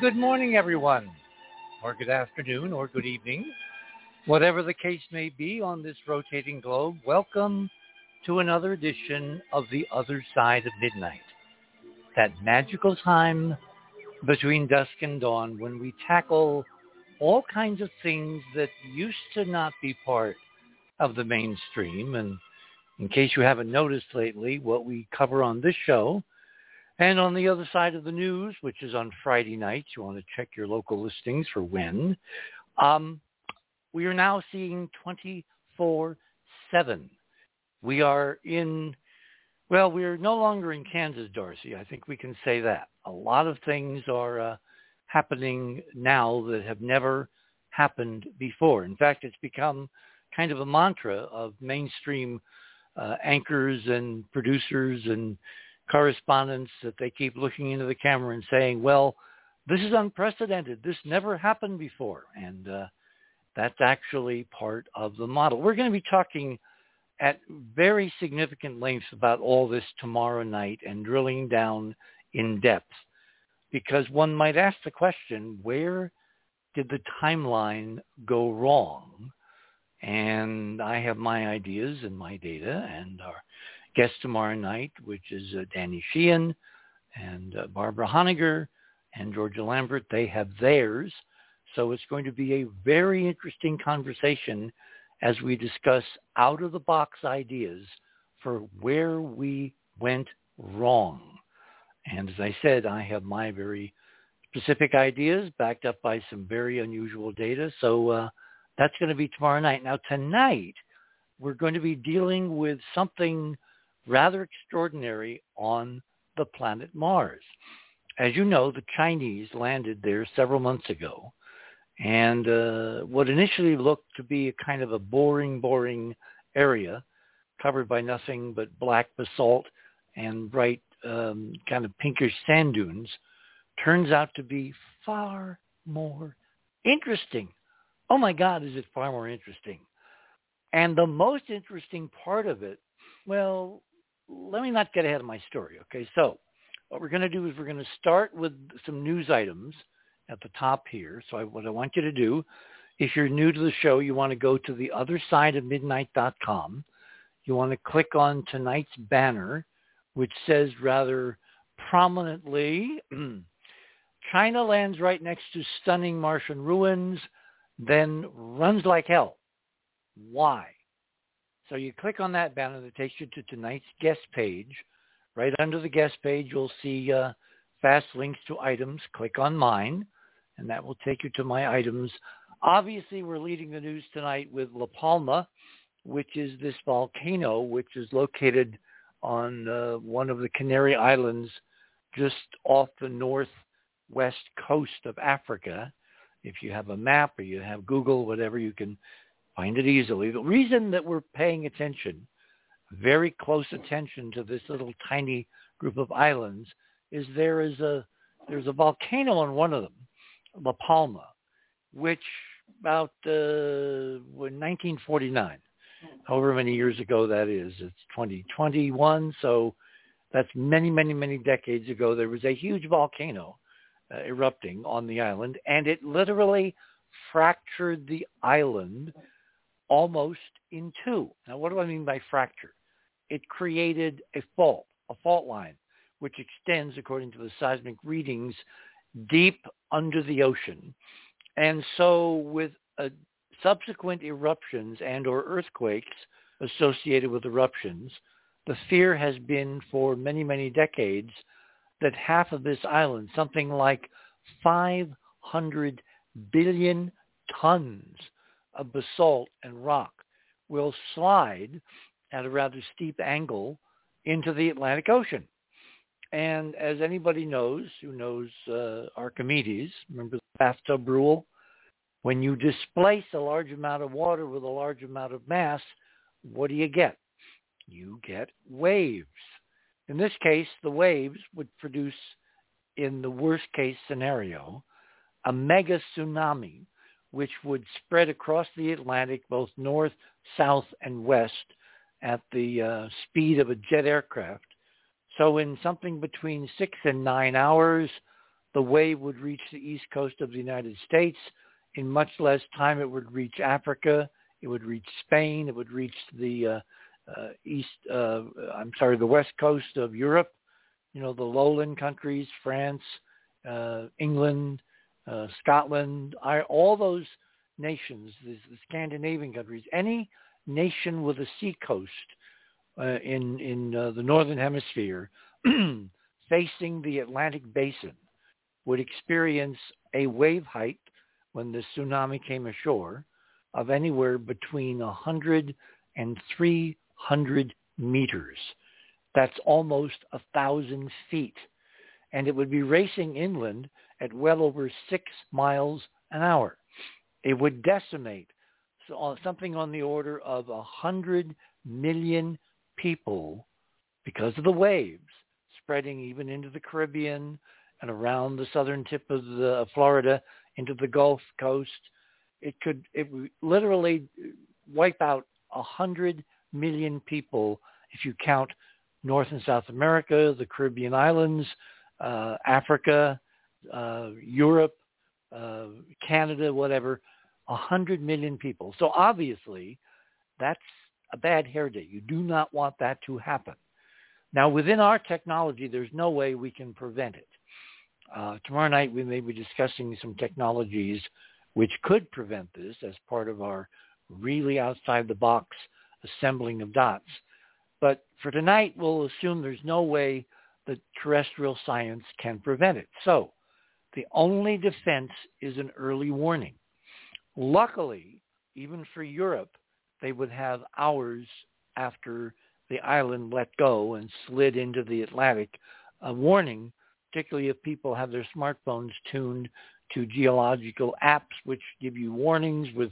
Good morning, everyone, or good afternoon, or good evening. Whatever the case may be on this rotating globe, welcome to another edition of The Other Side of Midnight. That magical time between dusk and dawn when we tackle all kinds of things that used to not be part of the mainstream. And in case you haven't noticed lately, what we cover on this show and on the other side of the news, which is on Friday nights, you want to check your local listings for when. Um, we are now seeing 24-7. We are in, well, we are no longer in Kansas, Darcy. I think we can say that. A lot of things are uh, happening now that have never happened before. In fact, it's become kind of a mantra of mainstream uh, anchors and producers and correspondents that they keep looking into the camera and saying, well, this is unprecedented. This never happened before. And uh, that's actually part of the model. We're going to be talking at very significant lengths about all this tomorrow night and drilling down in depth because one might ask the question, where did the timeline go wrong? And I have my ideas and my data and our guest tomorrow night, which is uh, Danny Sheehan and uh, Barbara Honegger and Georgia Lambert. They have theirs. So it's going to be a very interesting conversation as we discuss out-of-the-box ideas for where we went wrong. And as I said, I have my very specific ideas backed up by some very unusual data. So uh, that's going to be tomorrow night. Now tonight, we're going to be dealing with something rather extraordinary on the planet Mars. As you know, the Chinese landed there several months ago, and uh, what initially looked to be a kind of a boring, boring area covered by nothing but black basalt and bright um, kind of pinkish sand dunes turns out to be far more interesting. Oh my God, is it far more interesting? And the most interesting part of it, well, let me not get ahead of my story. Okay, so what we're going to do is we're going to start with some news items at the top here. So I, what I want you to do, if you're new to the show, you want to go to the other side of midnight.com. You want to click on tonight's banner, which says rather prominently, China lands right next to stunning Martian ruins, then runs like hell. Why? So you click on that banner that takes you to tonight's guest page. Right under the guest page, you'll see uh, fast links to items. Click on mine, and that will take you to my items. Obviously, we're leading the news tonight with La Palma, which is this volcano, which is located on uh, one of the Canary Islands just off the northwest coast of Africa. If you have a map or you have Google, whatever, you can find it easily. The reason that we're paying attention, very close attention to this little tiny group of islands is there is a there's a volcano on one of them, La Palma, which about uh, 1949, however many years ago that is, it's 2021, so that's many, many, many decades ago. There was a huge volcano uh, erupting on the island, and it literally fractured the island almost in two. Now, what do I mean by fracture? It created a fault, a fault line, which extends, according to the seismic readings, deep under the ocean. And so with uh, subsequent eruptions and or earthquakes associated with eruptions, the fear has been for many, many decades that half of this island, something like 500 billion tons of basalt and rock will slide at a rather steep angle into the Atlantic Ocean. And as anybody knows who knows uh, Archimedes, remember the bathtub rule? When you displace a large amount of water with a large amount of mass, what do you get? You get waves. In this case, the waves would produce, in the worst case scenario, a mega tsunami which would spread across the Atlantic, both north, south, and west at the uh, speed of a jet aircraft. So in something between six and nine hours, the wave would reach the east coast of the United States. In much less time, it would reach Africa. It would reach Spain. It would reach the uh, uh, east. Uh, I'm sorry, the west coast of Europe. You know, the lowland countries, France, uh, England, uh, Scotland, I, all those nations, the, the Scandinavian countries, any nation with a sea coast uh, in in uh, the northern hemisphere facing the Atlantic basin would experience a wave height when the tsunami came ashore of anywhere between 100 and 300 meters. That's almost a thousand feet. And it would be racing inland at well over six miles an hour. It would decimate something on the order of a hundred million people because of the waves spreading even into the Caribbean and around the southern tip of the, Florida into the Gulf Coast. It could it literally wipe out a hundred million people if you count North and South America, the Caribbean islands, uh, Africa, uh, Europe, uh, Canada, whatever, a hundred million people. So obviously, that's a bad hair day. You do not want that to happen. Now, within our technology, there's no way we can prevent it. Uh, tomorrow night, we may be discussing some technologies which could prevent this as part of our really outside the box assembling of dots. But for tonight, we'll assume there's no way that terrestrial science can prevent it. So the only defense is an early warning. Luckily, even for Europe, they would have hours after the island let go and slid into the Atlantic a warning, particularly if people have their smartphones tuned to geological apps which give you warnings with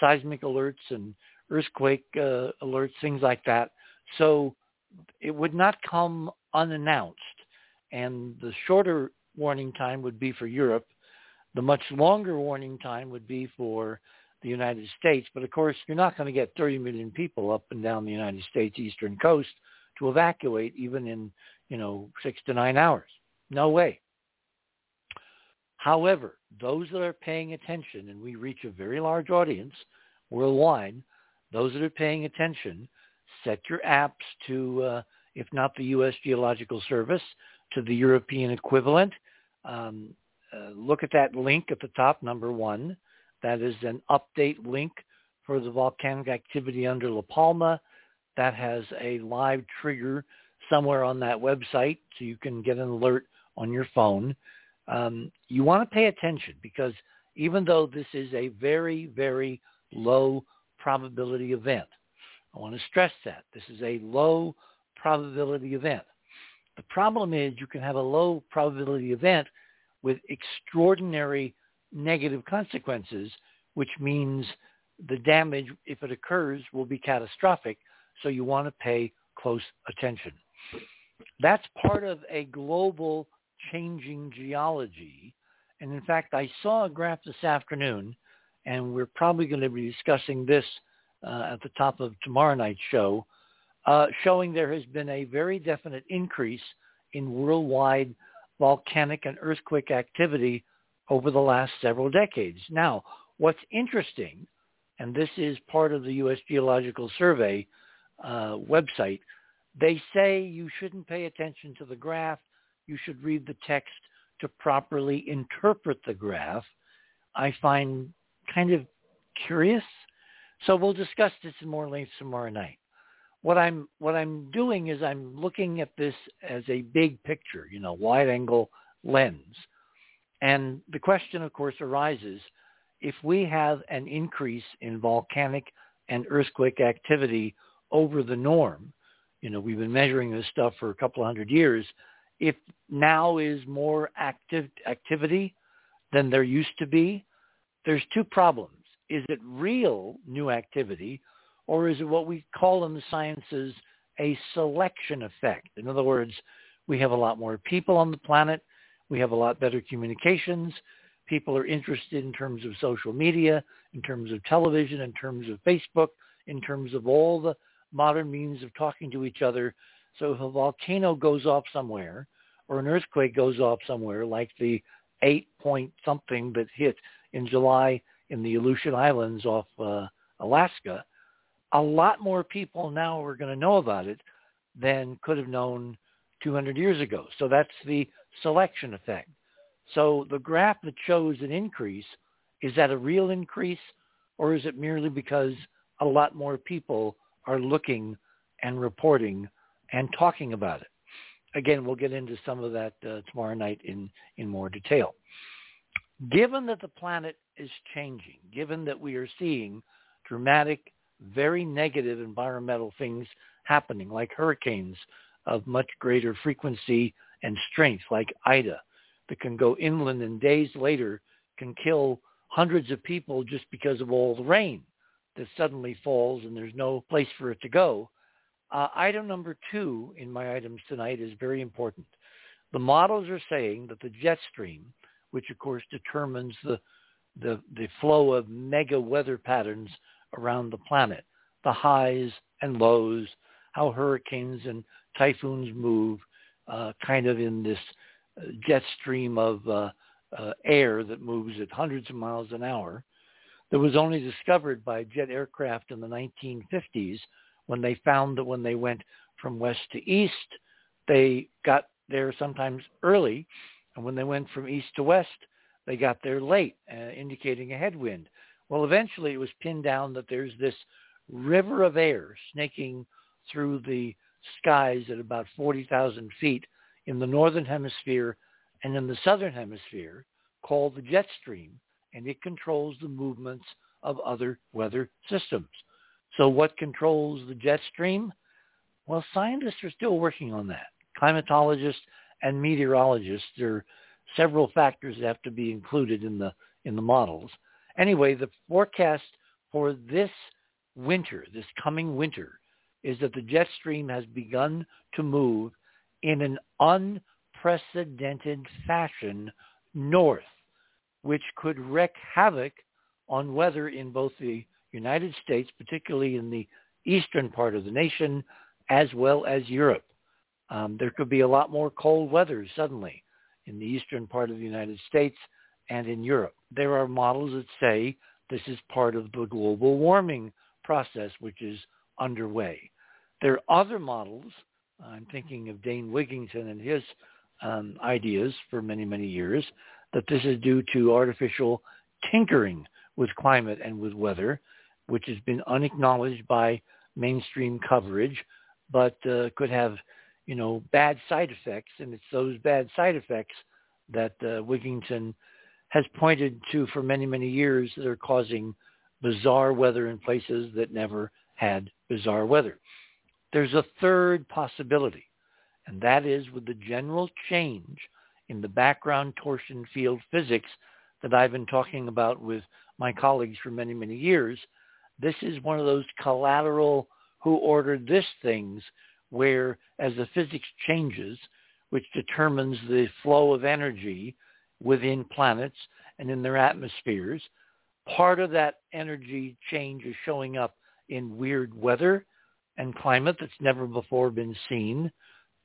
seismic alerts and earthquake uh, alerts, things like that. So it would not come unannounced. And the shorter warning time would be for Europe. The much longer warning time would be for the United States. But of course, you're not going to get 30 million people up and down the United States eastern coast to evacuate even in, you know, six to nine hours. No way. However, those that are paying attention, and we reach a very large audience worldwide, those that are paying attention, set your apps to, uh, if not the U.S. Geological Service, to the European equivalent. Um, uh, look at that link at the top, number one. That is an update link for the volcanic activity under La Palma. That has a live trigger somewhere on that website so you can get an alert on your phone. Um, you want to pay attention because even though this is a very, very low probability event, I want to stress that. This is a low probability event. The problem is you can have a low probability event with extraordinary negative consequences, which means the damage, if it occurs, will be catastrophic. So you want to pay close attention. That's part of a global changing geology. And in fact, I saw a graph this afternoon, and we're probably going to be discussing this uh, at the top of tomorrow night's show, uh, showing there has been a very definite increase in worldwide volcanic and earthquake activity over the last several decades. Now, what's interesting, and this is part of the U.S. Geological Survey uh, website, they say you shouldn't pay attention to the graph. You should read the text to properly interpret the graph. I find kind of curious. So we'll discuss this in more length tomorrow night. What I'm what I'm doing is I'm looking at this as a big picture, you know, wide angle lens. And the question, of course, arises, if we have an increase in volcanic and earthquake activity over the norm, you know, we've been measuring this stuff for a couple of hundred years, if now is more active activity than there used to be, there's two problems. Is it real new activity or is it what we call in the sciences a selection effect? In other words, we have a lot more people on the planet we have a lot better communications. People are interested in terms of social media, in terms of television, in terms of Facebook, in terms of all the modern means of talking to each other. So if a volcano goes off somewhere or an earthquake goes off somewhere like the eight point something that hit in July in the Aleutian Islands off uh, Alaska, a lot more people now are going to know about it than could have known 200 years ago. So that's the selection effect. So the graph that shows an increase, is that a real increase or is it merely because a lot more people are looking and reporting and talking about it? Again, we'll get into some of that uh, tomorrow night in, in more detail. Given that the planet is changing, given that we are seeing dramatic, very negative environmental things happening, like hurricanes of much greater frequency and strength, like Ida, that can go inland and days later can kill hundreds of people just because of all the rain that suddenly falls and there's no place for it to go. Uh, item number two in my items tonight is very important. The models are saying that the jet stream, which of course determines the, the, the flow of mega weather patterns around the planet, the highs and lows, how hurricanes and typhoons move uh, kind of in this uh, jet stream of uh, uh, air that moves at hundreds of miles an hour that was only discovered by jet aircraft in the 1950s when they found that when they went from west to east, they got there sometimes early, and when they went from east to west, they got there late, uh, indicating a headwind. Well, eventually it was pinned down that there's this river of air snaking through the skies at about 40,000 feet in the northern hemisphere and in the southern hemisphere called the jet stream, and it controls the movements of other weather systems. So what controls the jet stream? Well, scientists are still working on that. Climatologists and meteorologists, there are several factors that have to be included in the in the models. Anyway, the forecast for this winter, this coming winter, is that the jet stream has begun to move in an unprecedented fashion north, which could wreak havoc on weather in both the United States, particularly in the eastern part of the nation, as well as Europe. Um, there could be a lot more cold weather suddenly in the eastern part of the United States and in Europe. There are models that say this is part of the global warming process, which is underway. There are other models. I'm thinking of Dane Wigington and his um, ideas for many, many years that this is due to artificial tinkering with climate and with weather, which has been unacknowledged by mainstream coverage, but uh, could have, you know, bad side effects. And it's those bad side effects that uh, Wigington has pointed to for many, many years that are causing bizarre weather in places that never had bizarre weather. There's a third possibility, and that is with the general change in the background torsion field physics that I've been talking about with my colleagues for many, many years. This is one of those collateral who ordered this things where as the physics changes, which determines the flow of energy within planets and in their atmospheres, part of that energy change is showing up in weird weather and climate that's never before been seen,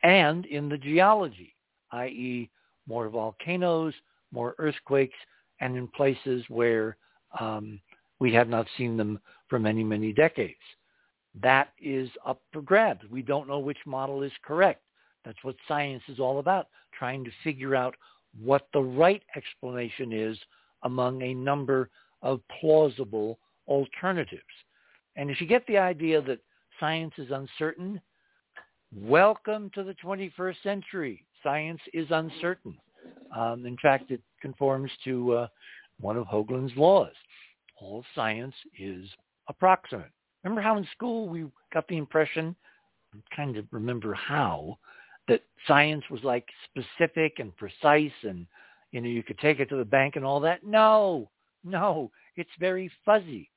and in the geology, i.e. more volcanoes, more earthquakes, and in places where um, we have not seen them for many, many decades. That is up for grabs. We don't know which model is correct. That's what science is all about, trying to figure out what the right explanation is among a number of plausible alternatives. And if you get the idea that science is uncertain. Welcome to the 21st century. Science is uncertain. Um, in fact, it conforms to uh, one of Hoagland's laws. All science is approximate. Remember how in school we got the impression, I'm trying to remember how, that science was like specific and precise and, you know, you could take it to the bank and all that? No, no, it's very fuzzy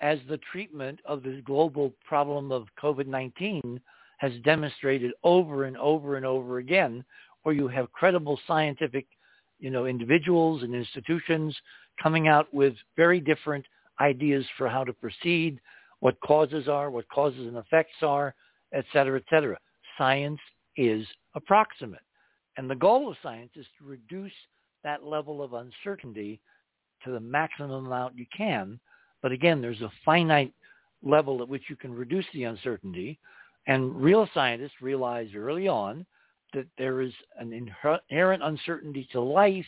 as the treatment of this global problem of COVID-19 has demonstrated over and over and over again, where you have credible scientific, you know, individuals and institutions coming out with very different ideas for how to proceed, what causes are, what causes and effects are, et cetera, et cetera. Science is approximate. And the goal of science is to reduce that level of uncertainty to the maximum amount you can. But again, there's a finite level at which you can reduce the uncertainty. And real scientists realized early on that there is an inherent uncertainty to life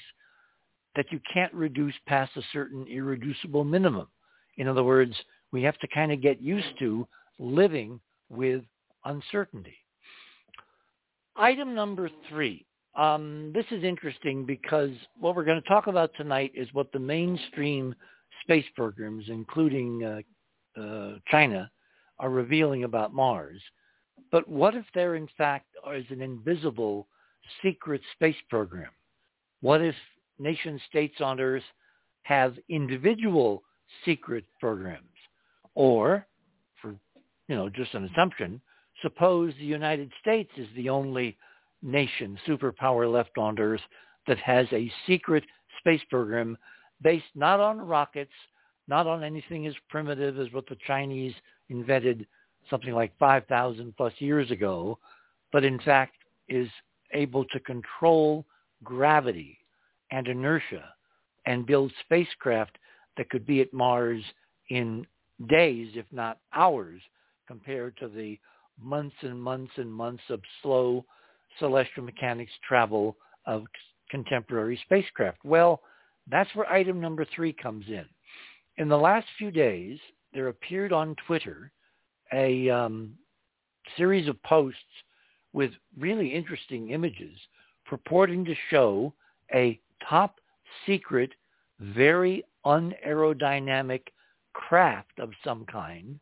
that you can't reduce past a certain irreducible minimum. In other words, we have to kind of get used to living with uncertainty. Item number three. Um, this is interesting because what we're going to talk about tonight is what the mainstream space programs, including uh, uh, China, are revealing about Mars. But what if there, in fact, is an invisible secret space program? What if nation states on Earth have individual secret programs? Or, for you know, just an assumption, suppose the United States is the only nation, superpower left on Earth that has a secret space program based not on rockets, not on anything as primitive as what the Chinese invented something like 5,000 plus years ago, but in fact is able to control gravity and inertia and build spacecraft that could be at Mars in days, if not hours, compared to the months and months and months of slow celestial mechanics travel of contemporary spacecraft. Well, that's where item number three comes in. In the last few days, there appeared on Twitter a um, series of posts with really interesting images purporting to show a top secret, very unaerodynamic craft of some kind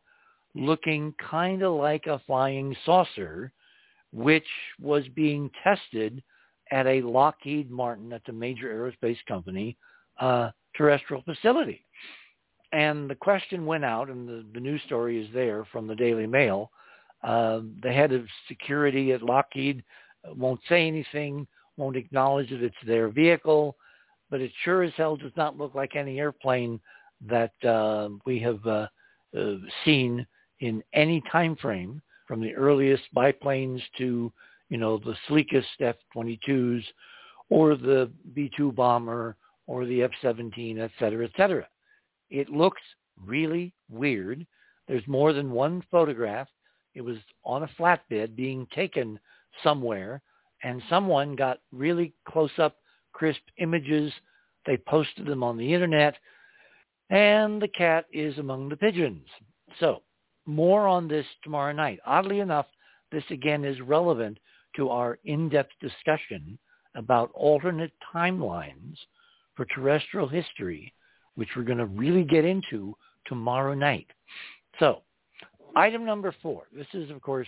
looking kind of like a flying saucer, which was being tested at a Lockheed Martin, at the major aerospace company, uh, terrestrial facility. And the question went out, and the, the news story is there from the Daily Mail. Uh, the head of security at Lockheed won't say anything, won't acknowledge that it's their vehicle, but it sure as hell does not look like any airplane that uh, we have uh, uh, seen in any time frame, from the earliest biplanes to you know the sleekest F-22s, or the B-2 bomber, or the F-17, et cetera, et cetera. It looks really weird. There's more than one photograph. It was on a flatbed being taken somewhere, and someone got really close-up, crisp images. They posted them on the internet, and the cat is among the pigeons. So more on this tomorrow night. Oddly enough, this again is relevant to our in-depth discussion about alternate timelines for terrestrial history which we're going to really get into tomorrow night. So item number four. This is, of course,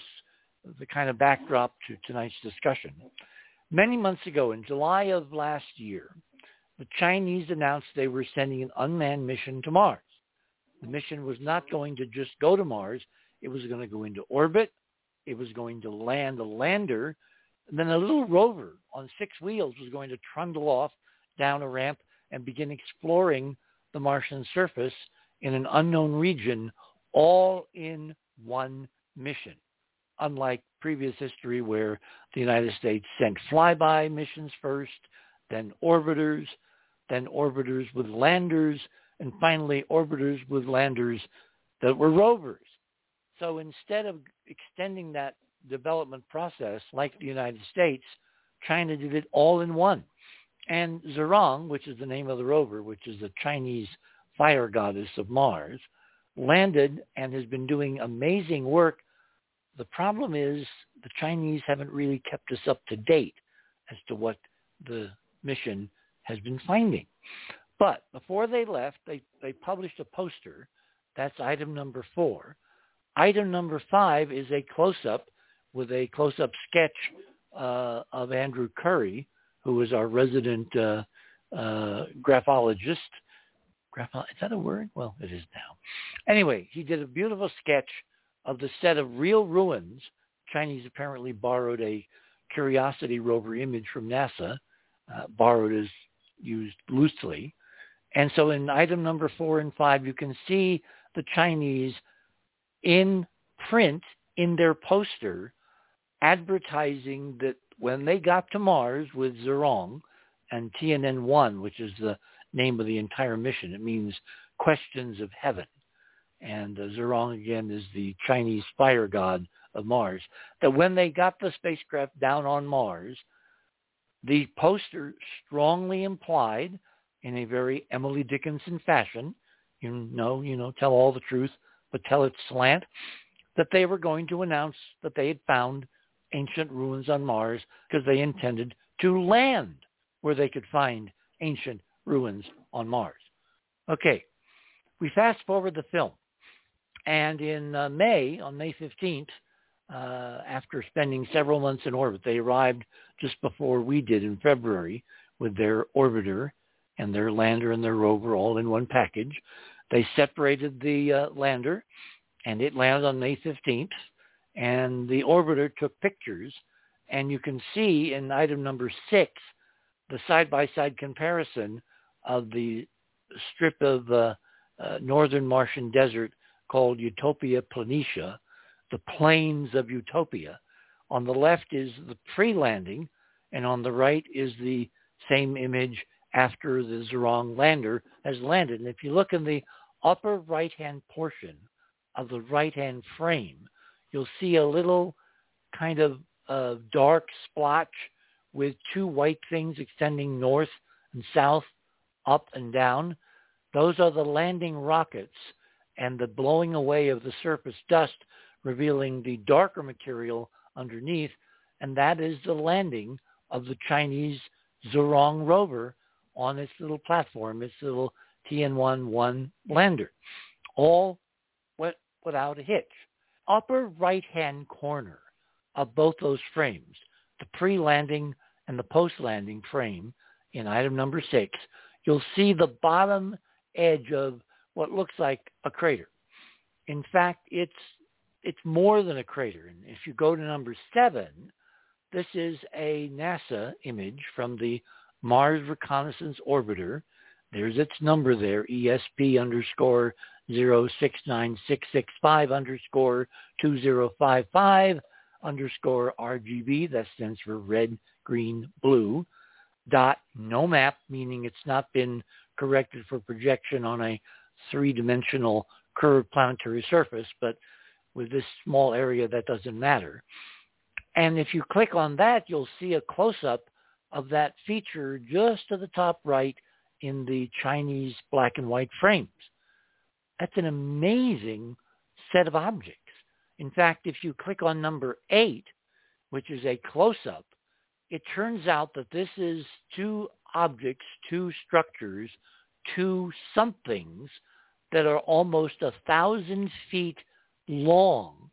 the kind of backdrop to tonight's discussion. Many months ago, in July of last year, the Chinese announced they were sending an unmanned mission to Mars. The mission was not going to just go to Mars. It was going to go into orbit. It was going to land a lander. And then a little rover on six wheels was going to trundle off down a ramp and begin exploring the Martian surface in an unknown region all in one mission. Unlike previous history where the United States sent flyby missions first, then orbiters, then orbiters with landers, and finally orbiters with landers that were rovers. So instead of extending that development process like the United States, China did it all in one. And Zhurong, which is the name of the rover, which is the Chinese fire goddess of Mars, landed and has been doing amazing work. The problem is the Chinese haven't really kept us up to date as to what the mission has been finding. But before they left, they, they published a poster. That's item number four. Item number five is a close-up with a close-up sketch uh, of Andrew Curry, who is our resident uh, uh, graphologist. Graphol- is that a word? Well, it is now. Anyway, he did a beautiful sketch of the set of real ruins. Chinese apparently borrowed a Curiosity rover image from NASA, uh, borrowed is used loosely. And so in item number four and five, you can see the Chinese in print in their poster advertising that when they got to Mars with Zhurong and Tianwen-1, which is the name of the entire mission, it means questions of heaven. And uh, Zhurong, again, is the Chinese fire god of Mars. That when they got the spacecraft down on Mars, the poster strongly implied in a very Emily Dickinson fashion, you know, you know, tell all the truth, but tell it slant, that they were going to announce that they had found ancient ruins on Mars because they intended to land where they could find ancient ruins on Mars. Okay, we fast forward the film. And in uh, May, on May 15th, uh, after spending several months in orbit, they arrived just before we did in February with their orbiter and their lander and their rover all in one package. They separated the uh, lander and it landed on May 15th and the orbiter took pictures and you can see in item number six the side-by-side comparison of the strip of uh, uh, northern Martian desert called Utopia Planitia, the plains of Utopia. On the left is the pre-landing, and on the right is the same image after the Zhurong lander has landed. And if you look in the upper right-hand portion of the right-hand frame, you'll see a little kind of uh, dark splotch with two white things extending north and south, up and down. Those are the landing rockets and the blowing away of the surface dust revealing the darker material underneath, and that is the landing of the Chinese Zhurong rover on its little platform, its little Tianwen-1 lander, all went without a hitch. Upper right-hand corner of both those frames, the pre-landing and the post-landing frame in item number six, you'll see the bottom edge of what looks like a crater. In fact, it's it's more than a crater. And if you go to number seven, this is a NASA image from the Mars Reconnaissance Orbiter. There's its number there, ESP underscore 069665 underscore 2055 underscore RGB. That stands for red, green, blue. Dot no map, meaning it's not been corrected for projection on a three-dimensional curved planetary surface, but with this small area that doesn't matter. And if you click on that, you'll see a close-up of that feature just to the top right in the Chinese black and white frames. That's an amazing set of objects. In fact, if you click on number eight, which is a close-up, it turns out that this is two objects, two structures, two somethings that are almost a thousand feet long,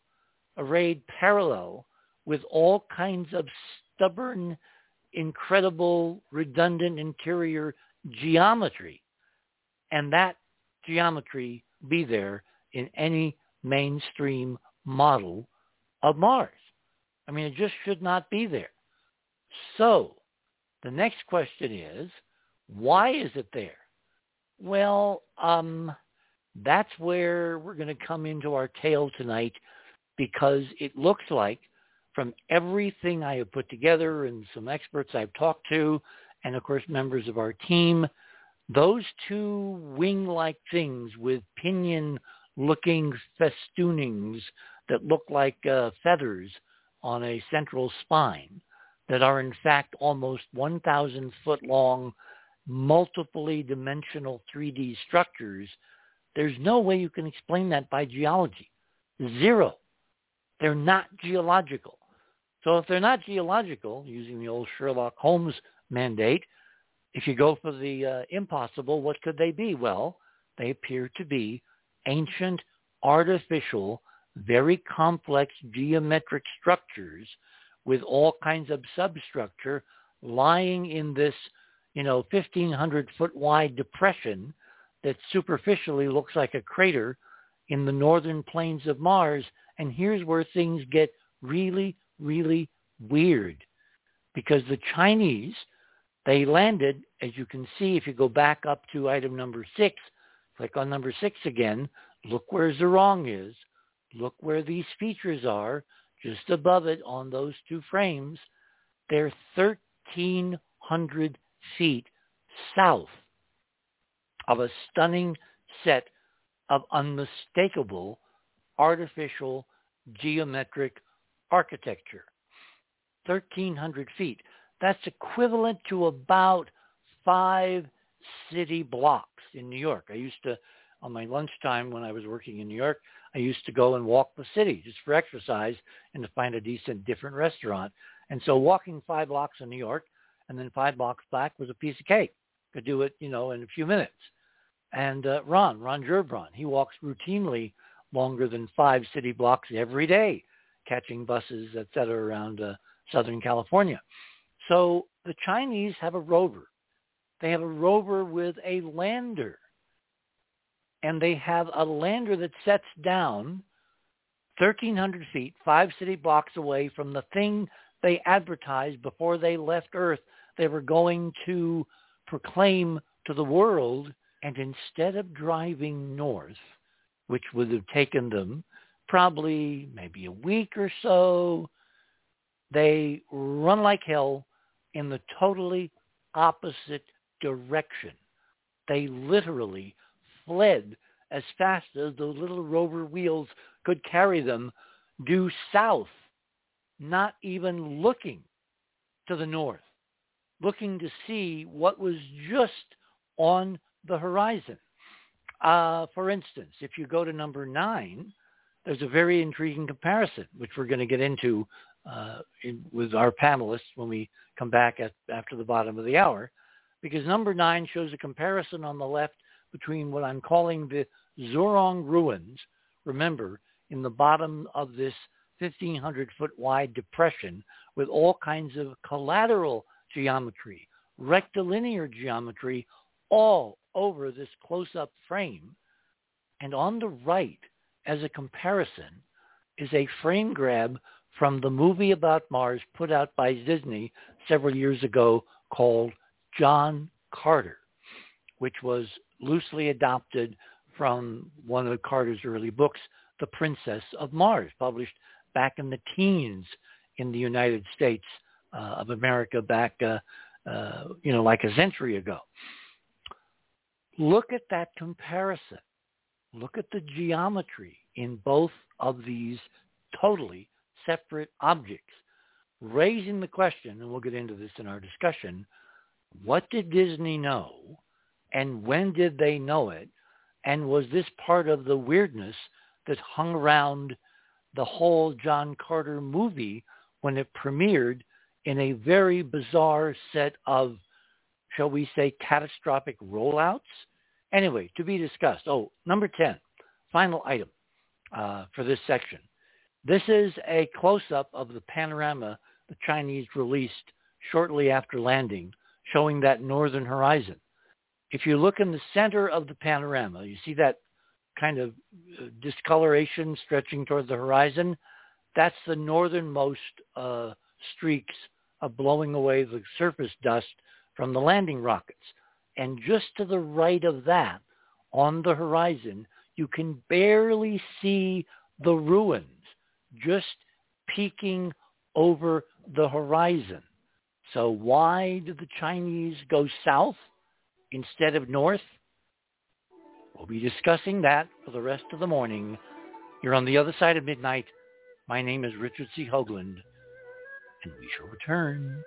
arrayed parallel with all kinds of stubborn, incredible, redundant interior geometry. And that geometry be there in any mainstream model of Mars. I mean, it just should not be there. So the next question is, why is it there? Well, um, that's where we're going to come into our tale tonight because it looks like from everything I have put together and some experts I've talked to, and of course members of our team, those two wing-like things with pinion-looking festoonings that look like uh, feathers on a central spine that are in fact almost 1,000 foot long, multiply dimensional 3D structures there's no way you can explain that by geology. Zero. They're not geological. So if they're not geological, using the old Sherlock Holmes mandate, if you go for the uh, impossible, what could they be? Well, they appear to be ancient, artificial, very complex geometric structures with all kinds of substructure lying in this, you know, 1,500 foot wide depression that superficially looks like a crater in the northern plains of Mars. And here's where things get really, really weird. Because the Chinese, they landed, as you can see, if you go back up to item number six, click on number six again, look where Zhurong is. Look where these features are, just above it on those two frames, they're 1,300 feet south of a stunning set of unmistakable artificial geometric architecture. 1,300 feet. That's equivalent to about five city blocks in New York. I used to, on my lunchtime when I was working in New York, I used to go and walk the city just for exercise and to find a decent different restaurant. And so walking five blocks in New York and then five blocks back was a piece of cake. Could do it, you know, in a few minutes. And uh, Ron, Ron Gerbron, he walks routinely longer than five city blocks every day, catching buses, et cetera, around uh, Southern California. So the Chinese have a rover. They have a rover with a lander. And they have a lander that sets down 1,300 feet, five city blocks away from the thing they advertised before they left Earth they were going to proclaim to the world. And instead of driving north, which would have taken them probably maybe a week or so, they run like hell in the totally opposite direction. They literally fled as fast as the little rover wheels could carry them due south, not even looking to the north, looking to see what was just on the horizon. Uh, for instance, if you go to number nine, there's a very intriguing comparison, which we're going to get into uh, in, with our panelists when we come back at, after the bottom of the hour, because number nine shows a comparison on the left between what I'm calling the Zhurong ruins. Remember, in the bottom of this 1,500 foot wide depression with all kinds of collateral geometry, rectilinear geometry, all over this close-up frame. And on the right, as a comparison, is a frame grab from the movie about Mars put out by Disney several years ago called John Carter, which was loosely adopted from one of Carter's early books, The Princess of Mars, published back in the teens in the United States uh, of America back, uh, uh, you know, like a century ago. Look at that comparison. Look at the geometry in both of these totally separate objects, raising the question, and we'll get into this in our discussion, what did Disney know and when did they know it? And was this part of the weirdness that hung around the whole John Carter movie when it premiered in a very bizarre set of, shall we say, catastrophic rollouts? Anyway, to be discussed. Oh, number 10, final item uh, for this section. This is a close-up of the panorama the Chinese released shortly after landing, showing that northern horizon. If you look in the center of the panorama, you see that kind of uh, discoloration stretching toward the horizon. That's the northernmost uh, streaks of blowing away the surface dust from the landing rockets. And just to the right of that, on the horizon, you can barely see the ruins just peeking over the horizon. So why did the Chinese go south instead of north? We'll be discussing that for the rest of the morning. You're on the other side of midnight. My name is Richard C. Hoagland, and we shall return.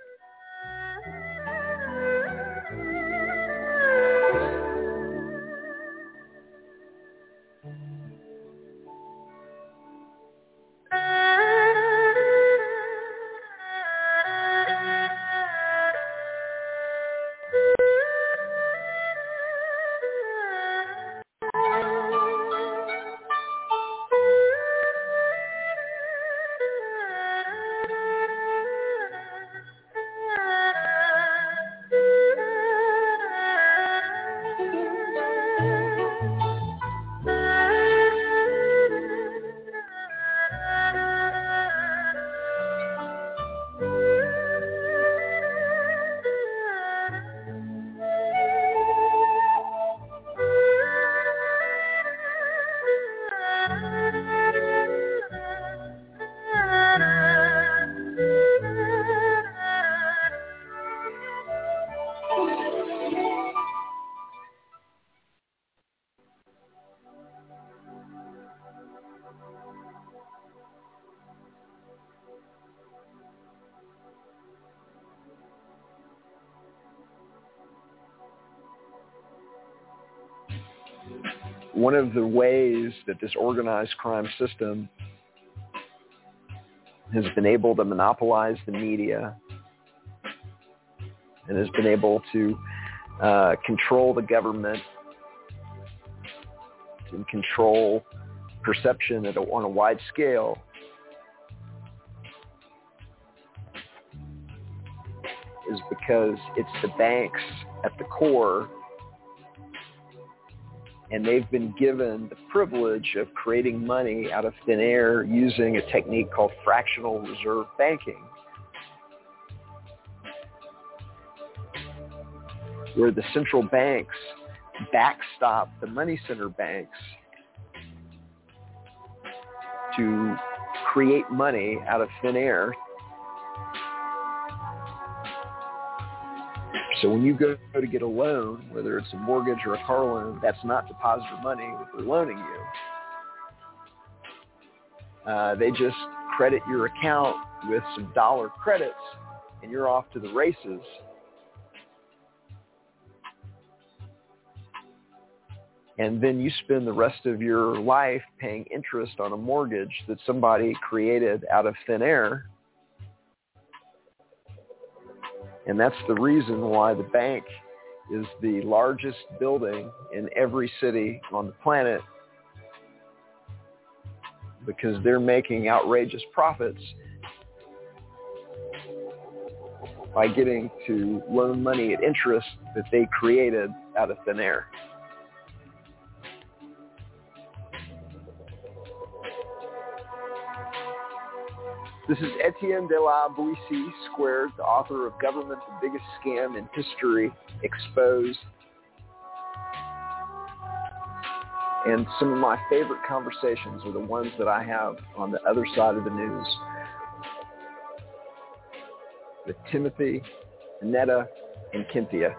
Of the ways that this organized crime system has been able to monopolize the media and has been able to uh, control the government and control perception a, on a wide scale. Is because it's the banks at the core and they've been given the privilege of creating money out of thin air using a technique called fractional reserve banking, where the central banks backstop the money center banks to create money out of thin air So when you go to get a loan, whether it's a mortgage or a car loan, that's not depositor money that they're loaning you. Uh, they just credit your account with some dollar credits and you're off to the races. And then you spend the rest of your life paying interest on a mortgage that somebody created out of thin air And that's the reason why the bank is the largest building in every city on the planet because they're making outrageous profits by getting to loan money at interest that they created out of thin air. This is Etienne de la Boetie Squared, the author of Government, the Biggest Scam in History, Exposed. And some of my favorite conversations are the ones that I have on the other side of the news with Timothy, Annetta, and Cynthia.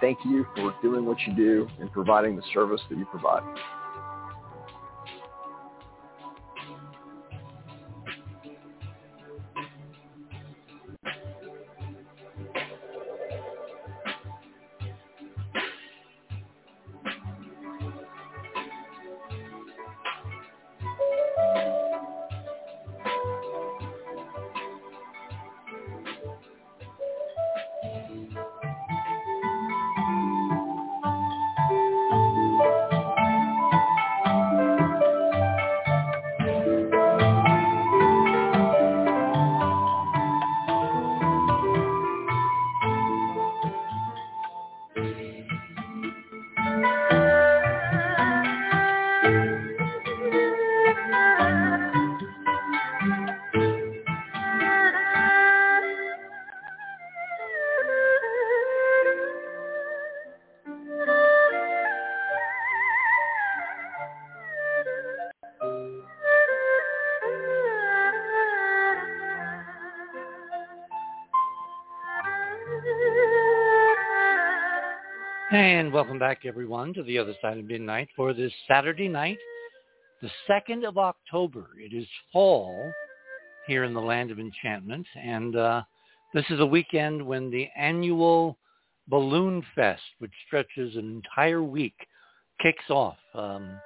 Thank you for doing what you do and providing the service that you provide. And welcome back, everyone, to the other side of midnight for this Saturday night, the 2nd of October. It is fall here in the land of enchantment, and uh, this is a weekend when the annual Balloon Fest, which stretches an entire week, kicks off. Um,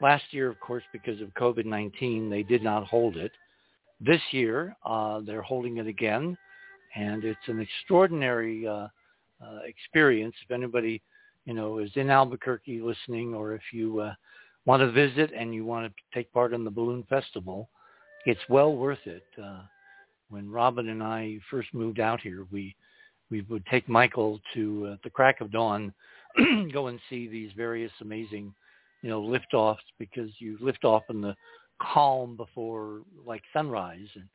last year, of course, because of COVID-19, they did not hold it. This year, uh, they're holding it again, and it's an extraordinary uh, uh, experience. If anybody, you know, is in Albuquerque listening, or if you uh, want to visit and you want to take part in the balloon festival, it's well worth it. Uh, when Robin and I first moved out here, we we would take Michael to uh, the crack of dawn, go and see these various amazing, you know, liftoffs because you lift off in the calm before like sunrise, and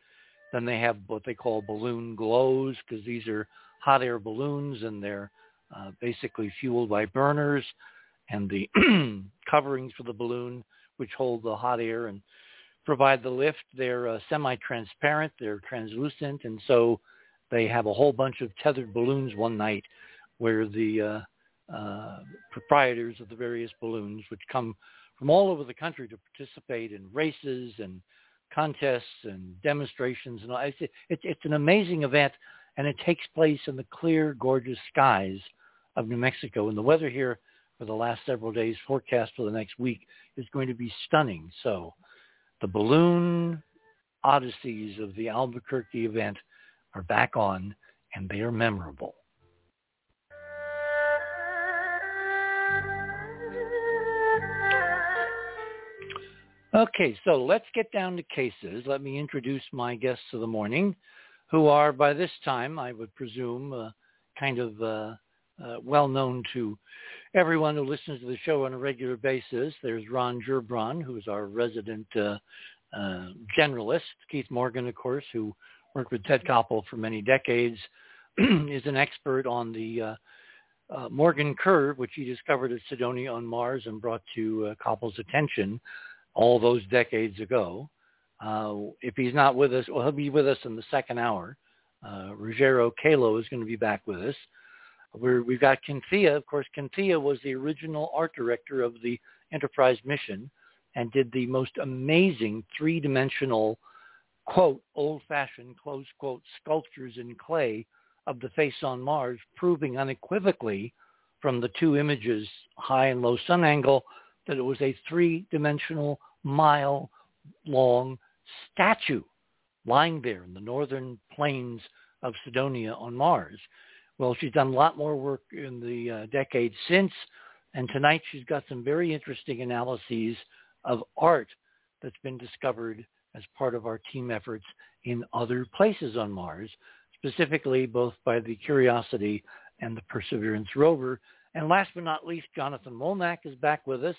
then they have what they call balloon glows because these are hot air balloons and they're uh, basically fueled by burners and the coverings for the balloon which hold the hot air and provide the lift. They're uh, semi-transparent, they're translucent, and so they have a whole bunch of tethered balloons one night where the uh, uh, proprietors of the various balloons, which come from all over the country to participate in races and contests and demonstrations, and all. It's, it's, it's an amazing event and it takes place in the clear, gorgeous skies of New Mexico. And the weather here for the last several days. Forecast for the next week is going to be stunning. So the balloon odysseys of the Albuquerque event are back on and they are memorable. Okay, so let's get down to cases. Let me introduce my guests of the morning, who are by this time, I would presume, uh, kind of uh, uh, well known to everyone who listens to the show on a regular basis. There's Ron Gerbron, who's our resident uh, uh, generalist. Keith Morgan, of course, who worked with Ted Koppel for many decades, is an expert on the uh, uh, Morgan curve, which he discovered at Cydonia on Mars and brought to Koppel's attention all those decades ago. If he's not with us, well, he'll be with us in the second hour. Ruggiero Calo is going to be back with us. We we've got Kynthia. Of course, Kynthia was the original art director of the Enterprise mission and did the most amazing three-dimensional, quote, old-fashioned, close quote, sculptures in clay of the face on Mars, proving unequivocally from the two images, high and low sun angle, that it was a three-dimensional mile long statue lying there in the northern plains of Cydonia on Mars. Well, she's done a lot more work in the uh, decades since, and tonight she's got some very interesting analyses of art that's been discovered as part of our team efforts in other places on Mars, specifically both by the Curiosity and the Perseverance rover. And last but not least, Jonathan Womack is back with us.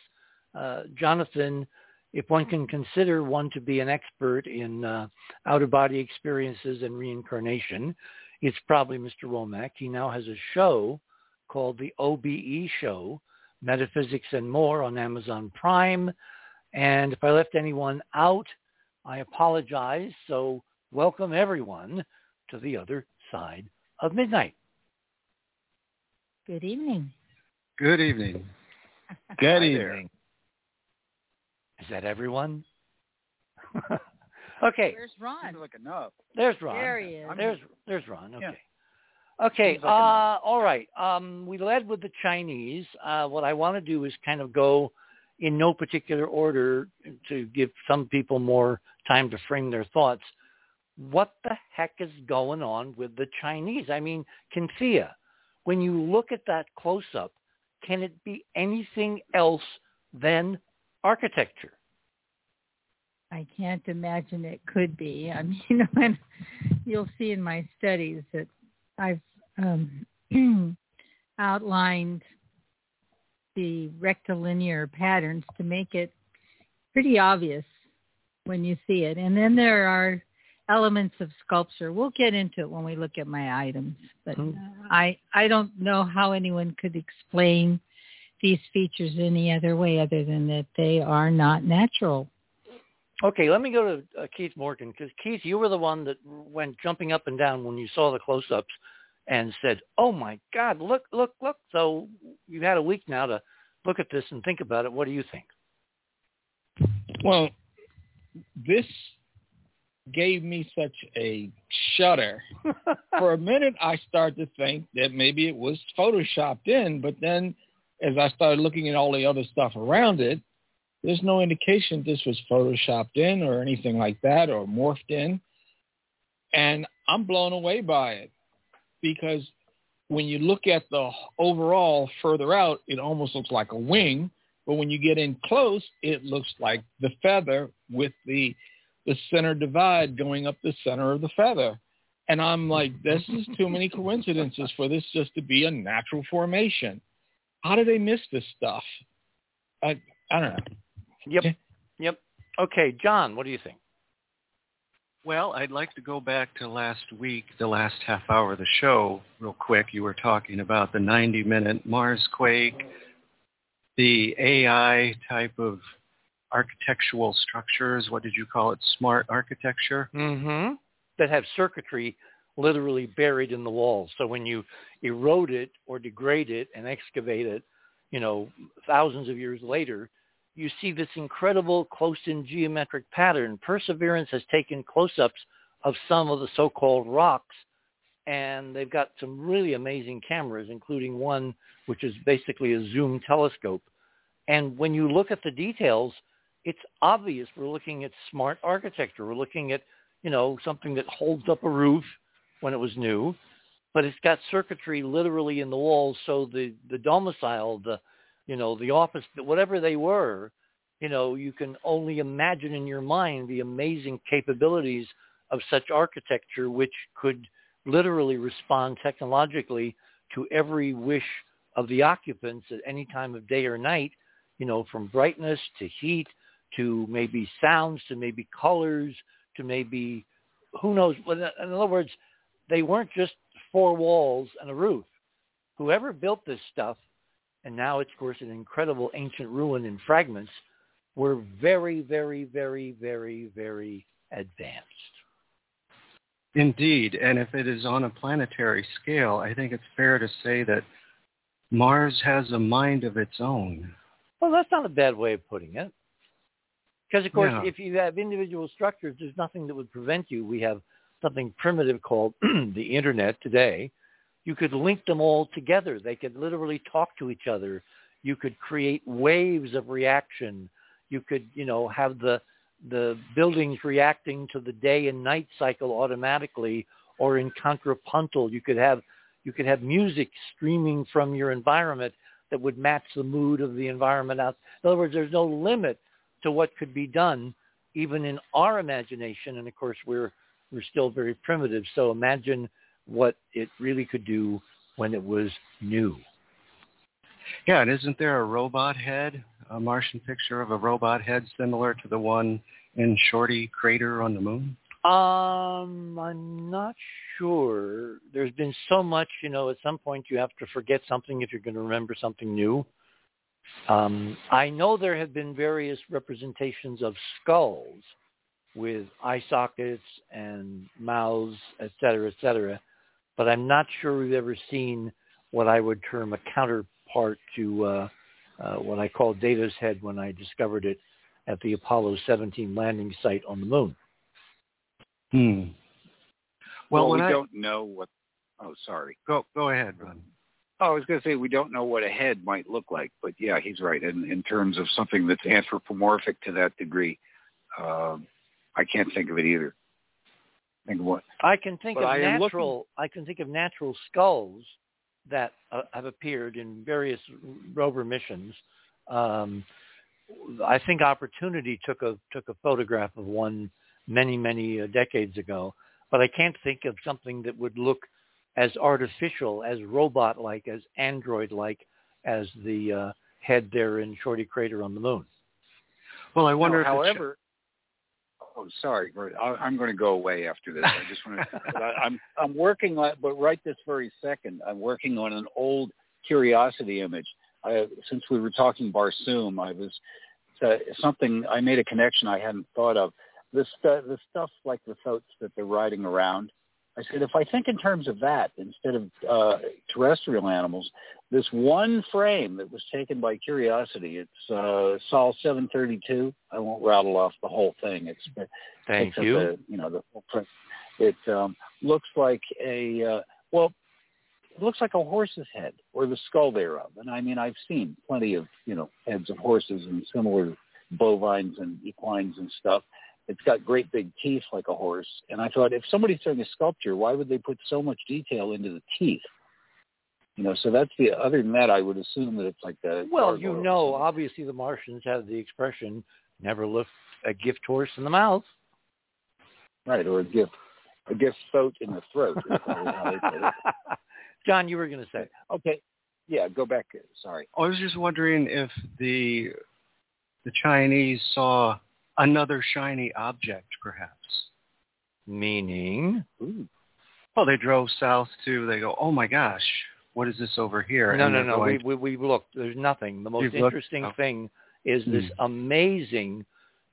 Uh, Jonathan if one can consider one to be an expert in uh, out-of-body experiences and reincarnation, it's probably Mr. Womack. He now has a show called the OBE Show, Metaphysics and More on Amazon Prime. And if I left anyone out, I apologize. So welcome everyone to the other side of midnight. Good evening. Good evening. Good evening. Is that everyone? okay. Where's Ron? Seems like enough. There's Ron. There he is. There's there's Ron. Okay. Yeah. Okay. Like Uh, all right. Um, we led with the Chinese. Uh, what I want to do is kind of go in no particular order to give some people more time to frame their thoughts. What the heck is going on with the Chinese? I mean, Kynthia, when you look at that close-up, can it be anything else than architecture. I can't imagine it could be. I mean, when you'll see in my studies that I've um, outlined the rectilinear patterns to make it pretty obvious when you see it. And then there are elements of sculpture. We'll get into it when we look at my items, but mm-hmm. I I don't know how anyone could explain these features any other way other than that they are not natural. Okay, let me go to uh, Keith Morgan because Keith, you were the one that went jumping up and down when you saw the close-ups and said, "Oh my God, look, look, look!" So you've had a week now to look at this and think about it. What do you think? Well, this gave me such a shudder. For a minute, I started to think that maybe it was photoshopped in, but then as I started looking at all the other stuff around it, there's no indication this was photoshopped in or anything like that or morphed in. And I'm blown away by it because when you look at the overall further out, it almost looks like a wing. But when you get in close, it looks like the feather with the the center divide going up the center of the feather. And I'm like, this is too many coincidences for this just to be a natural formation. How do they miss this stuff? I I don't know. Yep. Yep. Okay, John, what do you think? Well, I'd like to go back to last week, the last half hour of the show, real quick. You were talking about the 90-minute Mars quake, the AI type of architectural structures. What did you call it? Smart architecture? Mm-hmm. That have circuitry literally buried in the walls. So when you erode it or degrade it and excavate it, you know, thousands of years later, you see this incredible close-in geometric pattern. Perseverance has taken close-ups of some of the so-called rocks and they've got some really amazing cameras, including one which is basically a zoom telescope. And when you look at the details, it's obvious we're looking at smart architecture. We're looking at, you know, something that holds up a roof when it was new, but it's got circuitry literally in the walls. So the, the domicile, the, you know, the office, whatever they were, you know, you can only imagine in your mind the amazing capabilities of such architecture, which could literally respond technologically to every wish of the occupants at any time of day or night, you know, from brightness to heat to maybe sounds to maybe colors to maybe who knows. In other words, they weren't just four walls and a roof. Whoever built this stuff, and now it's of course an incredible ancient ruin in fragments, were very, very, very, very, very advanced. Indeed, and if it is on a planetary scale, I think it's fair to say that Mars has a mind of its own. Well, that's not a bad way of putting it. Because, of course, Yeah. if you have individual structures, there's nothing that would prevent you. We have something primitive called the Internet today. You could link them all together. They could literally talk to each other. You could create waves of reaction. You could, you know, have the the buildings reacting to the day and night cycle automatically or in contrapuntal. You could have you could have music streaming from your environment that would match the mood of the environment out. In other words, there's no limit to what could be done even in our imagination. And of course, we're we're still very primitive. So imagine what it really could do when it was new. Yeah, and isn't there a robot head, a Martian picture of a robot head similar to the one in Shorty Crater on the moon? Um, I'm not sure. There's been so much, you know, at some point you have to forget something if you're going to remember something new. Um, I know there have been various representations of skulls with eye sockets and mouths, et cetera, et cetera, but I'm not sure we've ever seen what I would term a counterpart to uh, uh, what I call Data's head when I discovered it at the Apollo 17 landing site on the moon. Hmm. Well, Well, we I don't know what. Oh, sorry. go go ahead, Ron. Oh, I was going to say we don't know what a head might look like, but yeah, he's right. In in terms of something that's anthropomorphic to that degree, um, I can't think of it either. Think of what? I can think But of I am natural. I can think of natural skulls that uh, have appeared in various rover missions. Um, I think Opportunity took a took a photograph of one many many uh, decades ago, but I can't think of something that would look as artificial, as robot-like, as android-like as the uh, head there in Shorty Crater on the moon. Well, I wonder No, if however, oh, sorry, Bert, I, I'm going to go away after this. I just want to. I, I'm I'm working on, but right this very second, I'm working on an old Curiosity image. I, since we were talking Barsoom, I was uh, something I made a connection I hadn't thought of. This stu- the stuff like the thoats that they're riding around. I said, if I think in terms of that instead of uh, terrestrial animals, this one frame that was taken by Curiosity, it's uh, Sol 732. I won't rattle off the whole thing. It's Thank you. The, you know, the whole print. It um, looks like a uh, well, it looks like a horse's head or the skull thereof. And I mean, I've seen plenty of you know heads of horses and similar bovines and equines and stuff. It's got great big teeth like a horse. And I thought, if somebody's doing a sculpture, why would they put so much detail into the teeth? You know, so that's the. Other than that, I would assume that it's like the. Well, you know, obviously the Martians have the expression "never lift a gift horse in the mouth." right, or a gift, a gift throat in the throat. is probably how they put it. John, you were going to say. Okay. Yeah, go back. Sorry. I was just wondering if the the Chinese saw another shiny object, perhaps. Meaning? Ooh. Well, they drove south to. They go, oh my gosh, what is this over here? No, And no, no. going- We, we, we've looked. There's nothing. The most You've looked? interesting Oh. thing is this Hmm. amazing,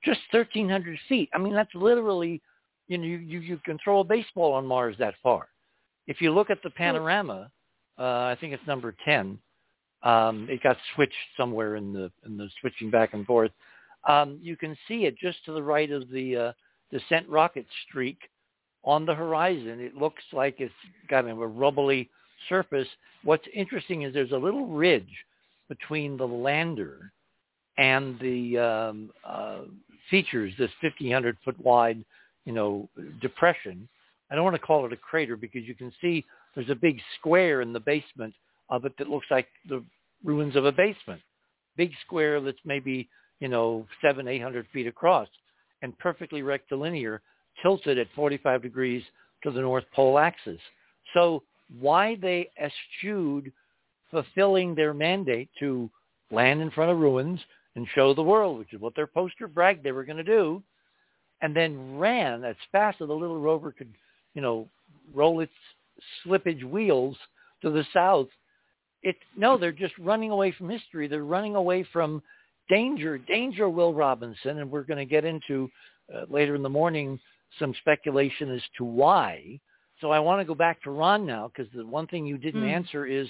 just 1,300 feet. I mean, that's literally, you know, you, you, you can throw a baseball on Mars that far. If you look at the panorama, uh, I think it's number 10. Um, it got switched somewhere in the in the switching back and forth. Um, you can see it just to the right of the uh, descent rocket streak on the horizon. It looks like it's of a rubbly surface. What's interesting is there's a little ridge between the lander and the um, uh, features this 1,500 foot wide, you know, depression. I don't want to call it a crater because you can see there's a big square in the basement of it that looks like the ruins of a basement. Big square that's maybe, you know, seven, eight hundred feet across and perfectly rectilinear, tilted at 45 degrees to the North Pole axis. So why they eschewed fulfilling their mandate to land in front of ruins and show the world, which is what their poster bragged they were going to do, and then ran as fast as the little rover could, you know, roll its slippage wheels to the south. It no, they're just running away from history. They're running away from danger, danger, Will Robinson, and we're going to get into uh, later in the morning some speculation as to why. So I want to go back to Ron now because the one thing you didn't mm. answer is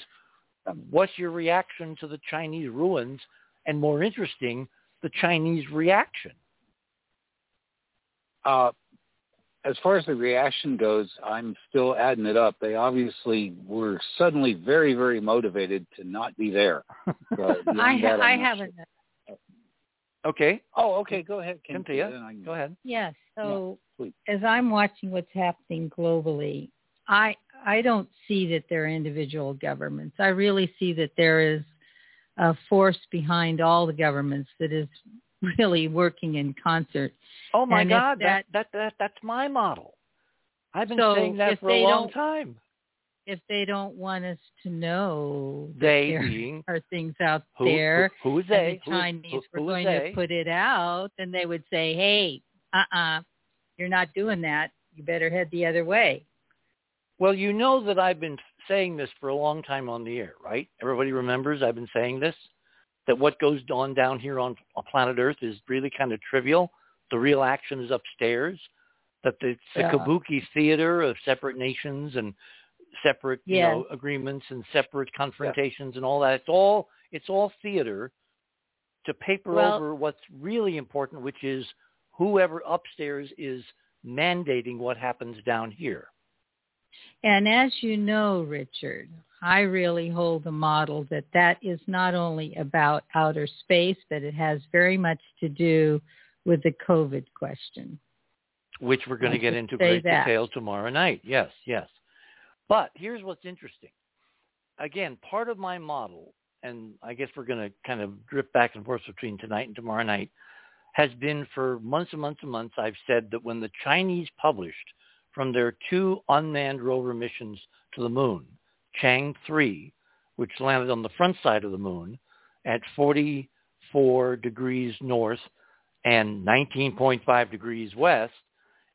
what's your reaction to the Chinese ruins, and more interesting, the Chinese reaction. Uh, as far as the reaction goes, I'm still adding it up. They obviously were suddenly very, very motivated to not be there. I, ha- I haven't. Okay. Oh, okay. Go ahead, Cynthia. Go ahead. Yes. So yeah, as I'm watching what's happening globally, I I don't see that there are individual governments. I really see that there is a force behind all the governments that is really working in concert. Oh my and God, that, that, that that that's my model. I've been so saying that for a long time. If they don't want us to know they there being, are things out who, there, who, who is they? the Chinese who, who, were going they? to put it out, then they would say, "Hey, uh-uh, you're not doing that. You better head the other way." Well, you know that I've been saying this for a long time on the air, right? Everybody remembers I've been saying this, that what goes on down here on, on planet Earth is really kind of trivial. The real action is upstairs. That the, the Yeah. kabuki theater of separate nations and separate you know agreements and separate confrontations and all that. It's all it's all theater to paper Well- over what's really important, which is whoever upstairs is mandating what happens down here. And as you know, Richard, I really hold the model that that is not only about outer space, but it has very much to do with the COVID question. which we're going to get into great that. detail tomorrow night. Yes, yes. But here's what's interesting. Again, part of my model, and I guess we're going to kind of drift back and forth between tonight and tomorrow night, has been for months and months and months, I've said that when the Chinese published from their two unmanned rover missions to the moon, Chang 3, which landed on the front side of the moon at 44 degrees north and 19.5 degrees west,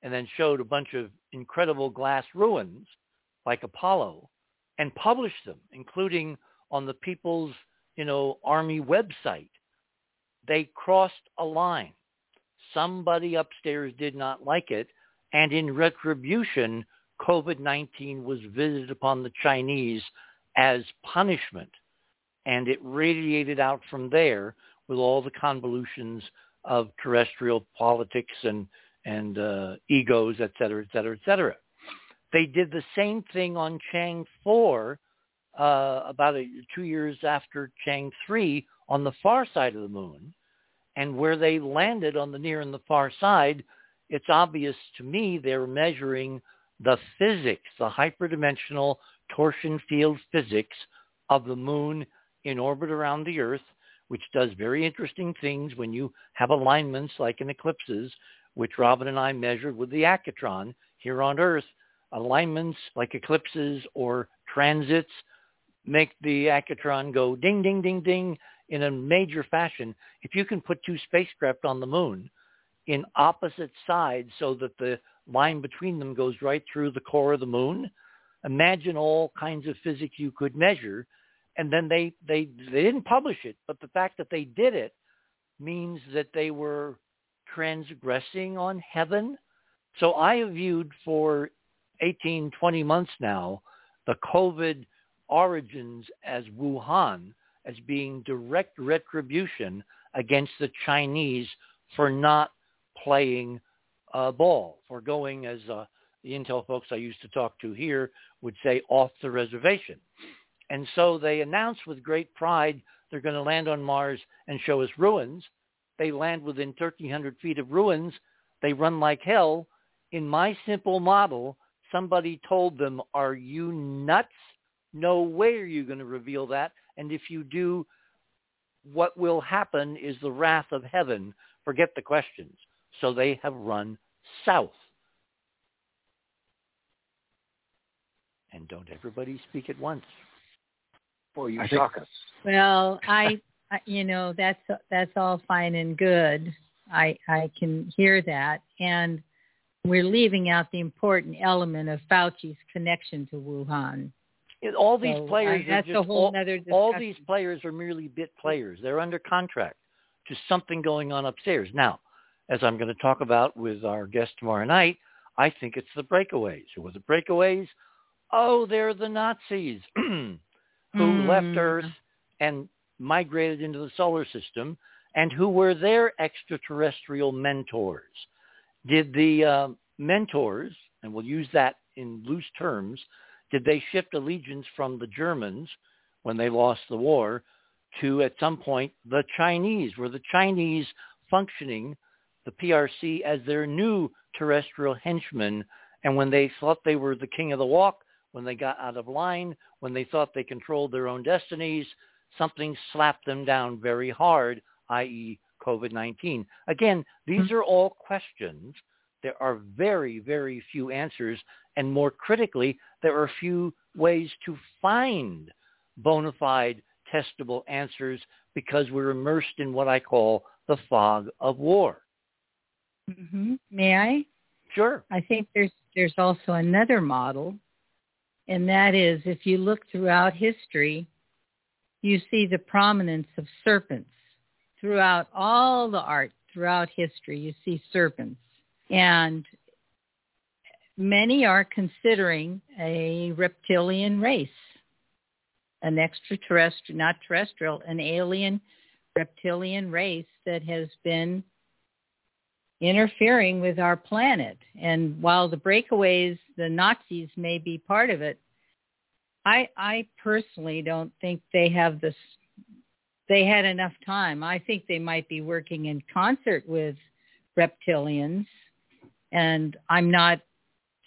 and then showed a bunch of incredible glass ruins like Apollo and published them, including on the People's, you know, Army website. They crossed a line. Somebody upstairs did not like it, and in retribution, COVID-19 was visited upon the Chinese as punishment, and it radiated out from there with all the convolutions of terrestrial politics and and uh, egos, et cetera, et cetera, et cetera. They did the same thing on Chang 4 uh, about a, two years after Chang 3 on the far side of the moon. And where they landed on the near and the far side, it's obvious to me they're measuring the physics, the hyperdimensional torsion field physics of the moon in orbit around the Earth, which does very interesting things when you have alignments like in eclipses, which Robin and I measured with the Accutron here on Earth. Alignments like eclipses or transits make the Accutron go ding, ding, ding, ding in a major fashion. If you can put two spacecraft on the moon in opposite sides so that the line between them goes right through the core of the moon, imagine all kinds of physics you could measure. And then they, they, they didn't publish it, but the fact that they did it means that they were transgressing on heaven. So I have viewed for 18, 20 months now the COVID origins as Wuhan as being direct retribution against the Chinese for not playing uh, ball, for going as a, the intel folks I used to talk to here would say off the reservation. And so they announce with great pride they're going to land on Mars and show us ruins. They land within 1,300 feet of ruins. They run like hell. In my simple model, somebody told them, are you nuts? No way are you going to reveal that. And if you do, what will happen is the wrath of heaven. Forget the questions. So they have run south. And don't everybody speak at once. Or you shock us. Well, I, I, you know, that's that's all fine and good. I I can hear that, and we're leaving out the important element of Fauci's connection to Wuhan. It, all these So, players I- that's are just all, all these players are merely bit players. They're under contract to something going on upstairs. Now, as I'm going to talk about with our guest tomorrow night, I think it's the breakaways. Who were the breakaways? Oh, they're the Nazis who left Mm. Earth and migrated into the solar system and who were their extraterrestrial mentors. Did the uh, mentors, and we'll use that in loose terms, did they shift allegiance from the Germans when they lost the war to at some point the Chinese? Were the Chinese functioning the PRC as their new terrestrial henchmen? And when they thought they were the king of the walk, when they got out of line, when they thought they controlled their own destinies, something slapped them down very hard, i.e. COVID-19. Again, these are all questions. There are very, very few answers. And more critically, there are few ways to find bona fide testable answers because we're immersed in what I call the fog of war. hmm May I? Sure. I think there's there's also another model, and that is if you look throughout history, you see the prominence of serpents throughout all the art throughout history. You see serpents, and many are considering a reptilian race, an extraterrestrial, not terrestrial, an alien reptilian race that has been interfering with our planet. And while the breakaways, the Nazis may be part of it, I I personally don't think they have this they had enough time. I think they might be working in concert with reptilians and I'm not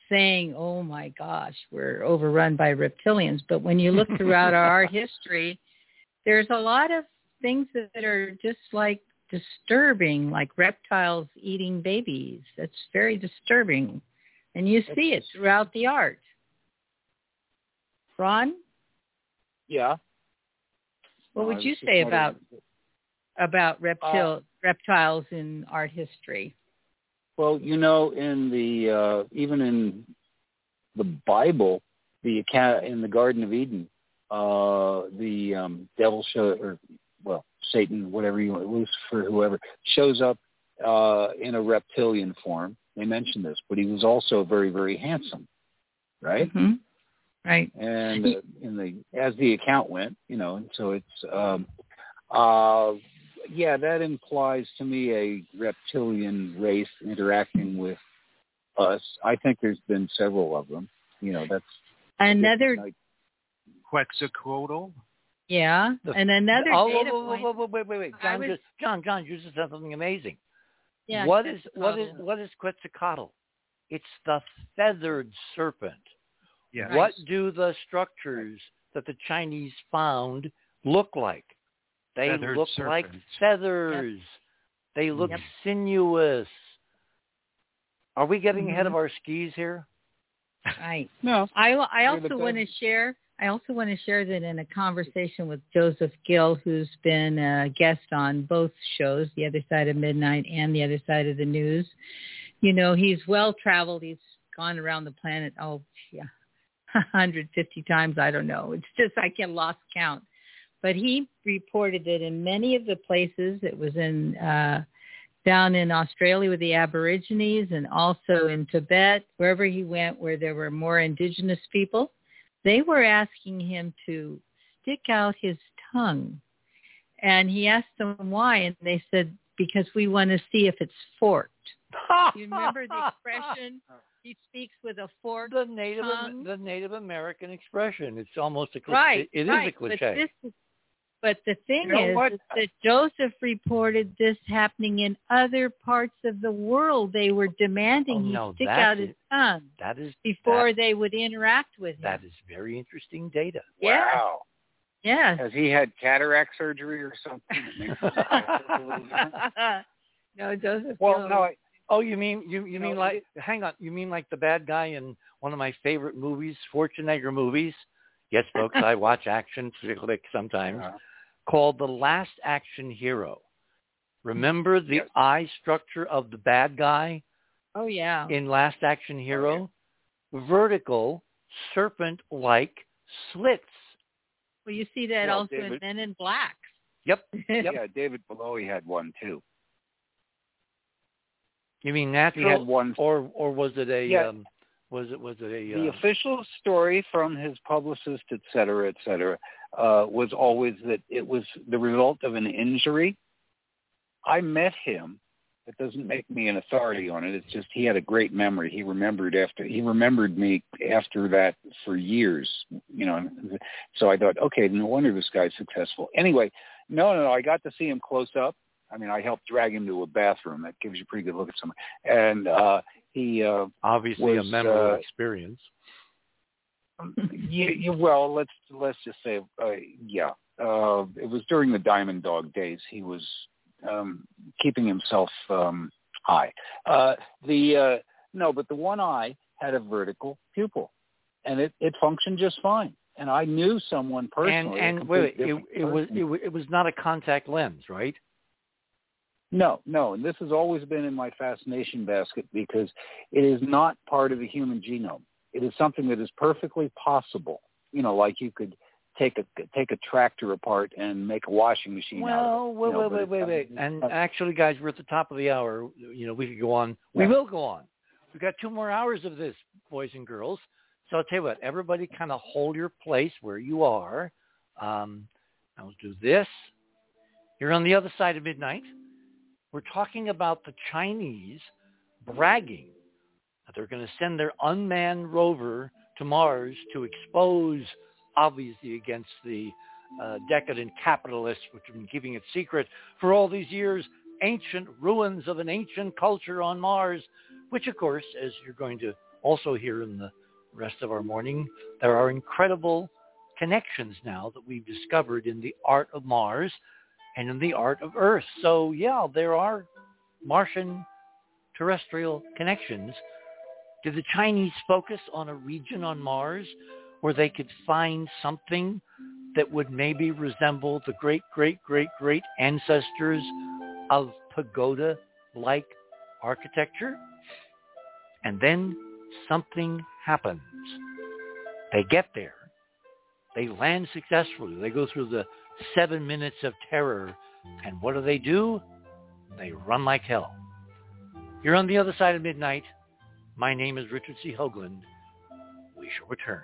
saying, "Oh my gosh, we're overrun by reptilians," but when you look throughout our history, there's a lot of things that are just like disturbing, like reptiles eating babies. That's very disturbing. And you see it throughout the art. Ron, Yeah. What would you say about about reptile reptiles in art history? Well, you know, in the uh, even in the Bible, the account in the Garden of Eden, uh, the um, devil show or well, Satan, whatever you want, Lucifer, whoever shows up uh, in a reptilian form. They mentioned this, but he was also very, very handsome, right? Mhm. Right. and uh, in the as the account went, you know, and so it's um uh yeah, that implies to me a reptilian race interacting with us. I think there's been several of them. You know, that's Another like, Quetzalcoatl. yeah, The- and another oh, data whoa, whoa, whoa, whoa, wait, wait, wait. John was- just John, John, you just said something amazing. Yeah, what is what is Quetzalcoatl. what is Quetzalcoatl? It's the feathered serpent. Yes. What do the structures that the Chinese found look like? They Feathered look like serpents. feathers. They look Yep. sinuous. Are we getting ahead Mhm. of our skis here? Right. no. I, I also want to share. I also want to share that in a conversation with Joseph Gill, who's been a guest on both shows, The Other Side of Midnight and The Other Side of the News. You know, he's well traveled. He's gone around the planet. Oh, yeah, 150 times. I don't know. It's just I can lost count. But he reported that in many of the places, it was in uh, down in Australia with the Aborigines and also in Tibet, wherever he went where there were more indigenous people, they were asking him to stick out his tongue. And he asked them why, and they said, because we want to see if it's forked. You remember the expression? He speaks with a fork. the native tongue? the Native American expression. It's almost a cliche. Right. It is right. a cliche. But, this is, but the thing You know is, what? is that Joseph reported this happening in other parts of the world. They were demanding Oh, he no, stick that's out his it. tongue that is before that, they would interact with him. that is very interesting data. Yeah. Wow. Yes. Has he had cataract surgery or something? that makes his eyes look a little different? no, Joseph. well, no. no, I, Oh, you mean you you No, mean like hang on, you mean like the bad guy in one of my favorite movies, Schwarzenegger movies? Yes, folks, I watch action flick sometimes. uh, Called The Last Action Hero. Remember the Yes. eye structure of the bad guy Oh yeah. in Last Action Hero? Vertical, serpent-like slits. well, you see that Well, also in Men in Black. Yep. yeah, David Bowie had one too. You mean He natural, had one. or or was it a Yeah. um, was it was it a The uh, official story from his publicist, et cetera, et cetera, uh, was always that it was the result of an injury. I met him. It doesn't make me an authority on it. It's just he had a great memory. He remembered after he remembered me after that for years. You know, so I thought, okay, no wonder this guy's successful. Anyway, no, no, no. I got to see him close up. I mean, I helped drag him to a bathroom. That gives you a pretty good look at someone. And uh, he uh, obviously a memorable uh, experience? you, you, well, let's let's just say, uh, yeah, uh, it was during the Diamond Dog days. He was um, keeping himself um, high. Uh, the uh, no, but the one eye had a vertical pupil, and it it functioned just fine. And I knew someone personally. and and wait, it, different it was it, it was not a contact lens, right? No, no, and this has always been in my fascination basket because it is not part of the human genome. It is something that is perfectly possible. You know, like you could take a take a tractor apart and make a washing machine out Well, of it. wait, you know, wait, wait, wait, wait. And actually, guys, we're at the top of the hour. You know, we could go on. We Yeah. will go on. We've got two more hours of this, boys and girls. So I'll tell you what. Everybody, kind of hold your place where you are. Um, I'll do this. You're on the other side of midnight. We're talking about the Chinese bragging that they're going to send their unmanned rover to Mars to expose, obviously, against the uh, decadent capitalists, which have been keeping it secret for all these years, ancient ruins of an ancient culture on Mars, which, of course, as you're going to also hear in the rest of our morning, there are incredible connections now that we've discovered in the art of Mars and in the art of Earth. So, yeah, there are Martian terrestrial connections. Did the Chinese focus on a region on Mars where they could find something that would maybe resemble the great, great, great, great ancestors of pagoda-like architecture? And then something happens. They get there. They land successfully. They go through the seven minutes of terror. And what do they do? They run like hell. You're on the other side of midnight. My name is Richard C. Hoagland. We shall return.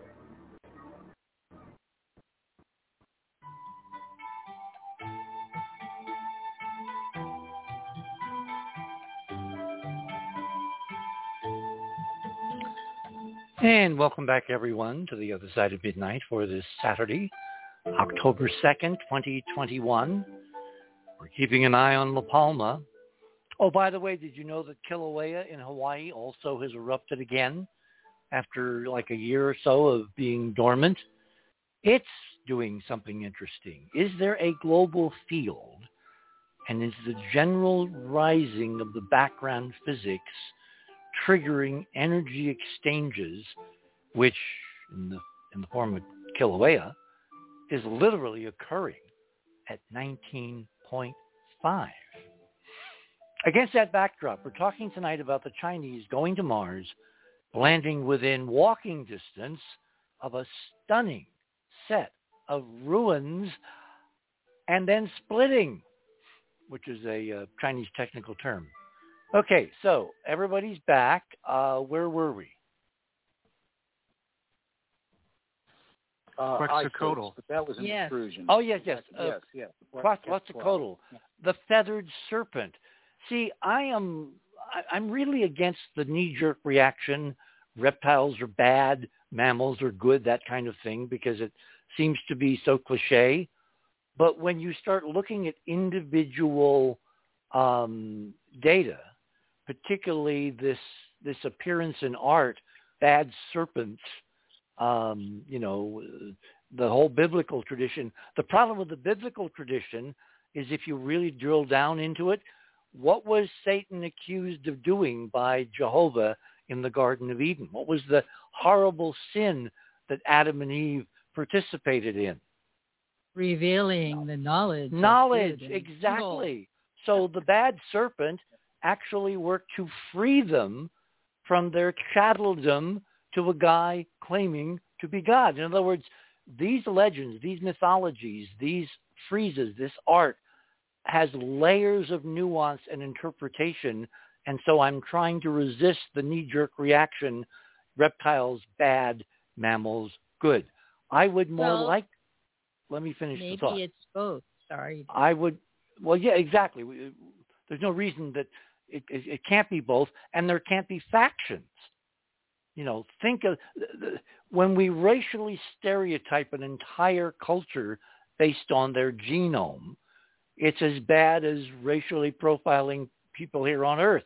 And welcome back, everyone, to the other side of midnight for this Saturday, October 2nd, 2021. We're keeping an eye on La Palma. Oh, by the way, did you know that Kilauea in Hawaii also has erupted again after like a year or so of being dormant? It's doing something interesting. Is there a global field? And is the general rising of the background physics triggering energy exchanges, which in the, in the form of Kilauea is literally occurring at 19.5. Against that backdrop, we're talking tonight about the Chinese going to Mars, landing within walking distance of a stunning set of ruins, and then splitting, which is a uh, Chinese technical term. Okay, so everybody's back. Uh, where were we? Uh, Quetzalcoatl. ISIS, but that was an Yes. intrusion. Oh, yes, yes. Uh, yes, yes. Quetzalcoatl, the feathered serpent. See, I am I, I'm really against the knee-jerk reaction. Reptiles are bad, mammals are good, that kind of thing, because it seems to be so cliche. But when you start looking at individual um, data, particularly this this appearance in art, bad serpents, um, you know, the whole biblical tradition. The problem with the biblical tradition is if you really drill down into it, what was Satan accused of doing by Jehovah in the Garden of Eden? What was the horrible sin that Adam and Eve participated in? Revealing the knowledge. Knowledge, exactly. So the bad serpent actually work to free them from their chatteldom to a guy claiming to be God. In other words, these legends, these mythologies, these friezes, this art has layers of nuance and interpretation. And so I'm trying to resist the knee-jerk reaction, reptiles bad, mammals good. I would more Well, like, let me finish Maybe the thought. it's both. Sorry. I would, well, yeah, exactly. There's no reason that it, it, it can't be both, and there can't be factions. You know, think of when we racially stereotype an entire culture based on their genome, it's as bad as racially profiling people here on Earth.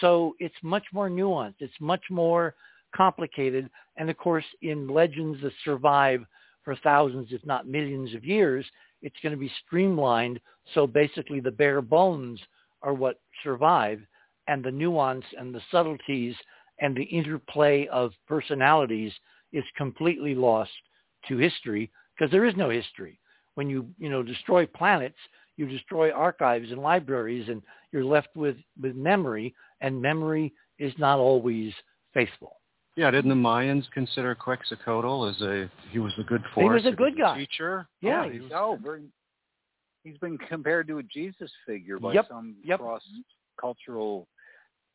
So it's much more nuanced. It's much more complicated. And of course, in legends that survive for thousands, if not millions of years, it's going to be streamlined. So basically the bare bones are what survive and the nuance and the subtleties and the interplay of personalities is completely lost to history because there is no history. When you, you know, destroy planets, you destroy archives and libraries and you're left with, with memory and memory is not always faithful. Yeah, didn't the Mayans consider Quetzalcoatl as a he was a good force? He was a good guy. teacher. Yeah, he he was- No, very, he's been compared to a Jesus figure by Yep, some yep. cross-cultural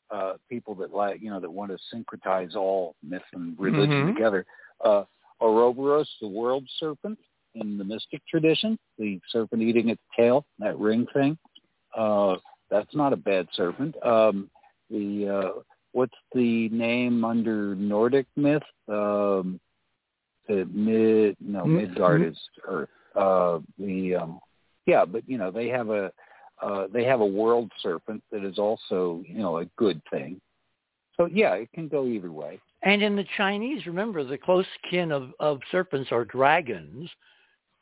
uh, people that like you know that want to syncretize all myth and religion Mhm. together. Uh, Ouroboros, the world serpent in the mystic tradition, the serpent eating its tail, that ring thing. Uh, that's not a bad serpent. Um, the uh, what's the name under Nordic myth? Um, the mid no Midgard mm. is Earth. Uh, the um, yeah, but you know they have a uh, they have a world serpent that is also you know a good thing. So yeah, it can go either way. And in the Chinese, remember, the close kin of, of serpents are dragons.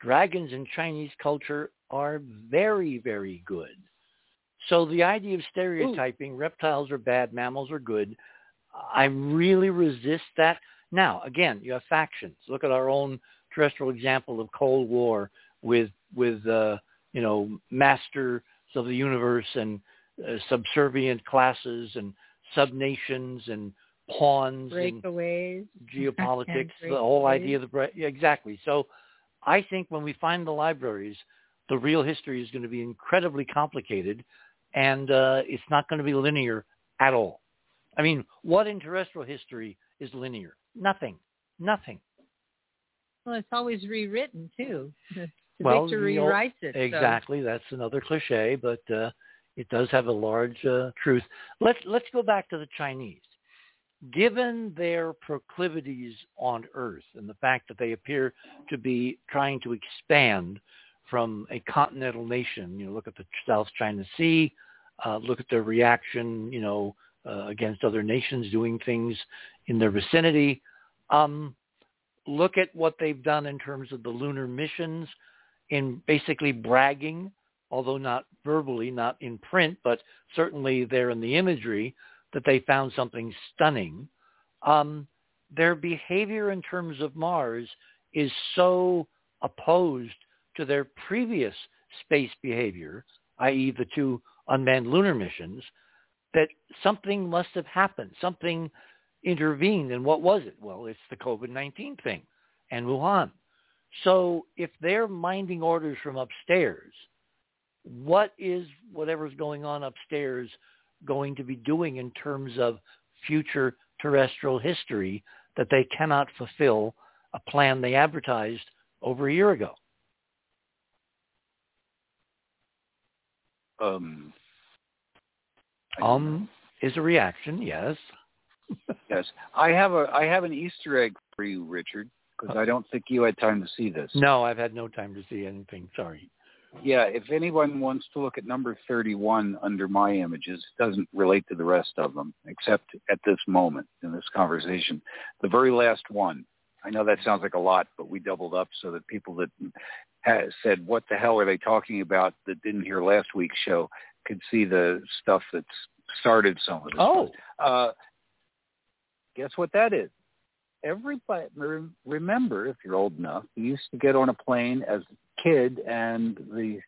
Dragons in Chinese culture are very, very good. So the idea of stereotyping reptiles are bad, mammals are good, I really resist that. Now, again, you have factions. Look at our own terrestrial example of Cold War with with uh, you know masters of the universe and uh, subservient classes and subnations and pawns breakaways, and geopolitics, the whole idea of the yeah, exactly. So I think when we find the libraries, the real history is going to be incredibly complicated, and uh, it's not going to be linear at all. I mean, what in terrestrial history is linear? Nothing. Nothing. Well, it's always rewritten too. The, the well, victor rewrites it. Exactly. So. That's another cliche, but uh, it does have a large uh, truth. Let's let's go back to the Chinese. Given their proclivities on Earth and the fact that they appear to be trying to expand from a continental nation, you know, look at the South China Sea, uh, look at their reaction, you know, uh, against other nations doing things in their vicinity. Um, look at what they've done in terms of the lunar missions in basically bragging although not verbally, not in print, but certainly there in the imagery, that they found something stunning. Um, their behavior in terms of Mars is so opposed to their previous space behavior, i.e. the two unmanned lunar missions, that something must have happened. Something intervened. And what was it? Well, it's the COVID-19 thing and Wuhan. So if they're minding orders from upstairs – what is whatever's going on upstairs going to be doing in terms of future terrestrial history that they cannot fulfill a plan they advertised over a year ago? Um, um is a reaction, yes. yes, I have a I have an Easter egg for you, Richard, because I don't think you had time to see this. No, I've had no time to see anything. Sorry. Yeah, if anyone wants to look at number 31 under my images, it doesn't relate to the rest of them, except at this moment in this conversation. The very last one. I know that sounds like a lot, but we doubled up so that people that said, what the hell are they talking about that didn't hear last week's show could see the stuff that's started some of this. Oh. Uh, guess what that is? Everybody, remember, if you're old enough, you used to get on a plane as a kid, and the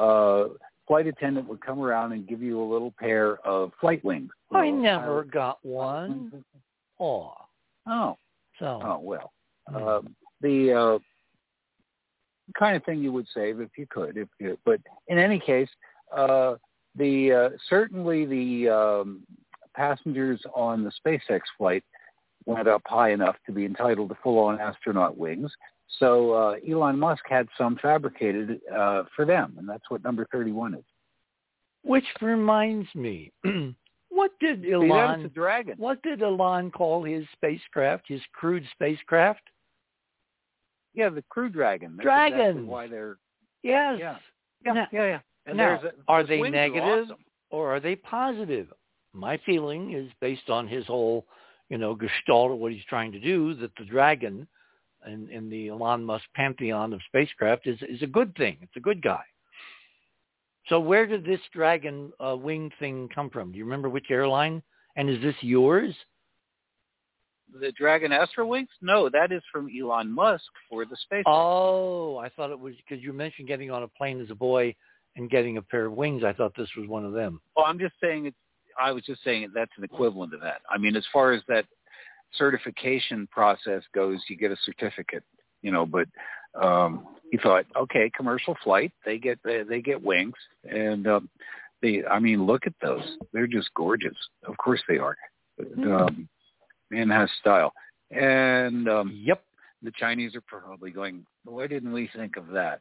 uh, flight attendant would come around and give you a little pair of flight wings. I never got one. Oh. Oh. So. Oh well. Uh, the uh, kind of thing you would save if you could, if you, but in any case, uh, the uh, certainly the um, passengers on the SpaceX flight went up high enough to be entitled to full-on astronaut wings. So uh, Elon Musk had some fabricated uh, for them, and that's what number 31 is. Which reminds me, what did Elon? See, dragon. What did Elon call his spacecraft? His crewed spacecraft? Yeah, the Crew Dragon. That's Dragon. Exactly why they're yes. Yeah. Yeah. Now, yeah. yeah. And now, a, are they negative are awesome. or are they positive? My feeling is based on his whole, you know, gestalt of what he's trying to do that the Dragon in, in the Elon Musk pantheon of spacecraft is is a good thing. It's a good guy. So where did this dragon uh, wing thing come from? Do you remember which airline? And is this yours? The Dragon Astro Wings? No, that is from Elon Musk for the space. Oh, I thought it was because you mentioned getting on a plane as a boy and getting a pair of wings. I thought this was one of them. Well, I'm just saying it's. I was just saying that's an equivalent of that. I mean, as far as that certification process goes, you get a certificate, you know, but um he thought, okay, commercial flight, they get they, they get wings and um they I mean, look at those. They're just gorgeous. Of course they are. Mm-hmm. Um man has style. And um yep, the Chinese are probably going, why didn't we think of that?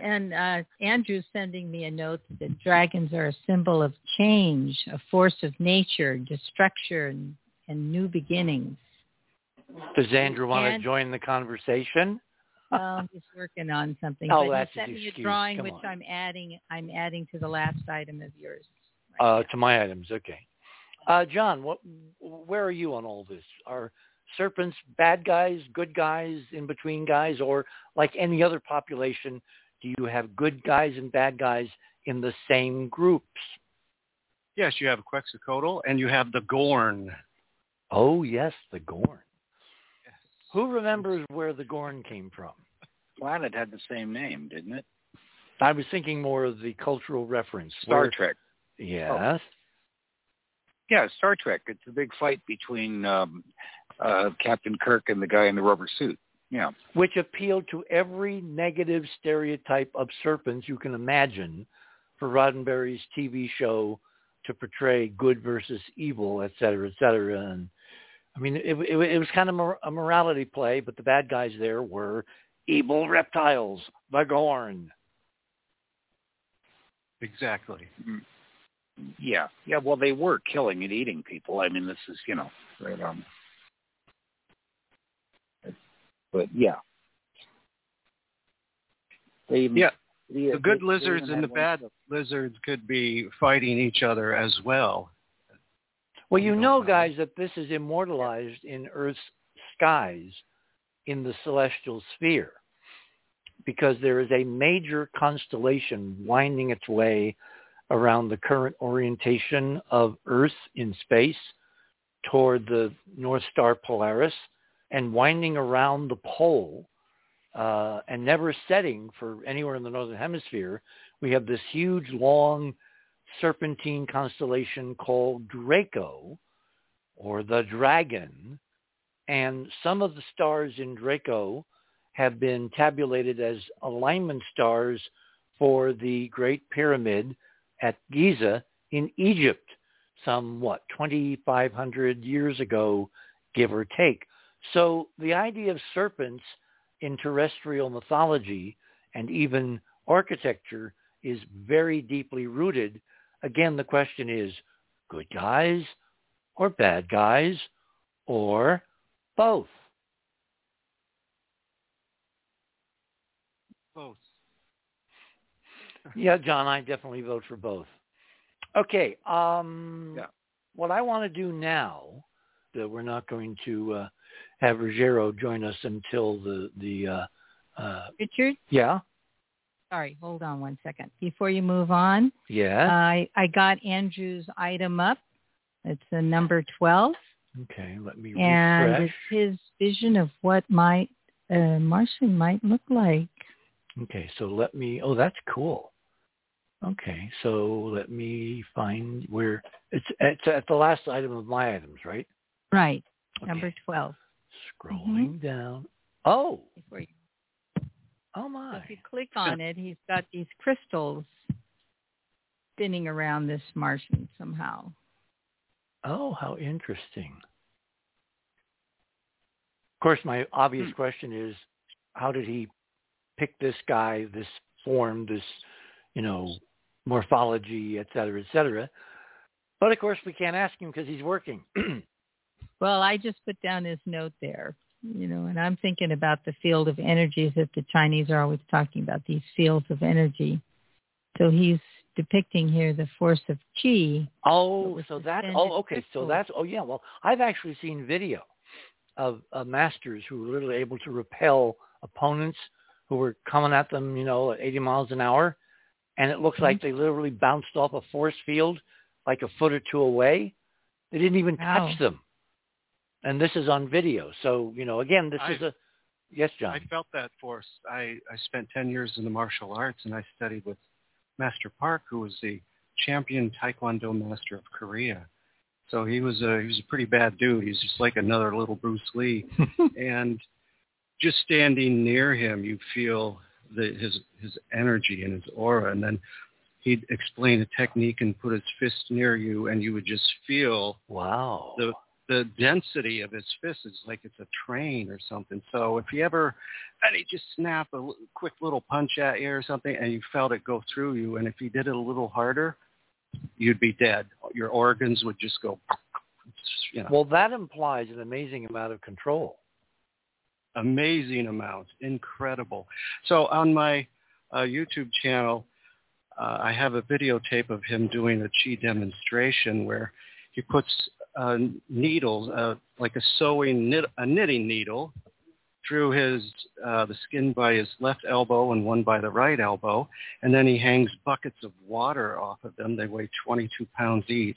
And uh, Andrew's sending me a note that dragons are a symbol of change, a force of nature, destruction, and new beginnings. Does Andrew want And- to join the conversation? Well, he's working on something. Oh, but that's he sent me a drawing Come which on. I'm adding. I'm adding to the last item of yours. Uh, to my items, okay. Uh, John, what, where are you on all this? Are serpents bad guys, good guys, in between guys, or like any other population, do you have good guys and bad guys in the same groups? Yes, you have Quetzalcoatl and you have the Gorn. Oh yes, the Gorn. Who remembers where the Gorn came from? Planet had the same name, didn't it? I was thinking more of the cultural reference. Star Where- Trek. Yes. Yeah, Star Trek. It's a big fight between um, uh, Captain Kirk and the guy in the rubber suit. Yeah. Which appealed to every negative stereotype of serpents you can imagine for Roddenberry's TV show to portray good versus evil, et cetera, et cetera. And I mean, it, it, it was kind of a morality play, but the bad guys there were evil reptiles, the Gorn. Exactly. Mm. Yeah, yeah. Well, they were killing and eating people. I mean, this is you know, right, um, but yeah, they yeah. The, uh, the good they, lizards and the bad stuff. lizards could be fighting each other as well. Well, you know, guys, that this is immortalized in Earth's skies in the celestial sphere because there is a major constellation winding its way around the current orientation of Earth in space toward the North Star Polaris and winding around the pole uh, and never setting for anywhere in the northern hemisphere. We have this huge, long serpentine constellation called Draco or the Dragon. And some of the stars in Draco have been tabulated as alignment stars for the Great Pyramid at Giza in Egypt, some, what, 2,500 years ago, give or take. So the idea of serpents in terrestrial mythology and even architecture is very deeply rooted. Again, the question is good guys or bad guys or both? Both. yeah, John, I definitely vote for both. Okay. Um, yeah. What I want to do now, that we're not going to uh, have Ruggiero join us until the the. Uh, uh, Richard. Yeah. Sorry, hold on one second. Before you move on, yeah, I I got Andrew's item up. It's the number twelve. Okay, let me and refresh. it's his vision of what might uh, Martian might look like. Okay, so let me. Oh, that's cool. Okay, so let me find where it's. It's at the last item of my items, right? Right. Okay. Number twelve. Scrolling mm-hmm. down. Oh. You, oh my! If you click on it, he's got these crystals spinning around this Martian somehow. Oh, how interesting. Of course, my obvious hmm. question is, how did he pick this guy, this form, this, you know, morphology, et cetera, et cetera? But of course, we can't ask him because he's working. well, I just put down his note there, you know, and I'm thinking about the field of energies that the Chinese are always talking about, these fields of energy. So he's depicting here the force of chi. Oh, so that oh okay, so that's oh yeah. Well, I've actually seen video of, of masters who were literally able to repel opponents who were coming at them, you know, at 80 miles an hour, and it looks mm-hmm. like they literally bounced off a force field like a foot or two away. They didn't even wow. touch them, and this is on video. So you know, again, this I, is a yes, John. I felt that force. I I spent 10 years in the martial arts, and I studied with Master Park, who was the champion Taekwondo master of Korea. So he was a he was a pretty bad dude. He's just like another little Bruce Lee, and just standing near him, you feel the, his his energy and his aura, and then he'd explain a technique and put his fist near you, and you would just feel wow the the density of his fist is like it's a train or something. So if you ever, and he just snap a quick little punch at you or something, and you felt it go through you, and if he did it a little harder, you'd be dead. Your organs would just go. You know. Well, that implies an amazing amount of control. Amazing amount, incredible. So on my uh, YouTube channel, uh, I have a videotape of him doing a chi demonstration where he puts uh, needles, uh, like a sewing knit, a knitting needle, through his uh, the skin by his left elbow and one by the right elbow, and then he hangs buckets of water off of them. They weigh 22 pounds each,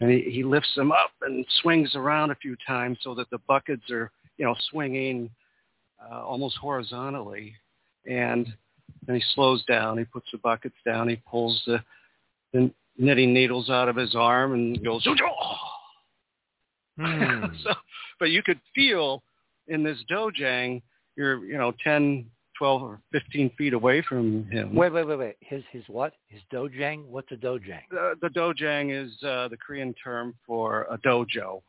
and he, he lifts them up and swings around a few times so that the buckets are you know swinging uh, almost horizontally, and then he slows down. He puts the buckets down. He pulls the knitting needles out of his arm and goes. Hmm. so, but you could feel in this dojang, you're, you know, 10, 12 or 15 feet away from him. Wait, wait, wait, wait. His his what? His dojang? What's a dojang? The, the dojang is uh, the Korean term for a dojo.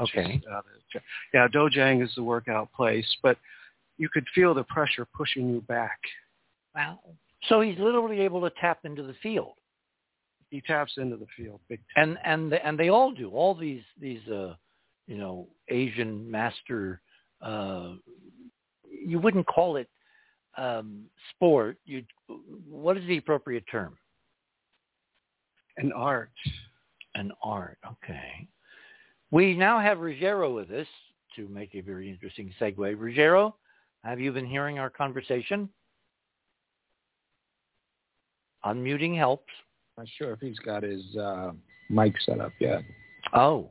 Okay. Is, uh, the- yeah, dojang is the workout place, but you could feel the pressure pushing you back. Wow. So he's literally able to tap into the field, He taps into the field big time. and and and they all do. All these these uh, you know Asian master. Uh, you wouldn't call it um, sport. You what is the appropriate term? An art. An art. Okay. We now have Ruggiero with us to make a very interesting segue. Ruggiero, have you been hearing our conversation? Unmuting helps. Not sure if he's got his uh, mic set up yet. Oh,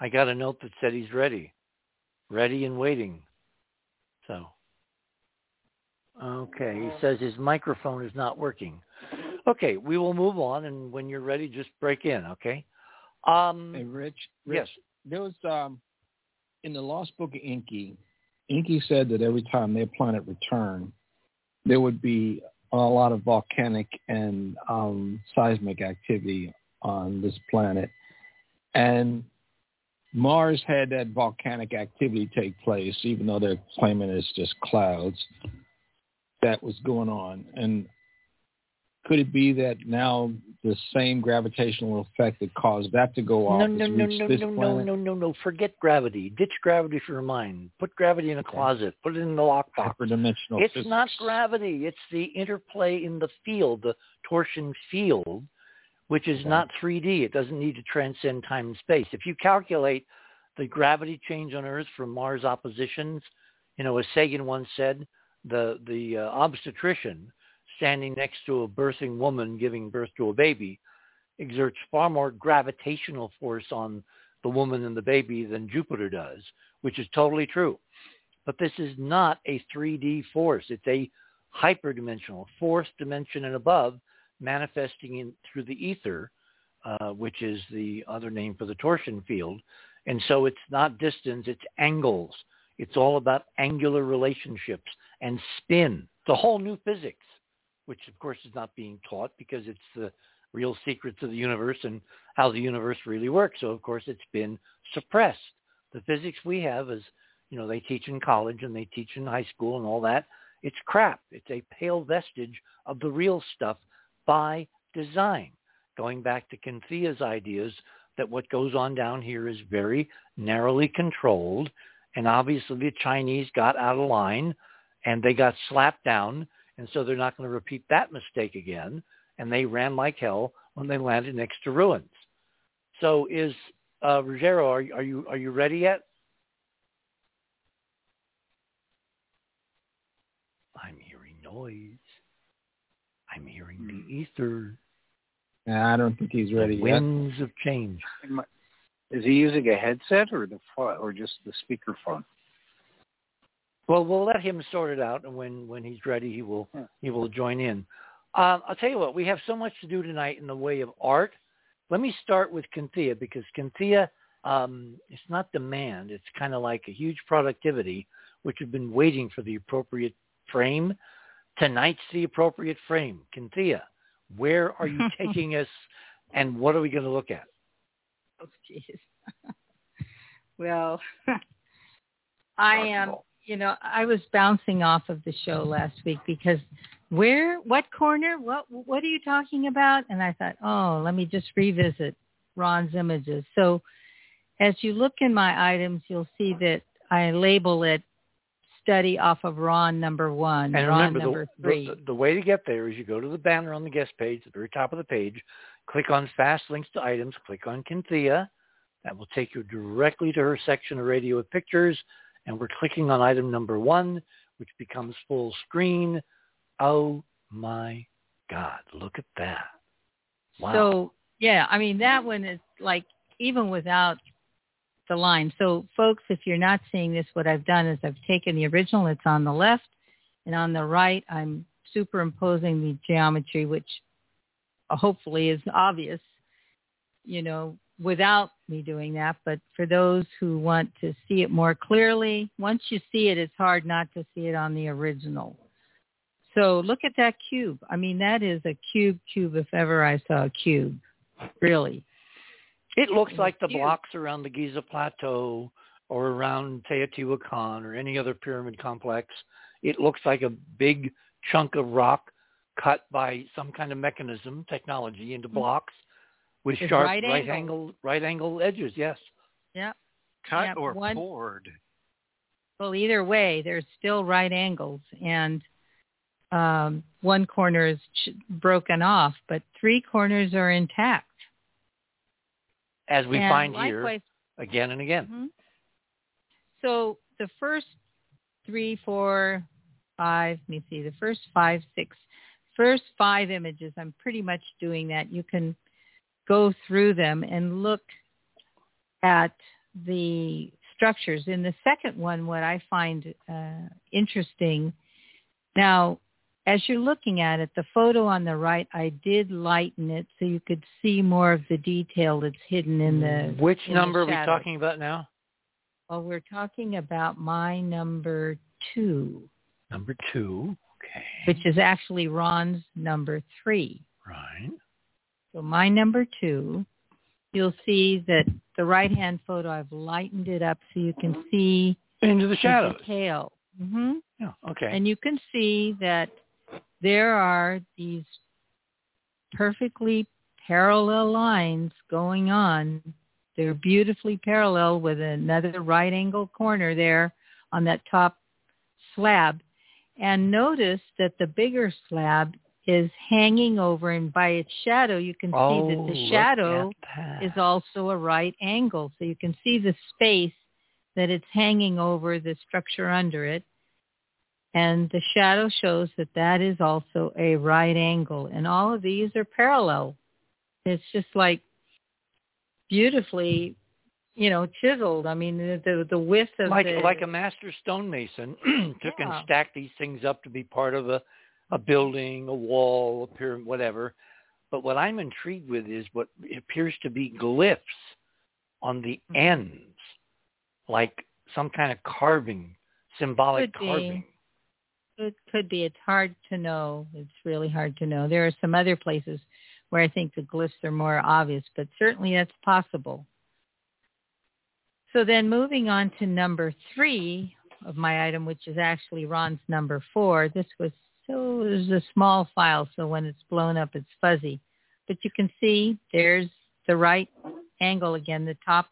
I got a note that said he's ready, ready and waiting. So, okay, he says his microphone is not working. Okay, we will move on, and when you're ready, just break in. Okay. Um, Hey, Rich. Rich yes. There was um, in the Lost Book of Enki. Enki said that every time their planet returned, there would be a lot of volcanic and um, seismic activity on this planet, and Mars had that volcanic activity take place, even though they're claiming it's just clouds. That was going on, and could it be that now the same gravitational effect that caused that to go off No, no, no, no, no, no, no, no, no. Forget gravity. Ditch gravity for your mind. Put gravity in a closet. Put it in the lockbox. Hyperdimensional It's physics. not gravity. It's the interplay in the field, the torsion field, which is Okay. not 3D. It doesn't need to transcend time and space. If you calculate the gravity change on Earth from Mars oppositions, you know, as Sagan once said, the the uh, obstetrician standing next to a birthing woman giving birth to a baby exerts far more gravitational force on the woman and the baby than Jupiter does, which is totally true. But this is not a 3D force. It's a hyperdimensional, fourth dimension and above, manifesting in through the ether, uh, which is the other name for the torsion field. And so it's not distance, it's angles. It's all about angular relationships and spin. It's a whole new physics, which of course is not being taught because it's the real secrets of the universe and how the universe really works. So of course it's been suppressed. The physics we have is, you know, they teach in college and they teach in high school and all that. It's crap. It's a pale vestige of the real stuff by design. Going back to Cynthia's ideas that what goes on down here is very narrowly controlled. And obviously the Chinese got out of line and they got slapped down. And so they're not going to repeat that mistake again. And they ran like hell when they landed next to ruins. So is uh, Ruggiero, are, are you are you ready yet? I'm hearing noise. I'm hearing the ether, Nah, I don't think he's ready the yet. winds of change. Is he using a headset or the pho- or just the speakerphone? Well, we'll let him sort it out, and when when he's ready, he will he will join in. Um, I'll tell you what, we have so much to do tonight in the way of art. Let me start with Cynthia because Cynthia, um, it's not demand; it's kind of like a huge productivity, which have been waiting for the appropriate frame. Tonight's the appropriate frame. Cynthia, where are you taking us, and what are we going to look at? Oh, jeez. well, I am. You know, I was bouncing off of the show last week because where, what corner, what, what are you talking about? And I thought, oh, let me just revisit Ron's images. So, as you look in my items, you'll see that I label it study off of Ron number one, And Ron number the, three. the, the way to get there is you go to the banner on the guest page, at the very top of the page, click on Fast Links to Items, click on Cynthia. That will take you directly to her section of radio with pictures, and we're clicking on item number one, which becomes full screen. Oh my God, look at that. Wow. So yeah, I mean that one is like even without the line. So folks, if you're not seeing this, what I've done is I've taken the original, it's on the left, and on the right I'm superimposing the geometry, which hopefully is obvious, you know, without me doing that. But for those who want to see it more clearly, once you see it, it's hard not to see it on the original. So look at that cube. I mean, that is a cube cube if ever I saw a cube, really. It looks like the blocks around the Giza Plateau or around Teotihuacan or any other pyramid complex. It looks like a big chunk of rock cut by some kind of mechanism, technology into mm-hmm. blocks with With sharp right right angles. angle right angle edges. Yes. Yeah. Cut Yeah, or one- poured? Well, either way, there's still right angles, and um, one corner is ch- broken off, but three corners are intact. As we And find here again and again. Mhm. So the first three, four, five, let me see, the first five, six, first five images, I'm pretty much doing that. You can go through them and look at the structures. In the second one, what I find uh, interesting, now, as you're looking at it, the photo on the right, I did lighten it so you could see more of the detail that's hidden in the Which in the number are we talking about now? Well, we're talking about my number two, Number two. Okay. which is actually Ron's number three. right. So my number two, you'll see that the right-hand photo, I've lightened it up so you can see Into the the shadows. detail. hmm Yeah. Okay. And you can see that there are these perfectly parallel lines going on. They're beautifully parallel with another right angle corner there on that top slab. And notice that the bigger slab is hanging over and by its shadow you can see oh, that the oh, shadow at that. is also a right angle. So you can see the space that it's hanging over the structure under it. And the shadow shows that that is also a right angle. And all of these are parallel. It's just like beautifully, you know, chiseled. I mean, the the, the width of like the, like a master stonemason took and Yeah. stacked these things up to be part of a a building, a wall, a pyramid, whatever. But what I'm intrigued with is what appears to be glyphs on the Mhm. ends, like some kind of carving, symbolic Could be. carving. It could be. It's hard to know. It's really hard to know. There are some other places where I think the glyphs are more obvious, but certainly that's possible. So then moving on to number three of my item, which is actually Ron's number four. This was so it was a small file, so when it's blown up, it's fuzzy. But you can see there's the right angle again, the top,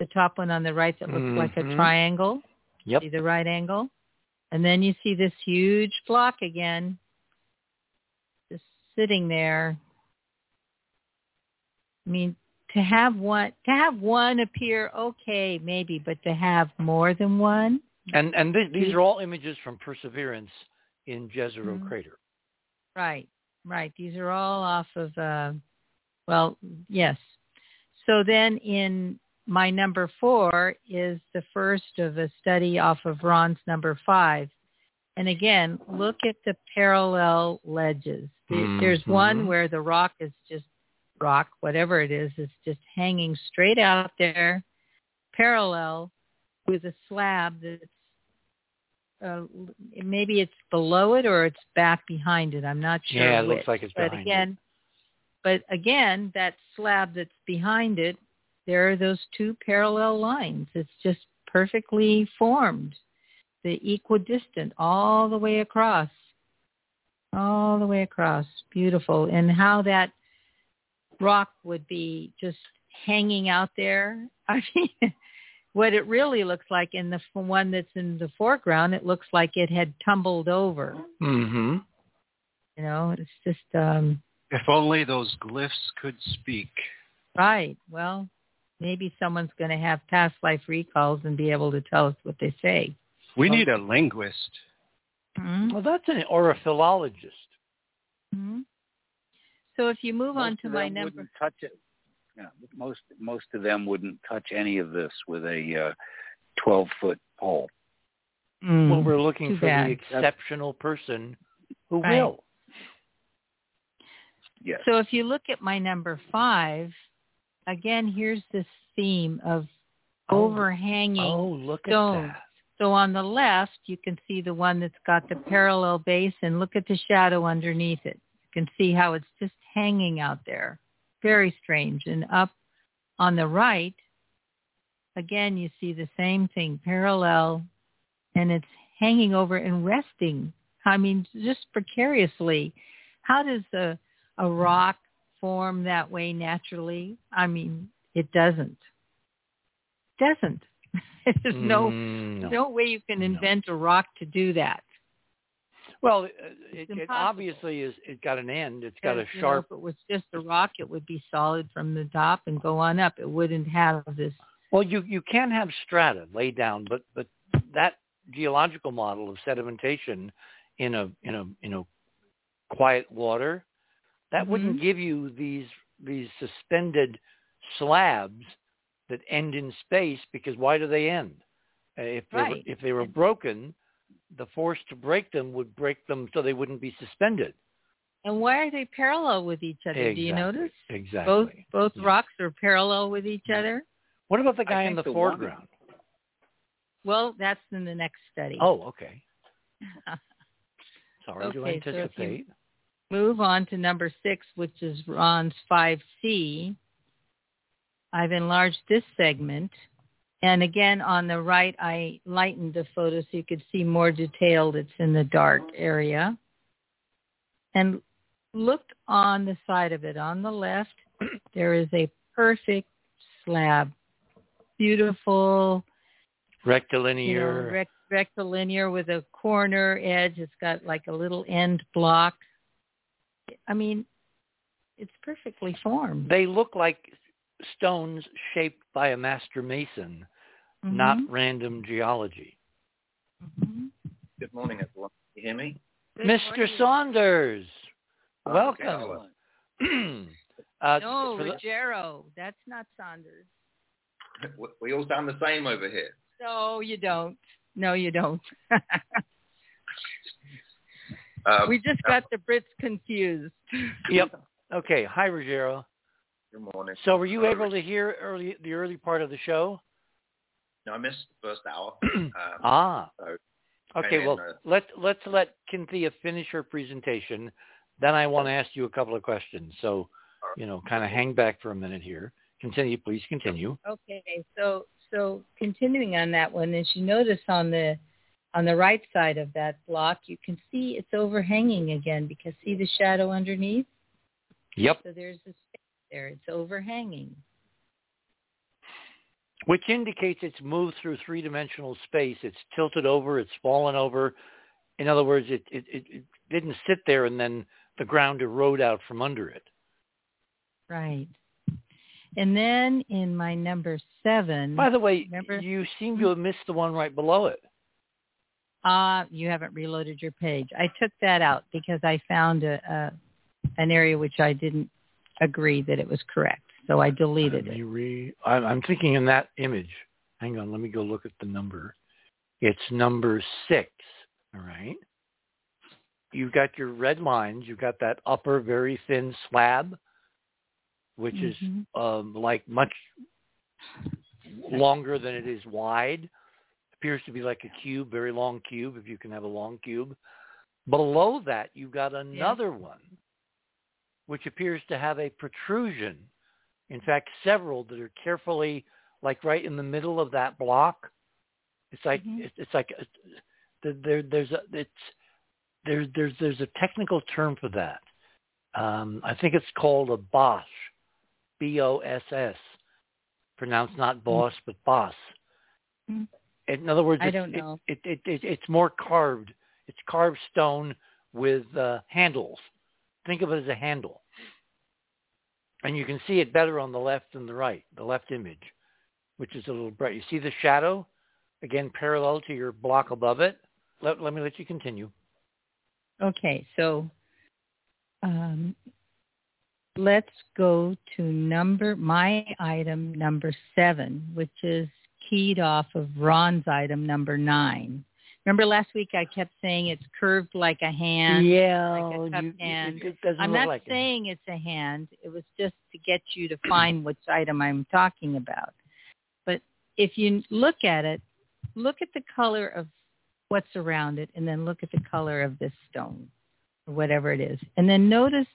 the top one on the right that looks like a Mhm. triangle. Yep. See the right angle? And then you see this huge block again, just sitting there. I mean, to have one, to have one appear, okay, maybe, but to have more than one, And and th- These- are all images from Perseverance in Jezero Mhm. Crater. right, right. These are all off of, uh, well, yes. So then in my number four is the first of a study off of Ron's number five. And again, look at the parallel ledges. There- There's one where the rock is just rock, whatever it is, is just hanging straight out there, parallel with a slab that's uh, maybe it's below it or it's back behind it. I'm not sure. Yeah, it looks like it's but behind it. again, But again, that slab that's behind it, there are those two parallel lines. It's just perfectly formed, the equidistant all the way across, all the way across. Beautiful. And how that rock would be just hanging out there. I mean, what it really looks like in the one that's in the foreground, it looks like it had tumbled over. Mm-hmm. You know, it's just um If only those glyphs could speak. right. Well, maybe someone's going to have past life recalls and be able to tell us what they say. We Well- need a linguist. Mhm. Well, that's an or a philologist. Mhm. So if you move on to my them number, wouldn't touch it. Yeah, most most of them wouldn't touch any of this with a uh, twelve foot pole. Mm, Well, we're looking for bad. the exceptional person who Right. will. Yes. So if you look at my number five, again, here's this theme of Oh. overhanging Oh, look stones. at that. So on the left, you can see the one that's got the parallel base and look at the shadow underneath it. You can see how it's just hanging out there. Very strange. And up on the right, again, you see the same thing, parallel, and it's hanging over and resting. I mean, just precariously. How does a, a rock form that way naturally? I mean, it doesn't. Doesn't. There's no Mm, no. no way you can No. invent a rock to do that. Well, it, it, it obviously is. It got an end. It's got a Because, you know, sharp. if it was just a rock, it would be solid from the top and go on up. It wouldn't have this. Well, you you can have strata laid down, but but that geological model of sedimentation in a in a in a quiet water that wouldn't give you these these suspended slabs that end in space because why do they end? Uh, If they were, if they were broken, the force to break them would break them so they wouldn't be suspended. And why are they parallel with each other? Do you notice? Exactly. Both both Yeah. rocks are parallel with each other. What about the guy in think the, the one- foreground? Well, that's in the next study. Oh, okay. Sorry to Okay, so anticipate. Move on to number six, which is Ron's 5C. I've enlarged this segment. And again, on the right, I lightened the photo so you could see more detailed. It's in the dark area. And look on the side of it. On the left, there is a perfect slab. Beautiful, you know, Rectilinear. rect- rectilinear with a corner edge. It's got like a little end block. I mean, it's perfectly formed. they look like stones shaped by a master mason, not Mhm. random geology. Mhm. Good morning, everyone. Can you hear me? Good Mr. morning. Saunders, Oh, welcome. uh, No, for the- That's not Saunders. We- We all sound the same over here. No, you don't. No, you don't. Uh, we just got the Brits confused. yep. Okay. Hi, Ruggiero. Good morning. So, were you Hello, able to hear early the early part of the show? No, I missed the first hour. Um, ah. so Okay. Well, uh, let let's let Cynthia finish her presentation. Then I want to ask you a couple of questions. So, you know, kind of hang back for a minute here. Continue, please. Continue. Okay, so so continuing on that one, as you notice on the on the right side of that block, you can see it's overhanging again because see the shadow underneath. Yep. So there's a space there. It's overhanging. which indicates it's moved through three-dimensional space. It's tilted over. It's fallen over. In other words, it, it, it, didn't sit there and then the ground erode out from under it. Right. And then in my number seven, By the way, Remember- you seem to have missed the one right below it. uh, you haven't reloaded your page. I took that out because I found a, a an area which I didn't agree that it was correct. So I deleted it. re- I'm, thinking in that image. Hang on, let me go look at the number. It's number six. All right. You've got your red lines. You've got that upper very thin slab, which Mhm. is um, like much longer than it is wide. Appears to be like a cube, very long cube, if you can have a long cube. Below that, you've got another one, which appears to have a protrusion. In fact, several that are carefully, like right in the middle of that block. It's like Mhm. it's, it's like a, there there's a it's there there's there's a technical term for that. Um, I think it's called a boss, B O S S, pronounced not boss but boss. Mm. In other words, I it's, don't know. It, it, it, it's more carved. It's carved stone with uh, handles. Think of it as a handle. And you can see it better on the left than the right, the left image, which is a little bright. You see the shadow, again, parallel to your block above it? Let, let me let you continue. Okay, so um, let's go to number my item number seven, which is keyed off of Ron's item number nine. Remember last week I kept saying it's curved like a hand. yeah, like a cup you- hand. It, it I'm not like it. saying it's a hand. It was just to get you to find which item I'm talking about. But if you look at it, look at the color of what's around it and then look at the color of this stone or whatever it is. And then notice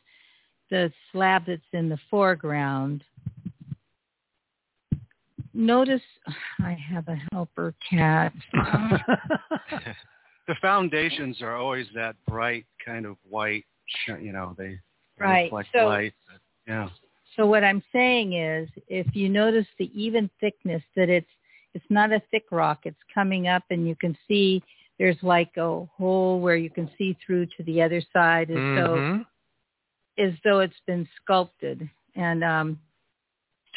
the slab that's in the foreground. Notice I have a helper cat. the foundations are always that bright kind of white, you know, they Right, reflect so- light. Yeah. So what I'm saying is, if you notice the even thickness, that it's it's not a thick rock. It's coming up, and you can see there's like a hole where you can see through to the other side, as though Mhm. as though it's been sculpted. And um,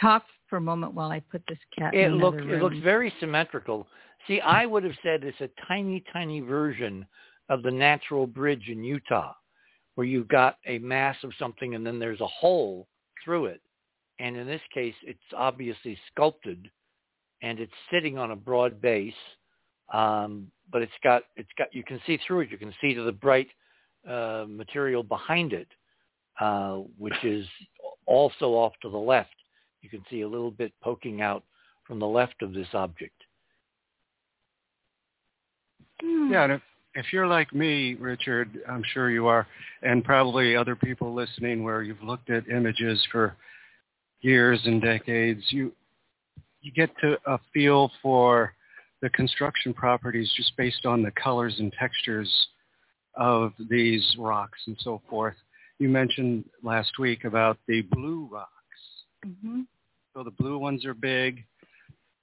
talk for a moment while I put this cat. It looks it looks very symmetrical. See, I would have said it's a tiny, tiny version of the natural bridge in Utah, where you've got a mass of something and then there's a hole through it. And in this case, it's obviously sculpted, and it's sitting on a broad base. Um, but it's got it's got you can see through it. You can see to the bright uh, material behind it, uh, which is also off to the left. You can see a little bit poking out from the left of this object. Hmm. Yeah, and if, if you're like me, Richard, I'm sure you are, and probably other people listening where you've looked at images for years and decades, you you get to a feel for the construction properties just based on the colors and textures of these rocks and so forth. You mentioned last week about the blue rocks. Mhm. So the blue ones are big.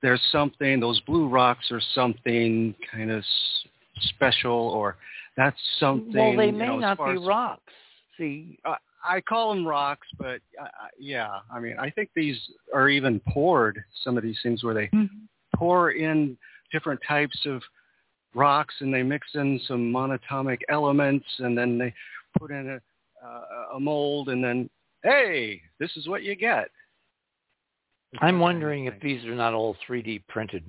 There's something, those blue rocks are something kind of s- special or that's something. well, they you may know, not be as- rocks. See, I, I call them rocks, but uh, uh, yeah, I mean, I think these are even poured, some of these things where they Mhm. pour in different types of rocks and they mix in some monatomic elements and then they put in a, uh, a mold and then, hey, this is what you get. I'm wondering if these are not all 3D printed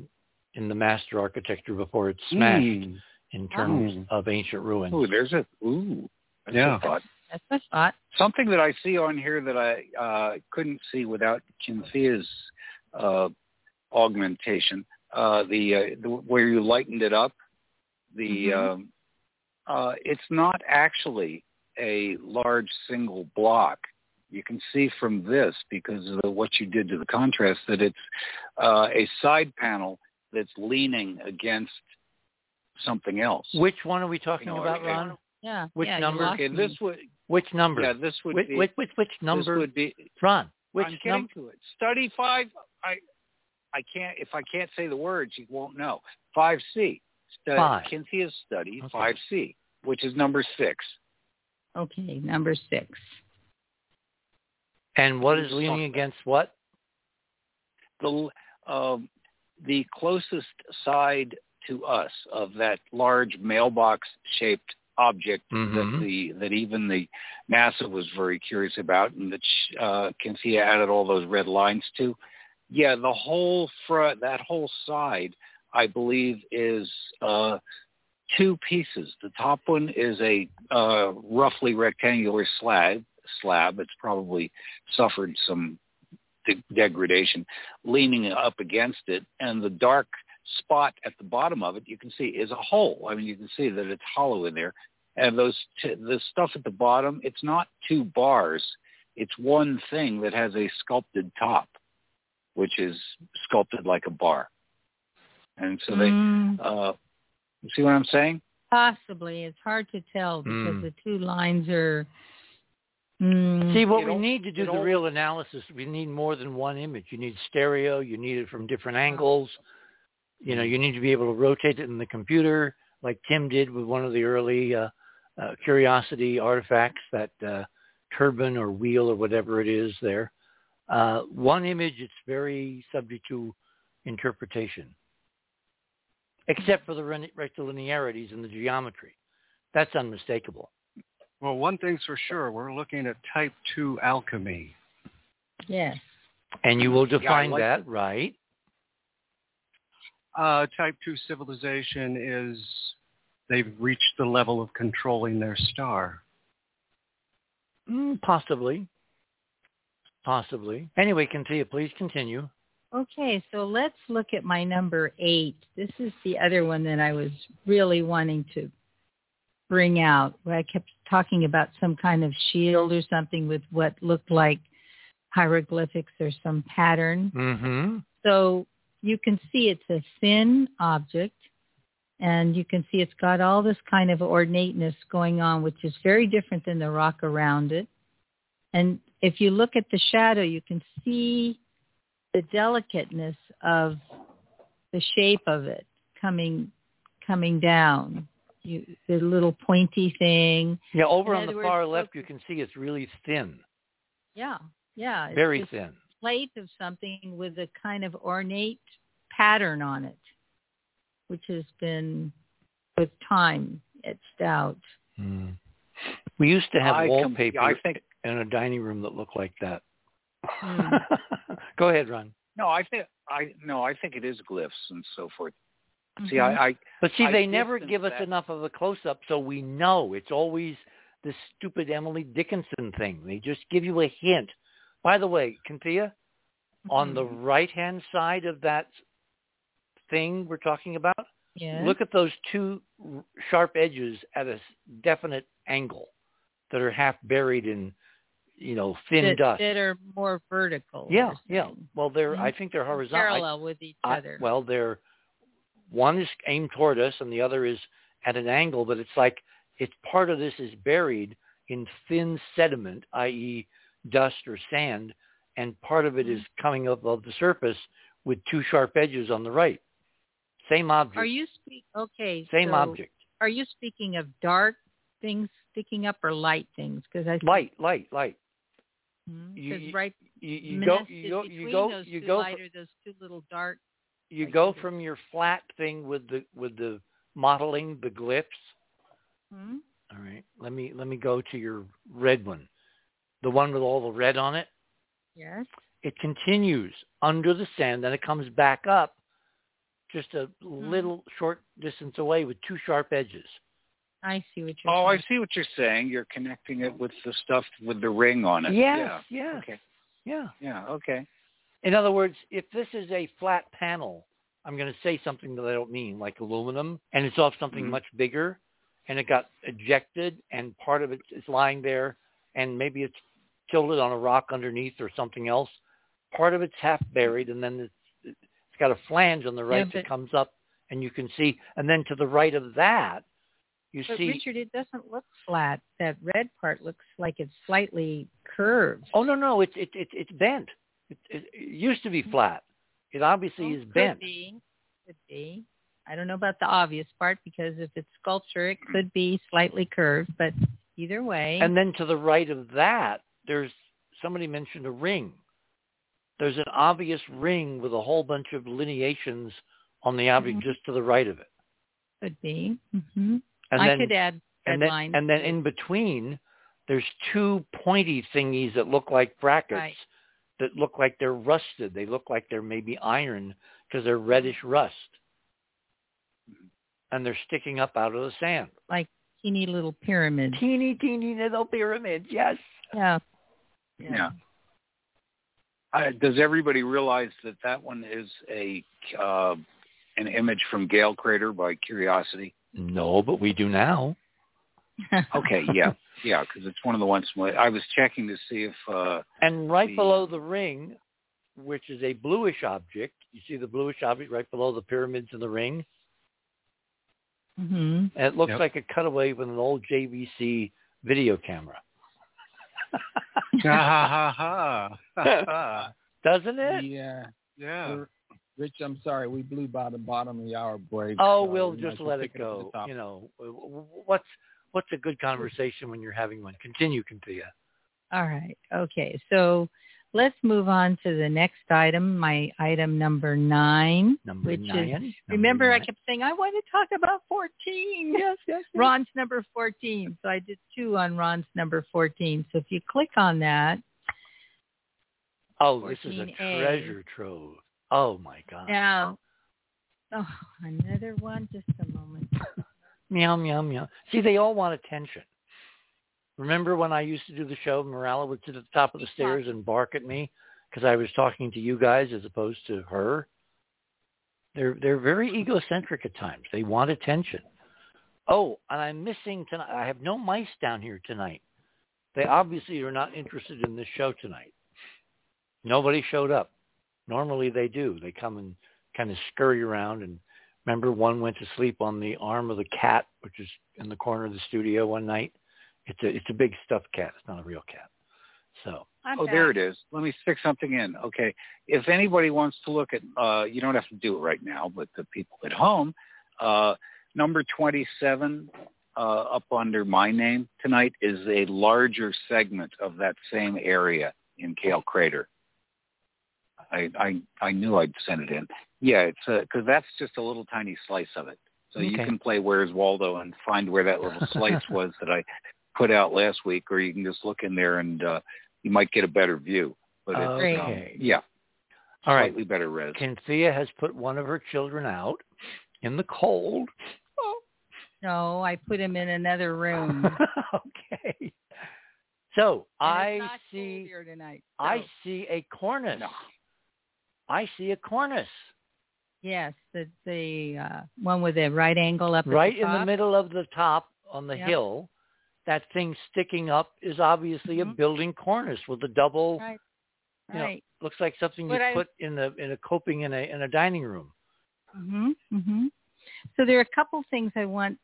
in the master architecture before it's smashed Mm. in terms Mm. of ancient ruins. Ooh, there's a ooh. That's Yeah. a thought. That's a thought. Something that I see on here that I uh, couldn't see without Cynthia's uh, augmentation. Uh, the, uh, the where you lightened it up. The Mhm. um, uh, it's not actually a large single block. You can see from this because of what you did to the contrast that it's uh, a side panel that's leaning against something else. Which one are we talking You know, about, okay. Ron? Yeah. Which yeah, number? Okay, this would Which number? yeah, this would which, be which, which, which this number? would be Ron, which I'm getting number? to it. Study five. I I can't if I can't say the words, you won't know. Five C. Stu- Five. Cynthia's study Okay. five C, which is number six. Okay, number six. And what is leaning against what? The um, the closest side to us of that large mailbox shaped object Mhm. that the that even the NASA was very curious about, and that uh, Cynthia added all those red lines to. Yeah, the whole front, that whole side, I believe, is uh, two pieces. The top one is a uh, roughly rectangular slab. Slab. It's probably suffered some de- degradation, leaning up against it, and the dark spot at the bottom of it, you can see, is a hole. I mean, you can see that it's hollow in there. And those t- the stuff at the bottom, it's not two bars. It's one thing that has a sculpted top, which is sculpted like a bar. And so they, Mm, uh, you see what I'm saying? possibly. It's hard to tell because Mm. the two lines are. Mm, See, what we need to do the real analysis, we need more than one image. You need stereo. You need it from different angles. You know, you need to be able to rotate it in the computer, like Tim did with one of the early uh, uh, Curiosity artifacts, that uh, turban or wheel or whatever it is there. Uh, one image, it's very subject to interpretation, except for the ren- rectilinearities in the geometry. That's unmistakable. Well, one thing's for sure, we're looking at type 2 alchemy. yes. And you will define like that, right? Uh, type 2 civilization is they've reached the level of controlling their star. Mm, possibly. Possibly. Anyway, continue. Please continue. Okay, so let's look at my number eight. This is the other one that I was really wanting to bring out. Where I kept talking about some kind of shield or something with what looked like hieroglyphics or some pattern. Mm-hmm. So you can see it's a thin object and you can see it's got all this kind of ornateness going on, which is very different than the rock around it. And if you look at the shadow, you can see the delicateness of the shape of it coming coming down. You, the little pointy thing. Yeah, over In on the other words, far left, you can see it's really thin, Yeah, yeah. it's very thin. Plate of something with a kind of ornate pattern on it, which has been with time etched out. Mm. We used to have I com- wallpaper I think in a dining room that looked like that. Hmm. Go ahead, Ron. no, I think I no, I think it is glyphs and so forth. See, Mhm. I, I But see, I they never give us that- enough of a close-up, so we know. It's always this stupid Emily Dickinson thing. They just give you a hint. By the way, Cynthia, on the Mhm. right-hand side of that thing we're talking about, look at those two sharp edges at a definite angle that are half buried in, you know, thin that, dust. that are more vertical. yeah, yeah. Well, they're. I Mhm. think they're horizontal. Parallel with each I- other. well, they're one is aimed toward us and the other is at an angle, but it's like it's part of this is buried in thin sediment, i.e., dust or sand, and part of it is Mm-hmm. coming up above the surface with two sharp edges on the right. Same object. are you speak? Okay. Same so object. Are you speaking of dark things sticking up or light things? Because I Light, light, light. Because you- right You, you go, you go, you go, those you two go, those two little dark. You go from your flat thing with the with the modeling, the glyphs. Hmm? All right. Let me let me go to your red one. The one with all the red on it. Yes. It continues under the sand, then it comes back up just a Mm-hmm. little short distance away with two sharp edges. I see what you're oh, I saying. see what you're saying. You're connecting it with the stuff with the ring on it. Yes, Yeah. yes, Okay. yeah. Yeah. Okay. In other words, if this is a flat panel, I'm going to say something that I don't mean, like aluminum, and it's off something Mhm. much bigger, and it got ejected, and part of it is lying there, and maybe it's tilted on a rock underneath or something else. Part of it's half buried, and then it's, it's got a flange on the right but- that comes up, and you can see, and then to the right of that, you But see. Richard, it doesn't look flat. That red part looks like it's slightly curved. Oh no, no, it's it, it, it's bent. It, it, it used to be flat. It obviously Well, is could bent. be. Could be. I don't know about the obvious part because if it's sculpture, it could be slightly curved. But either way, And then to the right of that, there's somebody mentioned a ring. There's an obvious ring with a whole bunch of lineations on the object Mhm. just to the right of it. could be. hmm And I then, could add and then, lines. and then in between, there's two pointy thingies that look like brackets Right. That look like they're rusted. They look like they're maybe iron because they're reddish rust. And they're sticking up out of the sand. like teeny little pyramids. Teeny, teeny little pyramids, yes. Yeah. Yeah. Uh, does everybody realize that that one is a uh, an image from Gale Crater by Curiosity? No, but we do now. Okay, yeah, yeah, because it's one of the ones I was checking to see if uh, And right The- below the ring, which is a bluish object, you see the bluish object right below the pyramids in the ring? hmm And it looks Yep. like a cutaway with an old JVC video camera. ha ha ha ha. Doesn't it? Yeah. yeah. We're- Rich, I'm sorry, we blew by the bottom of the hour break. Oh, so we'll just let it pick up the go. top. You know, w- w- what's what's a good conversation when you're having one? Continue, Cynthia. All right. Okay. So let's move on to the next item, my item number nine, Number which nine. is, Number remember I kept saying, I want to talk about 14. Yes, yes, yes. Ron's number 14. So I did two on Ron's number 14. So if you click on that, Oh, this is a 14A. treasure trove. Oh my God. now, oh, another one, just a moment. Meow, meow, meow. See, they all want attention. Remember when I used to do the show, Morella would sit at the top of the stairs and bark at me because I was talking to you guys as opposed to her? They're they're very egocentric at times. They want attention. Oh, and I'm missing tonight. I have no mice down here tonight. They obviously are not interested in this show tonight. Nobody showed up. Normally they do. They come and kind of scurry around and remember one went to sleep on the arm of the cat, which is in the corner of the studio one night. It's a it's a big stuffed cat. It's not a real cat. So I'm oh, back. there it is. Let me stick something in. Okay. If anybody wants to look at, uh, you don't have to do it right now, but the people at home, uh, number 27 uh, up under my name tonight is a larger segment of that same area in Gale Crater. I, I, I knew I'd send it in. Yeah, it's because that's just a little tiny slice of it. So you can play Where's Waldo and find where that little slice was that I put out last week, or you can just look in there and uh, you might get a better view. But it's, Great. um, yeah, All right. slightly better res. Cynthia has put one of her children out in the cold. No, I put him in another room. okay. So And I it's not cold see here tonight. I see a cornice. No. I see a cornice yes, the the uh, one with the right angle up right the in the middle of the top on the Yep. hill. That thing sticking up is obviously a Mhm. building cornice with a double. Right. you know, Right. looks like something you What I- put in a in a coping in a in a dining room. Mhm. Mhm. So there are a couple things I want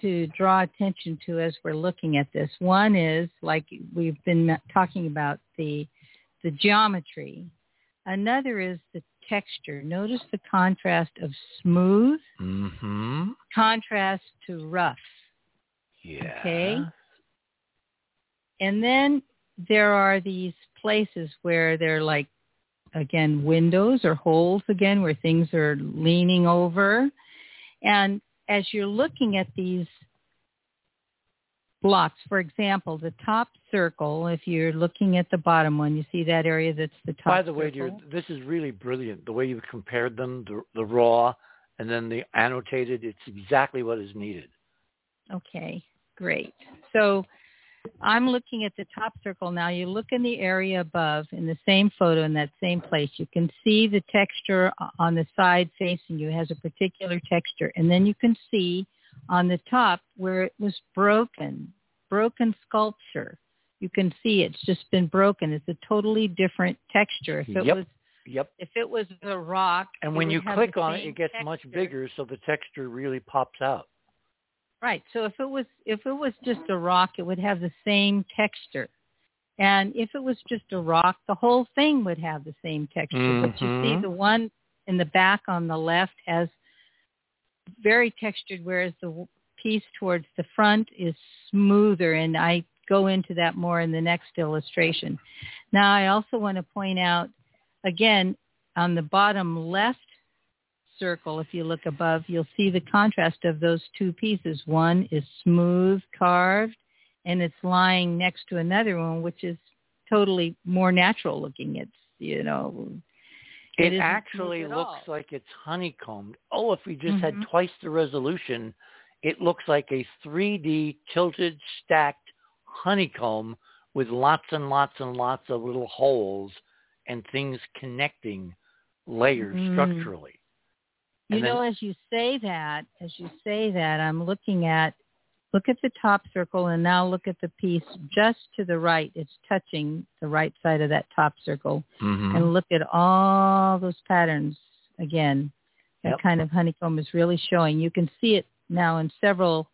to draw attention to as we're looking at this. One is like we've been talking about the the geometry. Another is the texture. Notice the contrast of smooth Mm-hmm. contrast to rough. Yeah. Okay. And then there are these places where they're like, again, windows or holes again, where things are leaning over. And as you're looking at these blocks, for example, the top circle, if you're looking at the bottom one, you see that area that's the top By the way, dear, this is really brilliant. The way you've compared them, the, the raw and then the annotated, it's exactly what is needed. Okay, great. So I'm looking at the top circle now. You look in the area above in the same photo in that same place. You can see the texture on the side facing you has a particular texture. And then you can see on the top where it was broken, broken sculpture. You can see it's just been broken. It's a totally different texture. If it Yep. was Yep. if it was a rock, And when you click on it, it gets much bigger, so the texture really pops out. Right. So if it was if it was just a rock, it would have the same texture. And if it was just a rock, the whole thing would have the same texture. But you see Mhm. the one in the back on the left has very textured, whereas the piece towards the front is smoother. And I go into that more in the next illustration. Now, I also want to point out, again, on the bottom left circle, if you look above, you'll see the contrast of those two pieces. One is smooth carved, and it's lying next to another one, which is totally more natural looking. It's, you know, It, actually looks all. like it's honeycombed. Oh, if we just had Mhm. twice the resolution, it looks like a 3D tilted, stacked honeycomb with lots and lots and lots of little holes and things connecting layers Mm. structurally. You then- know, as you say that, as you say that, I'm looking at, look at the top circle and now look at the piece just to the right. It's touching the right side of that top circle. Mhm. And look at all those patterns again. That Yep. kind of honeycomb is really showing. You can see it now in several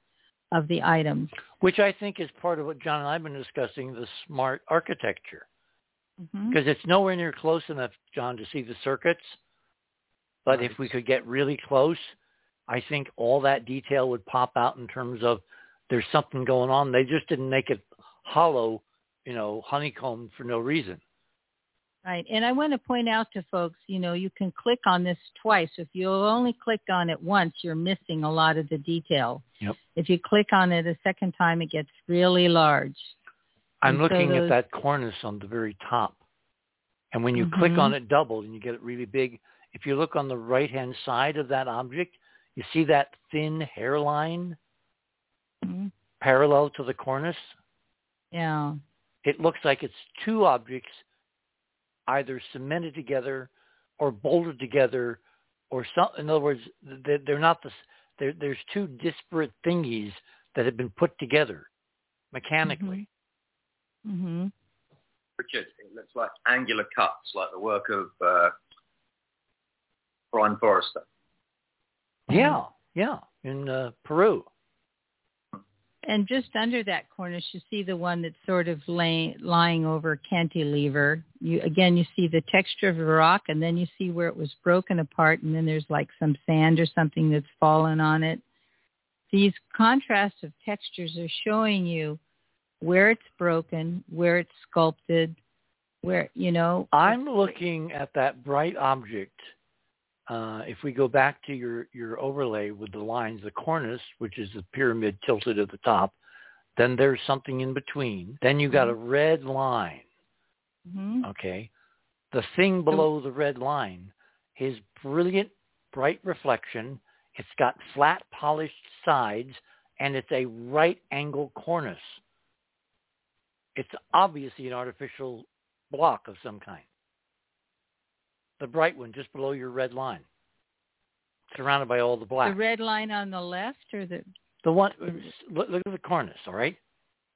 of the items. Which I think is part of what John and I have been discussing, the smart architecture. Because it's nowhere near close enough, John, to see the circuits. But if we could get really close, I think all that detail would pop out in terms of there's something going on. They just didn't make it hollow, you know, honeycomb for no reason. Right. And I want to point out to folks, you know, you can click on this twice. If you only click on it once, you're missing a lot of the detail. Yep. If you click on it a second time, it gets really large. I'm And so looking those- at that cornice on the very top. And when you click Mhm. on it double and you get it really big, if you look on the right-hand side of that object, you see that thin hairline parallel to the cornice, Yeah. it looks like it's two objects either cemented together or bolted together or some in other words they're, they're not the there there's two disparate thingies that have been put together mechanically Mm-hmm. Richard, it looks like angular cuts, like the work of uh, Brien Foerster. yeah yeah in uh, peru And just under that cornice, you see the one that's sort of lay, lying over cantilever. You again, you see the texture of the rock, and then you see where it was broken apart, and then there's like some sand or something that's fallen on it. These contrasts of textures are showing you where it's broken, where it's sculpted, where you know. i'm looking at that bright object uh, if we go back to your, your overlay with the lines, the cornice, which is the pyramid tilted at the top, then there's something in between. Then you got a red line. Mhm. Okay. The thing below the red line is brilliant, bright reflection. It's got flat, polished sides, and it's a right angle cornice. It's obviously an artificial block of some kind. The bright one just below your red line, surrounded by all the black. The red line on the left, or the The one, look, look at the cornice, all right?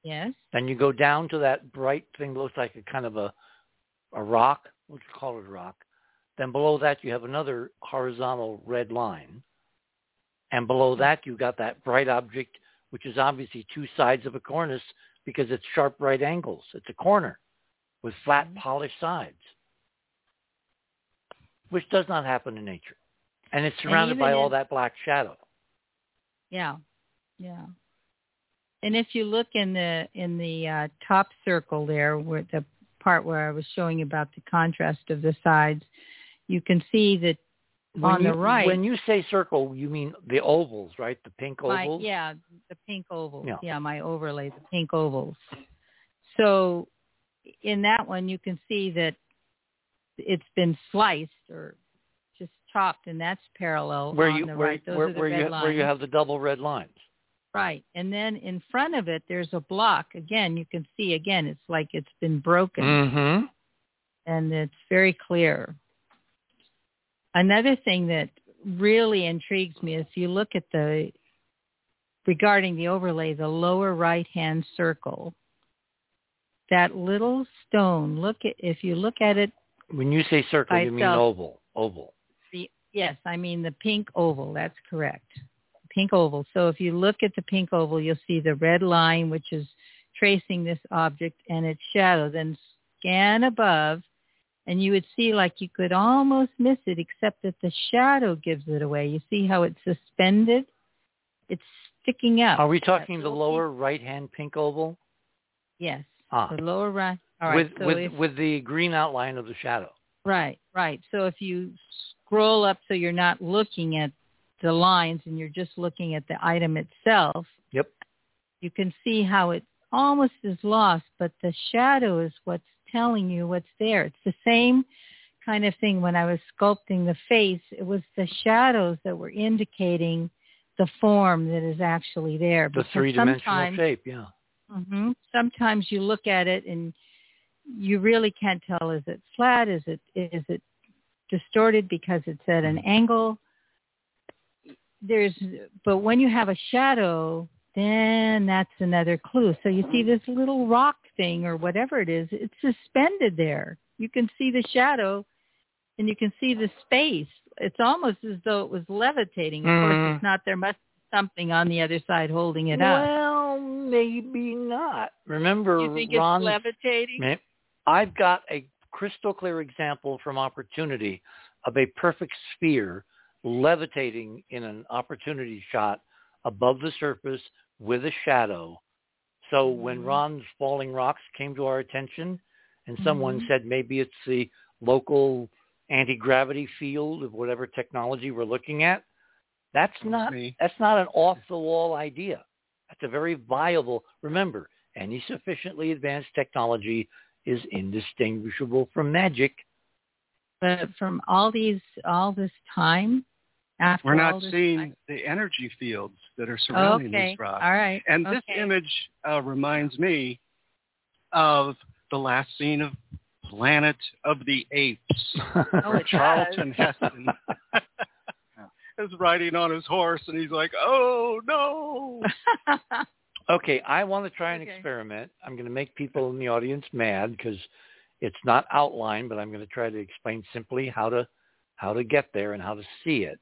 yes, Then you go down to that bright thing that looks like a kind of a a rock. Let's call it a rock. Then below that you have another horizontal red line. And below that you've got that bright object, which is obviously two sides of a cornice because it's sharp right angles. It's a corner with flat Mhm. polished sides, which does not happen in nature. And it's surrounded by even all that black shadow. Yeah, yeah. And if you look in the in the uh, top circle there, where the part where I was showing about the contrast of the sides, you can see that When on you, the right. When you say circle, you mean the ovals, right? The pink my, ovals? yeah, the pink ovals. Yeah. Yeah. my overlay, the pink ovals. So in that one, you can see that it's been sliced or just chopped, and that's parallel where on you the where, right. Those where, are the where red you lines. where you have the double red lines. Right. And then in front of it, there's a block. Again, you can see, again, it's like it's been broken Mm-hmm. and it's very clear. Another thing that really intrigues me is if you look at the, regarding the overlay, the lower right-hand circle, that little stone, look at, if you look at it, When you say circle, By you mean oval. Oval. the, yes, I mean the pink oval, that's correct. Pink oval. So if you look at the pink oval, you'll see the red line, which is tracing this object and its shadow. Then scan above, and you would see like you could almost miss it, except that the shadow gives it away. You see how it's suspended? It's sticking up. Are we talking the lower right-hand pink oval? Yes, Ah, the lower right. All right. with so with if, with the green outline of the shadow. Right, right. So if you scroll up so you're not looking at the lines and you're just looking at the item itself, Yep. you can see how it almost is lost, but the shadow is what's telling you what's there. It's the same kind of thing when I was sculpting the face. It was the shadows that were indicating the form that is actually there. The Because three-dimensional shape. Yeah. Mm-hmm, Sometimes you look at it and you really can't tell is it flat, is it is it distorted because it's at an angle. There's but when you have a shadow, then that's another clue. So you see this little rock thing or whatever it is, it's suspended there. You can see the shadow and you can see the space. It's almost as though it was levitating. Of Mhm. course it's not. There must be something on the other side holding it up. Well, maybe not. Remember, you think Ron, it's levitating? I've got a crystal clear example from Opportunity of a perfect sphere levitating in an opportunity shot above the surface with a shadow. So when Mhm. Ron's falling rocks came to our attention and someone Mhm. said maybe it's the local anti-gravity field of whatever technology we're looking at, that's That not me. that's not an off-the-wall idea. That's a very viable. Remember, any sufficiently advanced technology is indistinguishable from magic. but from all these all this time After We're all not this seeing time. the energy fields that are surrounding okay. these rocks. All right. And this image uh, reminds me of the last scene of Planet of the Apes. Oh, where Charlton does. Heston is riding on his horse, and he's like, "Oh no!" Okay, I want to try an Okay. experiment. I'm going to make people in the audience mad because it's not outlined, but I'm going to try to explain simply how to how to get there and how to see it.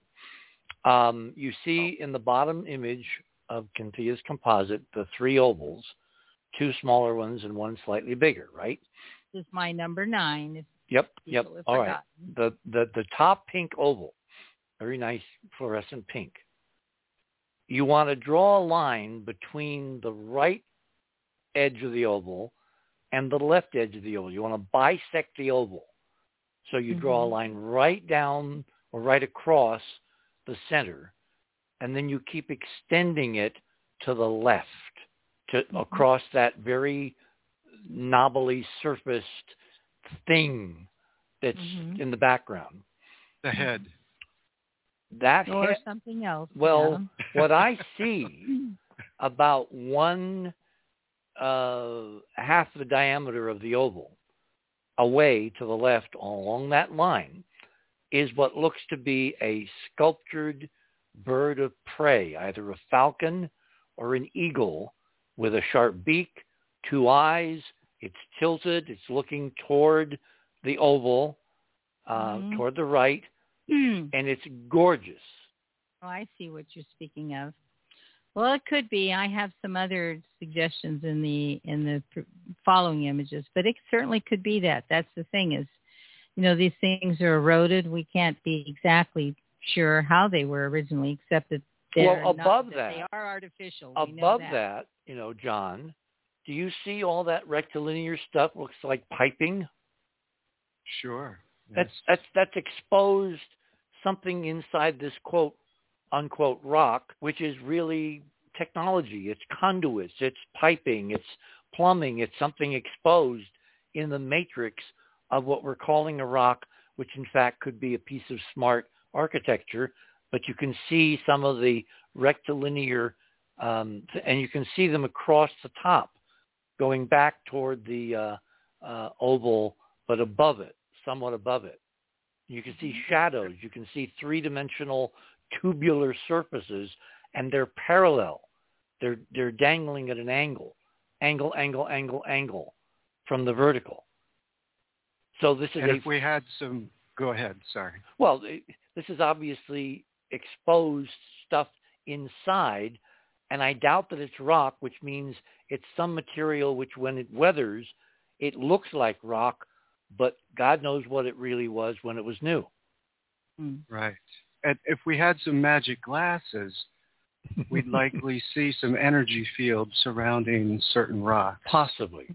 Um, you see in the bottom image of Cynthia's composite the three ovals, two smaller ones and one slightly bigger, right? This is my number nine. Yep, yep. All right. The the the top pink oval, very nice fluorescent pink. You want to draw a line between the right edge of the oval and the left edge of the oval. You want to bisect the oval. So you draw a Mhm. line right down or right across the center, and then you keep extending it to the left, to across that very knobbly surfaced thing that's Mhm. in the background. The head. That or head, something else. well, yeah. What I see about one uh, half the diameter of the oval away to the left along that line is what looks to be a sculptured bird of prey, either a falcon or an eagle with a sharp beak, two eyes. It's tilted. It's looking toward the oval, uh, Mhm. toward the right, Hmm. and it's gorgeous. Oh, I see what you're speaking of. Well, it could be. I have some other suggestions in the in the following images, but it certainly could be that. That's the thing is, you know, these things are eroded. We can't be exactly sure how they were originally, except that they're Well, not- above that they are artificial. Above that. that, you know, John, do you see all that rectilinear stuff looks like piping? Sure. That's Yes. that's that's exposed something inside this quote unquote rock, which is really technology. It's conduits, it's piping, it's plumbing, it's something exposed in the matrix of what we're calling a rock, which in fact could be a piece of smart architecture. But you can see some of the rectilinear, um, and you can see them across the top, going back toward the uh, uh, oval, but above it, somewhat above it. You can see shadows. You can see three-dimensional tubular surfaces, and they're parallel. They're they're dangling at an angle, angle, angle, angle, angle, from the vertical. So this is And a if we had some, go ahead. Sorry. well, it- this is obviously exposed stuff inside, and I doubt that it's rock, which means it's some material which, when it weathers, it looks like rock, but God knows what it really was when it was new. Hmm. Right. And if we had some magic glasses, we'd likely see some energy fields surrounding certain rocks. Possibly.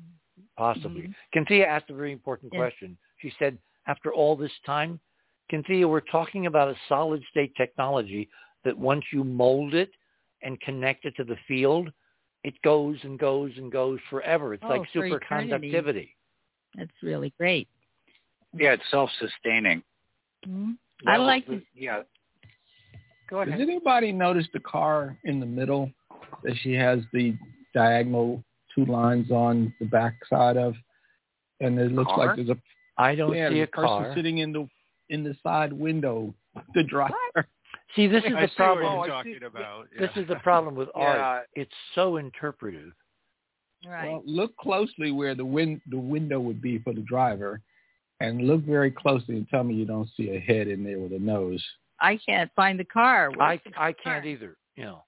Possibly. Mhm. Cynthia asked a very important Yes. question. She said, after all this time, Cynthia, we're talking about a solid state technology that once you mold it and connect it to the field, it goes and goes and goes forever. It's Oh, like superconductivity. That's really great. Yeah, it's self-sustaining. Hmm. I like the- to Yeah, Go ahead. Does anybody notice the car in the middle that she has the diagonal two lines on the back side of? And it looks Car? like there's a I don't yeah, see a there's person car. sitting in the in the side window, the driver. See, this is I the see what problem. you're Oh, talking see. about. This is the problem with art. yeah. It's so interpretive. right. Well, look closely where the win the window would be for the driver, and look very closely and tell me you don't see a head in there with a nose. I can't find the car. I the I car? can't either. You know,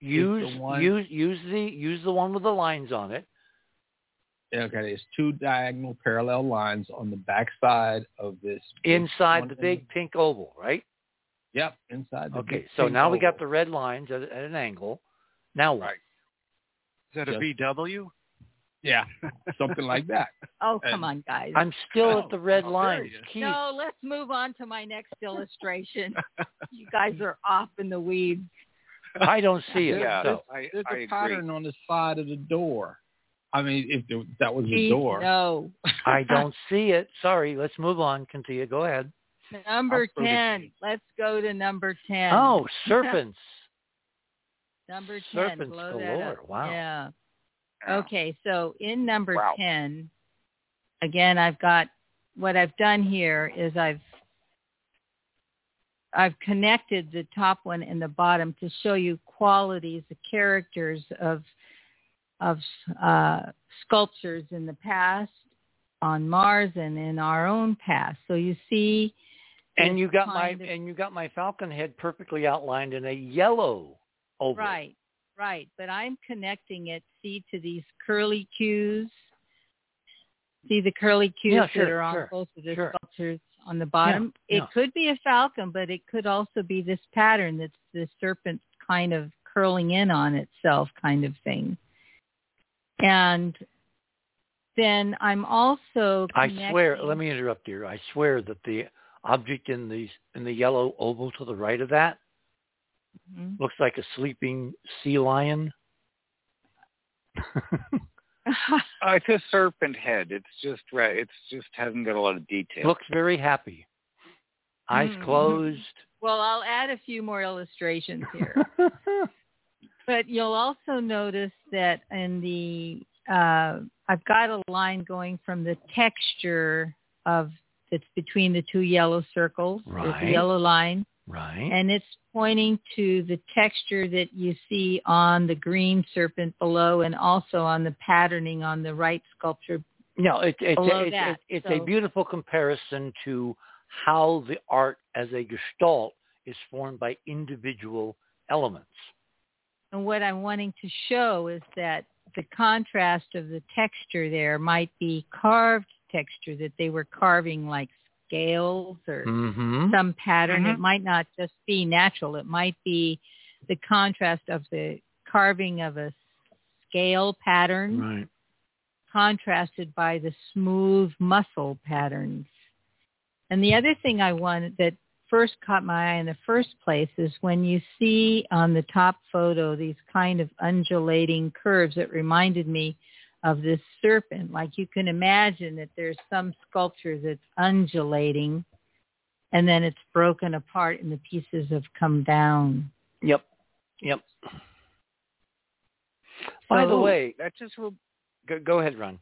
use one- use use the use the one with the lines on it. Okay, there's two diagonal parallel lines on the back side of this. inside the big pink oval, right? Yep, inside the Okay, big so pink now we got the red lines at, at an angle. Now what? Right. Is that a Just- VW? Yeah, something like that. Oh, come on, guys. I'm still Oh, at the red oh, there lines. he is. Keith, No, let's move on to my next illustration. you guys are off in the weeds. I don't see it. Yeah, so. I, There's I a agree. pattern on the side of the door. I mean, if there, that was the door. No. I don't see it. Sorry. Let's move on. Cynthia, go ahead. Number I'll 10. Let's go to number 10. Oh, serpents. number 10. serpents blow that galore. up. Wow. Yeah. Okay, so in number Wow. 10, again, I've got what I've done here is I've I've connected the top one and the bottom to show you qualities, the characters of of uh, sculptures in the past on Mars and in our own past. So you see, And you got my of- and you got my falcon head perfectly outlined in a yellow oval. Right, right. But I'm connecting it, see, to these curly cues. See the curly cues Yeah, sure, that are on sure, both of the sure. sculptures on the bottom. Yeah, it yeah. could be a falcon, but it could also be this pattern that's the serpent kind of curling in on itself kind of thing. And then I'm also I swear. Let me interrupt here. I swear that the object in the in the yellow oval to the right of that Mhm. looks like a sleeping sea lion. Uh, it's a serpent head. It's just right. It's just hasn't got a lot of detail. looks very happy. Eyes Mhm. closed. well, I'll add a few more illustrations here. But you'll also notice that in the uh, I've got a line going from the texture of that's between the two yellow circles. There's Right. a yellow line, right. and it's pointing to the texture that you see on the green serpent below, and also on the patterning on the right sculpture. No, it, it's below that, it's so- a beautiful comparison to how the art as a gestalt is formed by individual elements. And what I'm wanting to show is that the contrast of the texture there might be carved texture that they were carving like scales or Mm-hmm. some pattern. It Mhm. might not just be natural. It might be the contrast of the carving of a scale pattern Right. contrasted by the smooth muscle patterns. And the other thing I wanted that first caught my eye in the first place is when you see on the top photo these kind of undulating curves It reminded me of this serpent. Like you can imagine that there's some sculpture that's undulating and then it's broken apart and the pieces have come down. Yep. Yep. By the way, that just re- go, go ahead, Ron.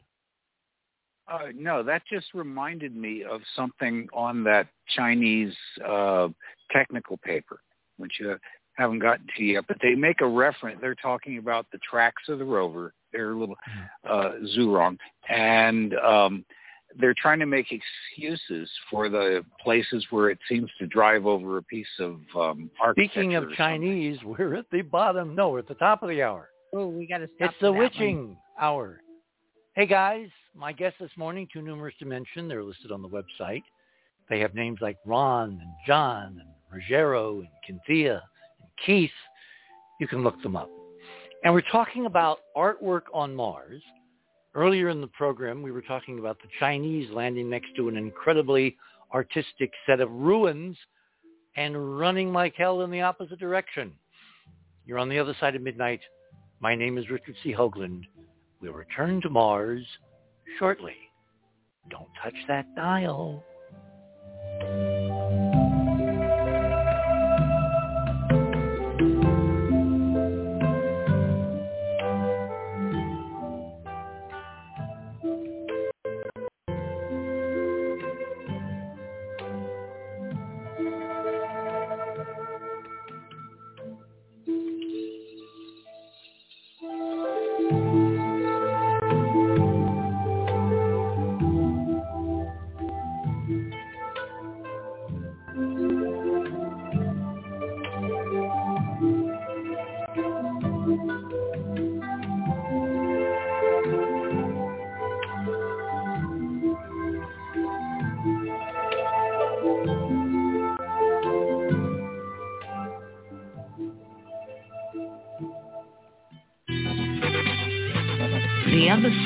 uh, no, that just reminded me of something on that Chinese uh, technical paper, which you haven't gotten to yet. But they make a reference. They're talking about the tracks of the rover. Their little uh, Zhurong, and um, they're trying to make excuses for the places where it seems to drive over a piece of um, architecture. Speaking of. Chinese, we're at the bottom. No, we're at the top of the hour. Oh, we got to stop. It's the that witching hour. Hey guys, my guests this morning, too numerous to mention. They're listed on the website. They have names like Ron and John and Rogero and Cynthia and Keith. You can look them up. And we're talking about artwork on Mars. Earlier in the program, we were talking about the Chinese landing next to an incredibly artistic set of ruins and running like hell in the opposite direction. You're on the other side of midnight. My name is Richard C. Hoagland. We'll return to Mars shortly. Don't touch that dial.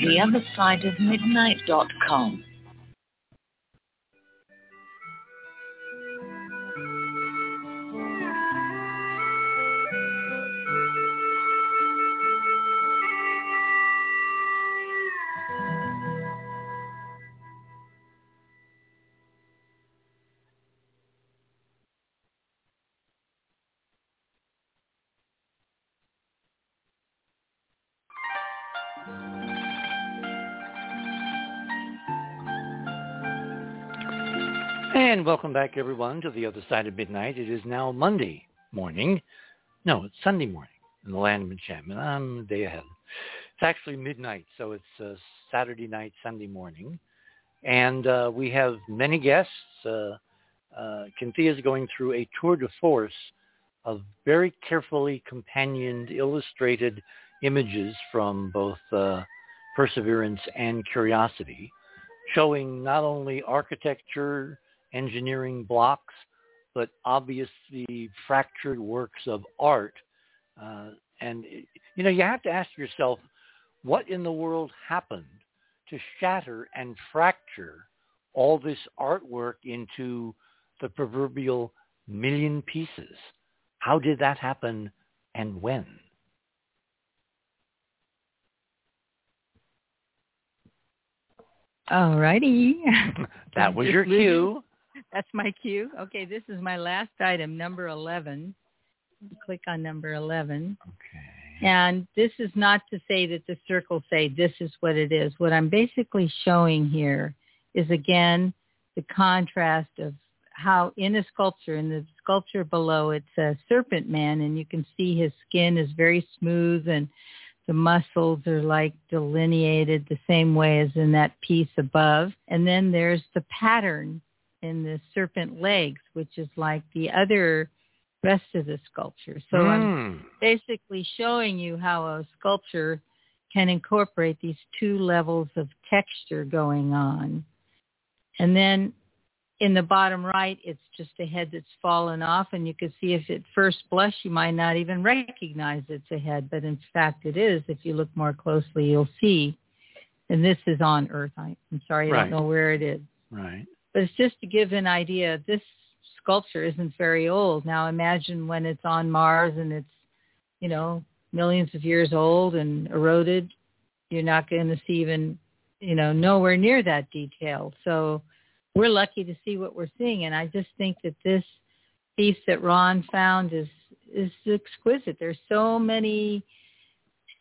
The Welcome back, everyone, to the other side of midnight. It is now Monday morning. No, it's Sunday morning in the land of enchantment. I'm a day ahead. It's actually midnight, so it's uh, Saturday night, Sunday morning. And uh, we have many guests. Uh, uh, is going through a tour de force of very carefully companioned, illustrated images from both uh, Perseverance and Curiosity, showing not only architecture, engineering blocks, but obviously fractured works of art. Uh, and, you know, you have to ask yourself, what in the world happened to shatter and fracture all this artwork into the proverbial million pieces? How did that happen and when? All righty. that was your cue. That's my cue. Okay, this is my last item, number 11. Click on number 11. Okay. And this is not to say that the circles say this is what it is. What I'm basically showing here is, again, the contrast of how in a sculpture, in the sculpture below, it's a serpent man, and you can see his skin is very smooth and the muscles are like delineated the same way as in that piece above. And then there's the pattern in the serpent legs, which is like the other rest of the sculpture. So mm. I'm basically showing you how a sculpture can incorporate these two levels of texture going on. And then in the bottom right, it's just a head that's fallen off, and you can see if at first blush you might not even recognize it's a head, but in fact it is. If you look more closely, you'll see. And this is on Earth. I, am sorry, I right. don't know where it is. Right. But it's just to give an idea. This sculpture isn't very old. Now imagine when it's on Mars and it's, you know, millions of years old and eroded. You're not going to see even, you know, nowhere near that detail. So we're lucky to see what we're seeing. And I just think that this piece that Ron found is is exquisite. There's so many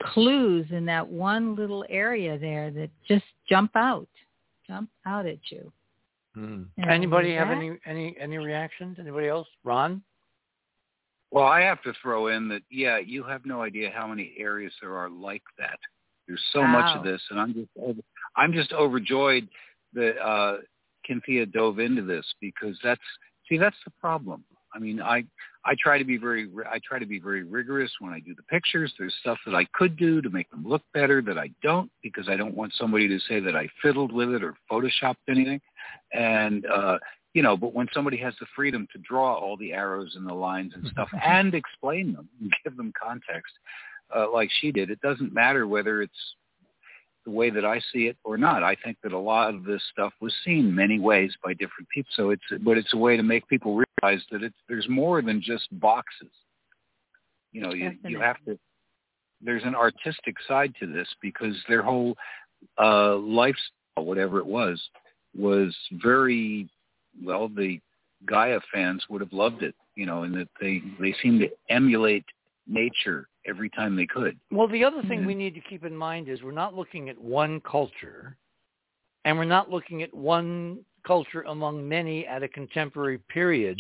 clues in that one little area there that just jump out, jump out at you. Mm. Anybody have any any any reactions? Anybody else? Ron? Well, I have to throw in that yeah, you have no idea how many areas there are like that. There's so wow. much of this, and I'm just I'm just overjoyed that uh, Cynthia dove into this because that's see that's the problem. I mean, I I try to be very I try to be very rigorous when I do the pictures. There's stuff that I could do to make them look better that I don't because I don't want somebody to say that I fiddled with it or photoshopped anything. And uh, you know, but when somebody has the freedom to draw all the arrows and the lines and stuff and explain them and give them context, uh, like she did, it doesn't matter whether it's the way that I see it or not. I think that a lot of this stuff was seen many ways by different people. So it's but it's a way to make people realize that it's there's more than just boxes. You know, you you have to. There's an artistic side to this because their whole uh, lifestyle, whatever it was, was very well. The Gaia fans would have loved it, you know, and that they they seem to emulate nature every time they could. Well, the other thing mm-hmm. we need to keep in mind is we're not looking at one culture, and we're not looking at one culture among many at a contemporary period.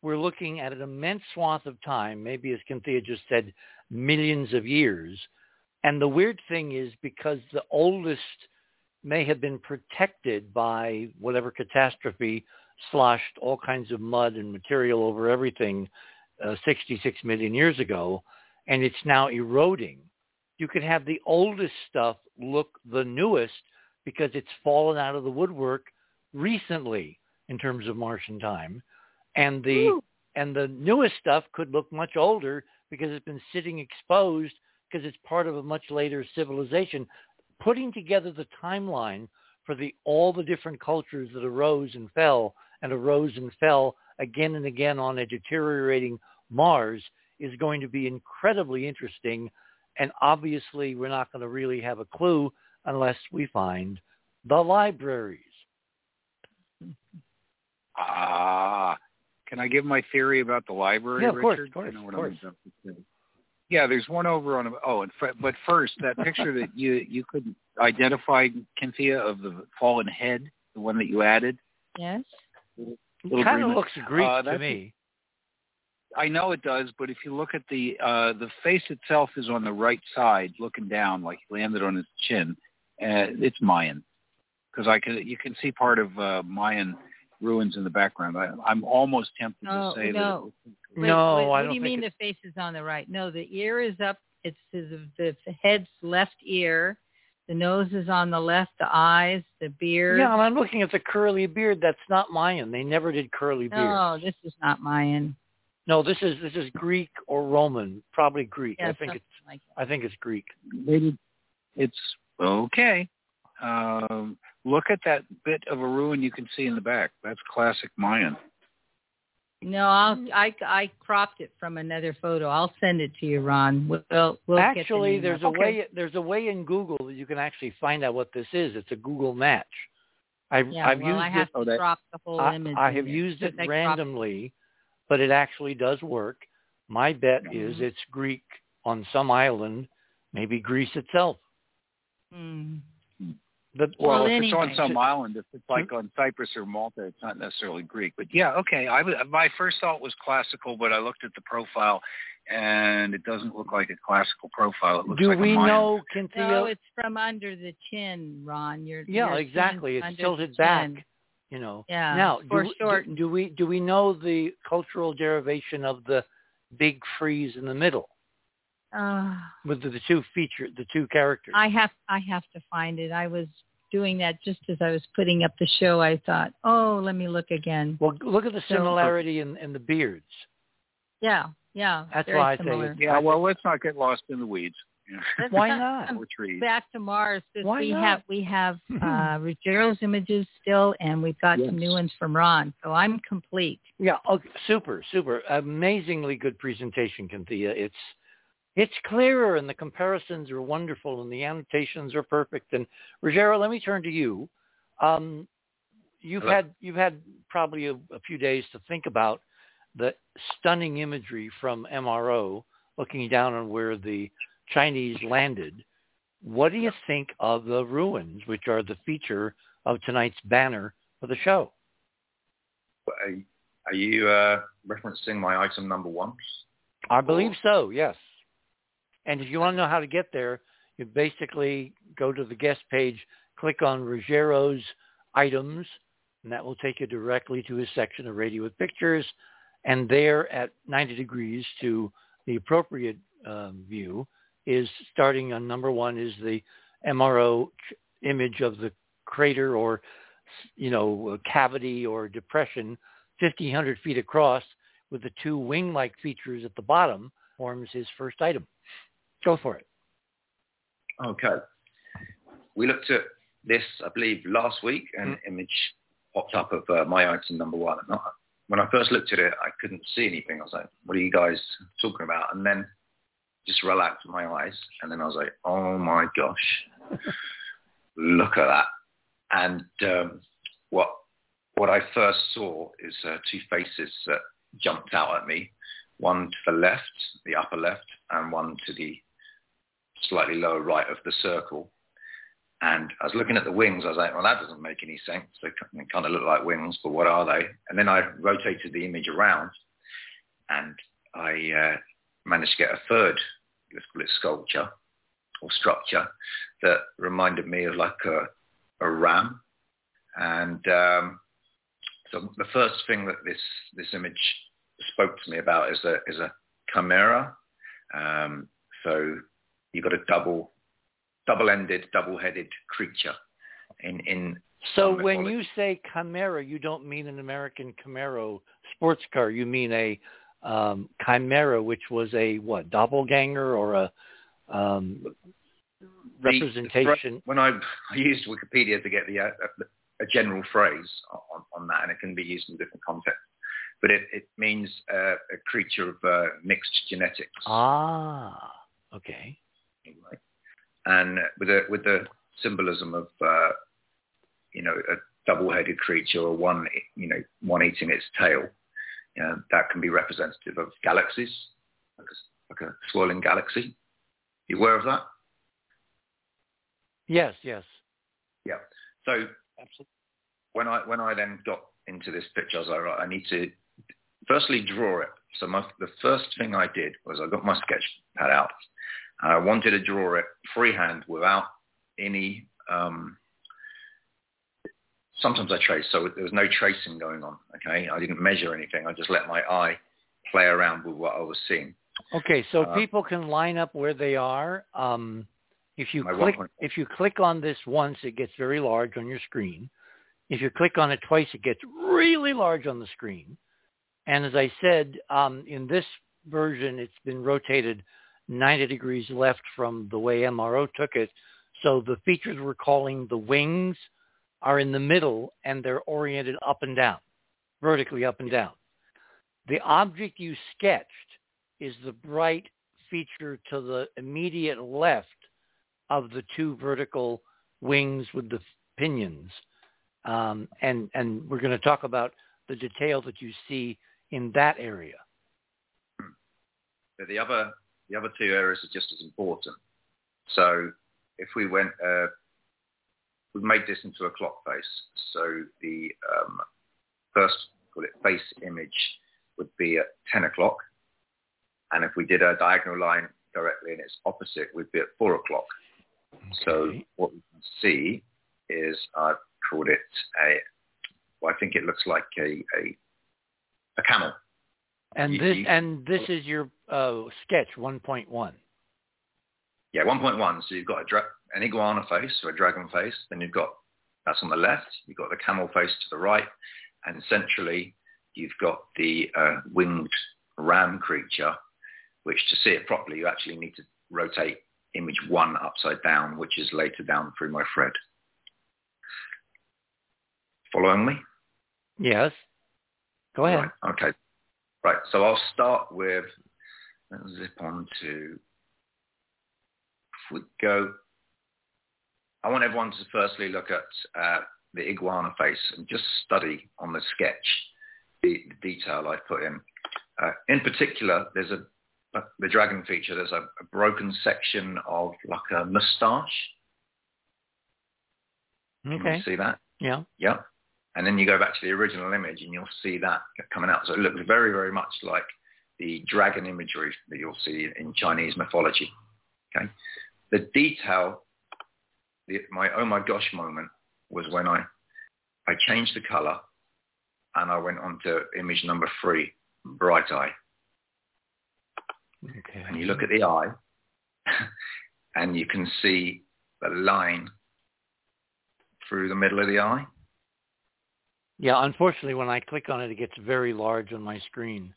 we're looking at an immense swath of time, maybe as Cynthia just said, millions of years. And the weird thing is because the oldest may have been protected by whatever catastrophe sloshed all kinds of mud and material over everything uh, 66 million years ago, and it's now eroding. You could have the oldest stuff look the newest because it's fallen out of the woodwork recently in terms of Martian time, and the Ooh. and the newest stuff could look much older because it's been sitting exposed because it's part of a much later civilization. Putting together the timeline for the all the different cultures that arose and fell and arose and fell again and again on a deteriorating Mars is going to be incredibly interesting. And obviously, we're not going to really have a clue unless we find the libraries. Ah, can I give my theory about the library, yeah, of Richard? Course, of course, of course. Yeah, there's one over on. Oh, and but first, that picture that you you could identify, Cynthia, of the fallen head, the one that you added. Yes. It kind of looks Greek uh, to me. I know it does, but if you look at the uh, the face itself is on the right side, looking down, like he landed on his chin. Uh, it's Mayan, because I can you can see part of uh, Mayan ruins in the background. I, I'm almost tempted oh, to say no. that. Wait, no, wait, I what don't do you think mean it- the face is on the right? No, the ear is up. It's the, the head's left ear. The nose is on the left. The eyes, the beard. Yeah, and I'm looking at the curly beard. That's not Mayan. They never did curly beards. No, this is not Mayan. No, this is this is Greek or Roman, probably Greek. Yeah, I think it's like I think it's Greek. Maybe it's okay. Um, look at that bit of a ruin you can see in the back. That's classic Mayan. No, I'll, I I cropped it from another photo. I'll send it to you, Ron. We'll, we'll get the actually, there's up. a way there's a way in Google that you can actually find out what this is. It's a Google match. I've Yeah, I've well, used I have it. Oh, to that- crop the whole I, image. I have used it because I cropped- randomly, but it actually does work. My bet is Mhm. it's Greek on some island, maybe Greece itself. Hmm. But Well, Well, if it's on some island, if it's like hmm? on Cyprus or Malta, it's not necessarily Greek. But yeah, okay. I w- my first thought was classical, but I looked at the profile, and it doesn't look like a classical profile. It looks do like a we Mayan. know, Cynthia? No, it's from under the chin, Ron. Your yeah, your exactly. It's tilted back. chin. You know. Yeah, Now, do, foreshortened. do, do we do we know the cultural derivation of the big frieze in the middle Uh, with the, the two feature the two characters? I have I have to find it. I was doing that just as I was putting up the show. I thought, oh, let me look again. well, look at the So- similarity in, in the beards. Yeah, yeah. That's very why I say Yeah, well, let's not get lost in the weeds. Yeah. Why not? Back to Mars. Why we not? have we have uh, Ruggiero's images still, and we've got some new ones from Ron. So I'm complete. Yeah, okay, super, super. Amazingly good presentation, Cynthia. It's it's clearer and the comparisons are wonderful and the annotations are perfect. And Ruggiero, let me turn to you. Um, you've Hello. had you've had probably a, a few days to think about the stunning imagery from MRO, looking down on where the Chinese landed. What do you think of the ruins, which are the feature of tonight's banner for the show? Are, are you uh, referencing my item number one? I believe so, yes. And if you want to know how to get there, you basically go to the guest page, click on Ruggiero's items, and that will take you directly to his section of Radio with Pictures. And there at 90 degrees to the appropriate um, view is starting on number one is the MRO image of the crater or, you know, cavity or depression 1,500 feet across with the two wing-like features at the bottom forms his first item. Go for it. Okay. We looked at this, I believe, last week, and Mm. an image popped up of uh, my item number one. And I- when I first looked at it, I couldn't see anything. I was like, what are you guys talking about? And then just relaxed my eyes, and then I was like, oh my gosh, look at that. And um, what what I first saw is uh, two faces that jumped out at me, one to the left, the upper left, and one to the slightly lower right of the circle. And I was looking at the wings. I was like, well, that doesn't make any sense. They kind of look like wings, but what are they? And then I rotated the image around and I uh, managed to get a third, let's call it sculpture or structure, that reminded me of like a, a ram. And um, so the first thing that this this image spoke to me about is a is a chimera. Um, so you've got a double double-ended, double-headed creature in in. So when you say chimera, you don't mean an American Camaro sports car. You mean a um, chimera, which was a what doppelganger or a um, representation. The, when I, I used Wikipedia to get the uh, a general phrase on, on that, and it can be used in different contexts. But it, it means uh, a creature of uh, mixed genetics. Ah, okay. Anyway. And with the with the symbolism of uh, you know a double-headed creature or one you know one eating its tail, you know, that can be representative of galaxies, like a, like a swirling galaxy. You aware of that? Yes, yes. Yeah. So Absolutely. when I when I then got into this picture, I was like, right, I need to firstly draw it. So my, the first thing I did was I got my sketch pad out. I wanted to draw it freehand without any. Um, sometimes I trace, so there was no tracing going on. Okay, I didn't measure anything. I just let my eye play around with what I was seeing. Okay, so uh, people can line up where they are. Um, if you click if you click on this once, it gets very large on your screen. If you click on it twice, it gets really large on the screen. And as I said, um, in this version, it's been rotated 90 degrees left from the way MRO took it. So the features we're calling the wings are in the middle and they're oriented up and down, vertically up and down. The object you sketched is the bright feature to the immediate left of the two vertical wings with the pinions. Um, and, and we're going to talk about the detail that you see in that area. The other, the other two areas are just as important. So if we went, uh, we made this into a clock face. So the um, first, call it face image, would be at 10 o'clock. And if we did a diagonal line directly in its opposite, we'd be at 4 o'clock. So what we can see is I've called it a, well, I think it looks like a, a, a camel. And this and this is your uh, sketch 1.1. Yeah, 1.1. So you've got a dra- an iguana face or a dragon face. Then you've got that's on the left. You've got the camel face to the right, and centrally you've got the uh, winged ram creature. Which to see it properly, you actually need to rotate image one upside down, which is later down through my thread. Following me? Yes. Go ahead. Right. Okay. Right. So I'll start with, let's zip on to, if we go, I want everyone to firstly look at uh, the iguana face and just study on the sketch the, the detail I put in. Uh, in particular, there's a the dragon feature, there's a, a broken section of like a moustache. Okay. Can you see that? Yeah. Yeah. And then you go back to the original image and you'll see that coming out. So it looks very, very much like the dragon imagery that you'll see in Chinese mythology. Okay. The detail, the, my oh my gosh moment was when I, I changed the color and I went on to image number three, bright eye. Okay. And you look at the eye and you can see the line through the middle of the eye. Yeah, unfortunately, when I click on it, it gets very large on my screen.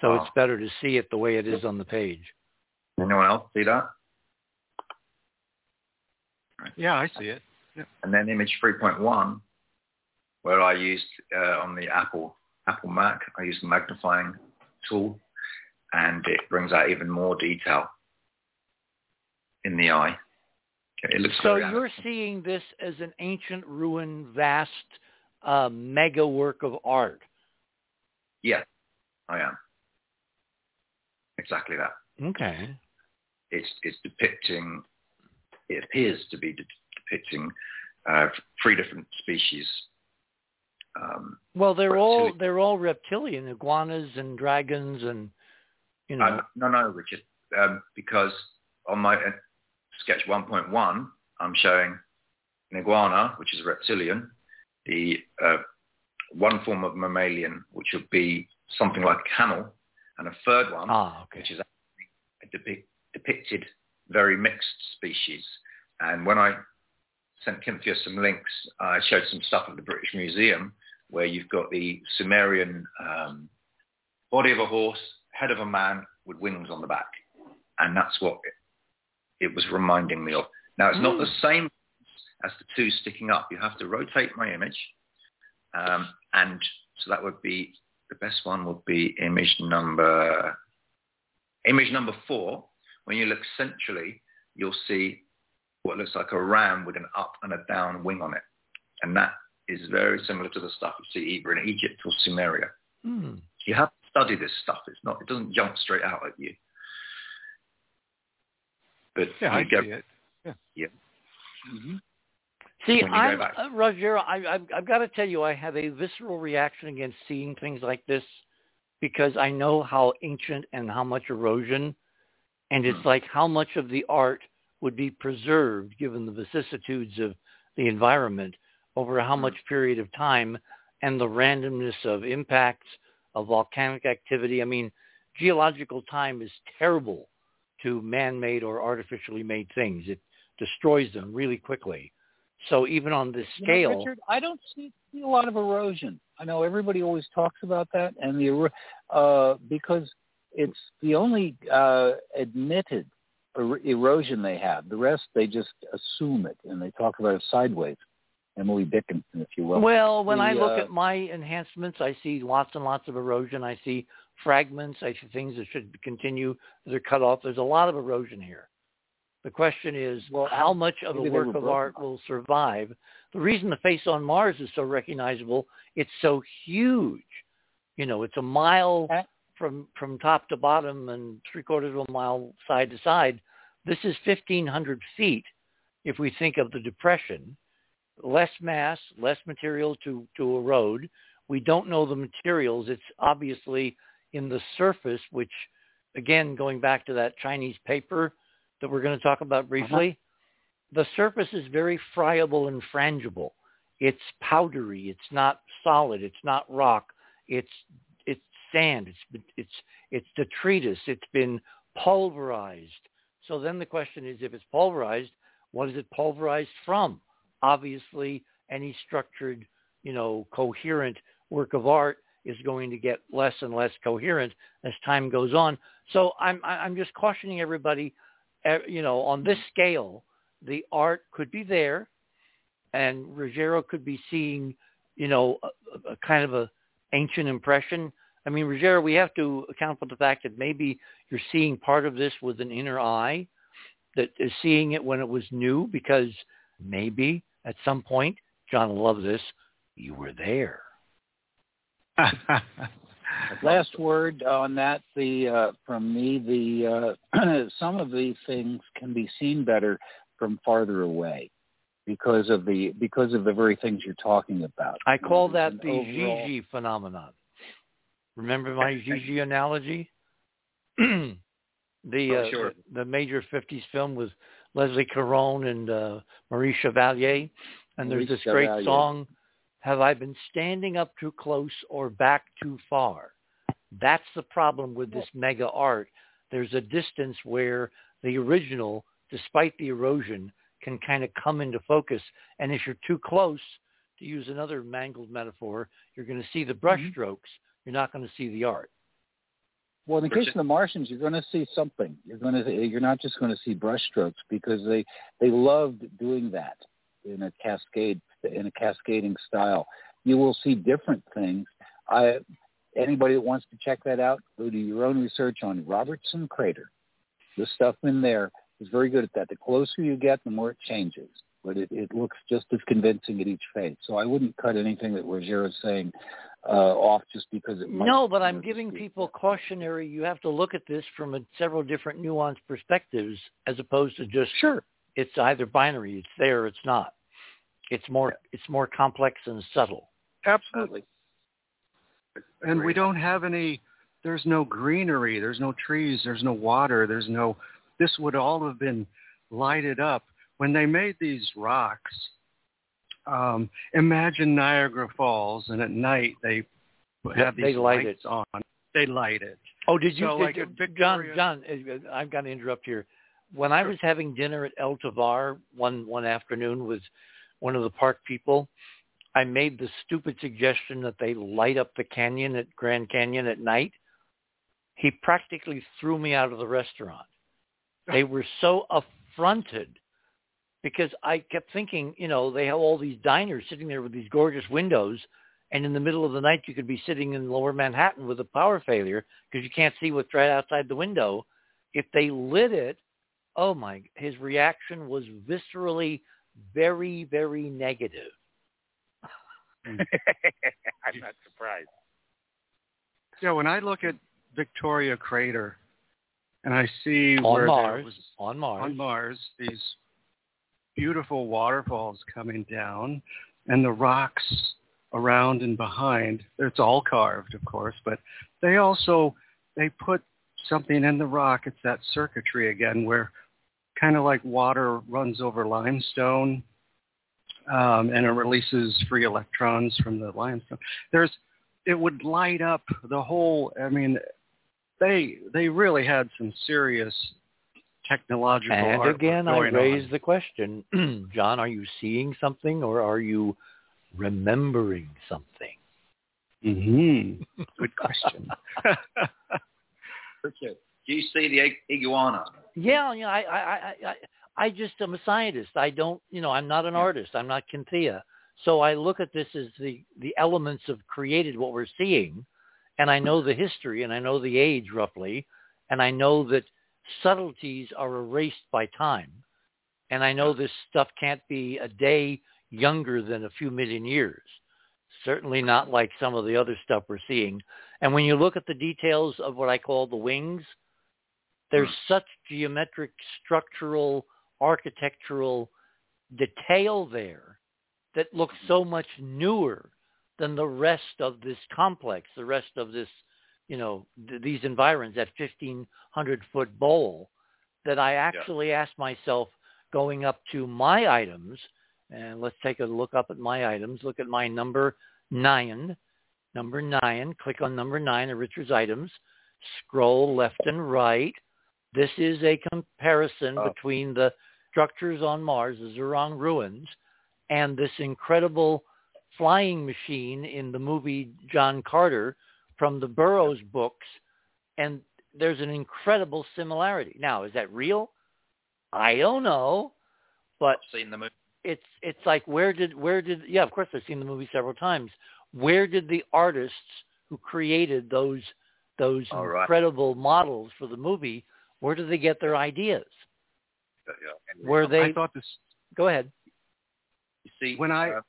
So oh. it's better to see it the way it is on the page. Anyone else see that? Yeah, I see it. Yeah. And then image 3.1, where I used uh, on the Apple Apple Mac, I used the magnifying tool and it brings out even more detail in the eye. It looks so you're seeing this as an ancient ruin, vast uh, mega work of art. Yeah, I am. Exactly that. Okay. It's it's depicting. It appears to be de- depicting uh, three different species Um, well, they're all they're all reptilian, iguanas and dragons, and you know. Uh, no, no, Richard, um, because on my uh, sketch 1.1, I'm showing an iguana, which is a reptilian, the uh, one form of mammalian, which would be something like a camel, and a third one, ah, okay. which is a depic- depicted very mixed species. And when I sent Cynthia some links, I showed some stuff at the British Museum where you've got the Sumerian um, body of a horse, head of a man with wings on the back. And that's what it, it was reminding me of. Now, it's not the same as the two sticking up. You have to rotate my image. Um, and so that would be, the best one would be image number, image number four. When you look centrally, you'll see what looks like a ram with an up and a down wing on it. And that is very similar to the stuff you see either in Egypt or Sumeria. Hmm. You have to study this stuff. It's not, it doesn't jump straight out at you. But Yeah, you I see it. yeah. hmm See, I'm, uh, Roger, I, I've, I've got to tell you, I have a visceral reaction against seeing things like this because I know how ancient and how much erosion, and it's Hmm. like how much of the art would be preserved given the vicissitudes of the environment over how Hmm. much period of time and the randomness of impacts of volcanic activity. I mean, geological time is terrible to man-made or artificially made things. It destroys them really quickly. So even on this You know, scale, Richard, I don't see, see a lot of erosion. I know everybody always talks about that, and the uh, because it's the only uh, admitted er- erosion they have. The rest they just assume it, and they talk about it sideways. Emily Dickinson, if you will. well, when I look uh, at my enhancements, I see lots and lots of erosion. I see fragments. I see things that should continue that are cut off. There's a lot of erosion here. The question is, Well, how much of a work of art will survive? The reason the face on Mars is so recognizable, it's so huge. You know, it's a mile Uh, from from top to bottom and three quarters of a mile side to side. This is 1,500 feet. If we think of the depression, less mass, less material to to erode. We don't know the materials. It's obviously in the surface, which, again, going back to that Chinese paper that we're going to talk about uh-huh. briefly, the surface is very friable and frangible. It's powdery. It's not solid. It's not rock. It's it's sand. It's it's it's detritus. It's been pulverized. So then the question is, if it's pulverized, what is it pulverized from? Obviously, any structured, you know, coherent work of art is going to get less and less coherent as time goes on. So I'm I'm just cautioning everybody, you know, on this scale, the art could be there, and Ruggiero could be seeing, you know, a, a kind of a ancient impression. I mean, Ruggiero, we have to account for the fact that maybe you're seeing part of this with an inner eye that is seeing it when it was new because maybe at some point, John love this, you were there. Last word on that. The uh, from me, the uh, some of these things can be seen better from farther away because of the because of the very things you're talking about. I call There's that the overall- Gigi phenomenon. Remember my Gigi analogy? the Oh, uh, sure. the, the major 50s film with Leslie Caron and uh, Marie Chevalier. And there's Maurice this great song, Have I Been Standing Up Too Close or Back Too Far? That's the problem with this mega art. There's a distance where the original, despite the erosion, can kind of come into focus. And if you're too close, to use another mangled metaphor, you're going to see the brushstrokes. Mm-hmm. You're not going to see the art. Well, in the case of the Martians, you're going to see something. You're going to you're not just going to see brushstrokes because they they loved doing that in a cascade in a cascading style. You will see different things. I anybody that wants to check that out, go do your own research on Robertson Crater. The stuff in there is very good at that. The closer you get, the more it changes. But it, it looks just as convincing at each phase. So I wouldn't cut anything that Roger is saying uh, off just because it might. No, but I'm you giving people cautionary. You have to look at this from a, several different nuanced perspectives as opposed to just Sure. it's either binary, it's there, or it's not. It's more it's more complex and subtle. Absolutely. And we don't have any. There's no greenery. There's no trees. There's no water. There's no. This would all have been lighted up when they made these rocks. Um, imagine Niagara Falls, and at night they have these They light lights on. They light it. Oh, did you, So, did like, at John? John, uh, I've got to interrupt here. When I was having dinner at El Tovar one one afternoon with one of the park people, I made the stupid suggestion that they light up the canyon at Grand Canyon at night. He practically threw me out of the restaurant. They were so affronted because I kept thinking, you know, they have all these diners sitting there with these gorgeous windows, and in the middle of the night you could be sitting in lower Manhattan with a power failure because you can't see what's right outside the window. If they lit it, oh my, his reaction was viscerally very, very negative. Hmm. I'm not surprised. Yeah, when I look at Victoria Crater, and I see On where Mars, was on Mars. on Mars these beautiful waterfalls coming down, and the rocks around and behind. It's all carved, of course, but they also they put something in the rock. It's that circuitry again, where kind of like water runs over limestone, um, and it releases free electrons from the limestone. There's it would light up the whole. I mean, they they really had some serious technological And again, I raise on. the question, John, are you seeing something or are you remembering something? Mm-hmm. Good question. Richard, do you see the iguana? Yeah, you know, I, I, I, I, I just am a scientist. I don't, you know, I'm not an artist. I'm not Cynthia. So I look at this as the, the elements of created what we're seeing, and I know the history and I know the age roughly, and I know that subtleties are erased by time, and I know this stuff can't be a day younger than a few million years. Certainly not like some of the other stuff we're seeing. And when you look at the details of what I call the wings, there's hmm. such geometric, structural, architectural detail there that looks so much newer than the rest of this complex, the rest of this, you know, th- these environs, that 1,500 foot bowl, that I actually asked myself going up to my items, and let's take a look up at my items, look at my number nine, number nine, click on number nine of Richard's items, scroll left and right. This is a comparison Oh. between the structures on Mars, the Zhurong ruins, and this incredible flying machine in the movie John Carter from the Burroughs books. And there's an incredible similarity. Now, is that real? I don't know, but I've seen the movie. it's it's like where did where did yeah of course I've seen the movie several times. Where did the artists who created those those All right. incredible models for the movie where did they get their ideas? Yeah. Were they I thought this go ahead. You see, when I. uh,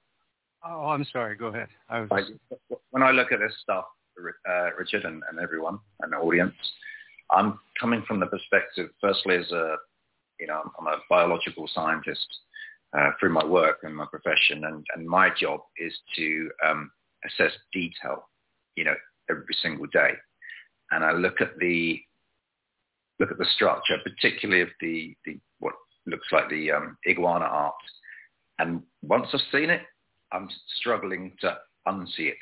Oh, I'm sorry. Go ahead. I was. I- when I look at this stuff, uh, Richard and, and everyone and the audience, I'm coming from the perspective, firstly, as a, you know, I'm a biological scientist uh, through my work and my profession, and, and my job is to um, assess detail, you know, every single day. And I look at the look at the structure, particularly of the, the what looks like the um, iguana art. And once I've seen it, I'm struggling to unsee it.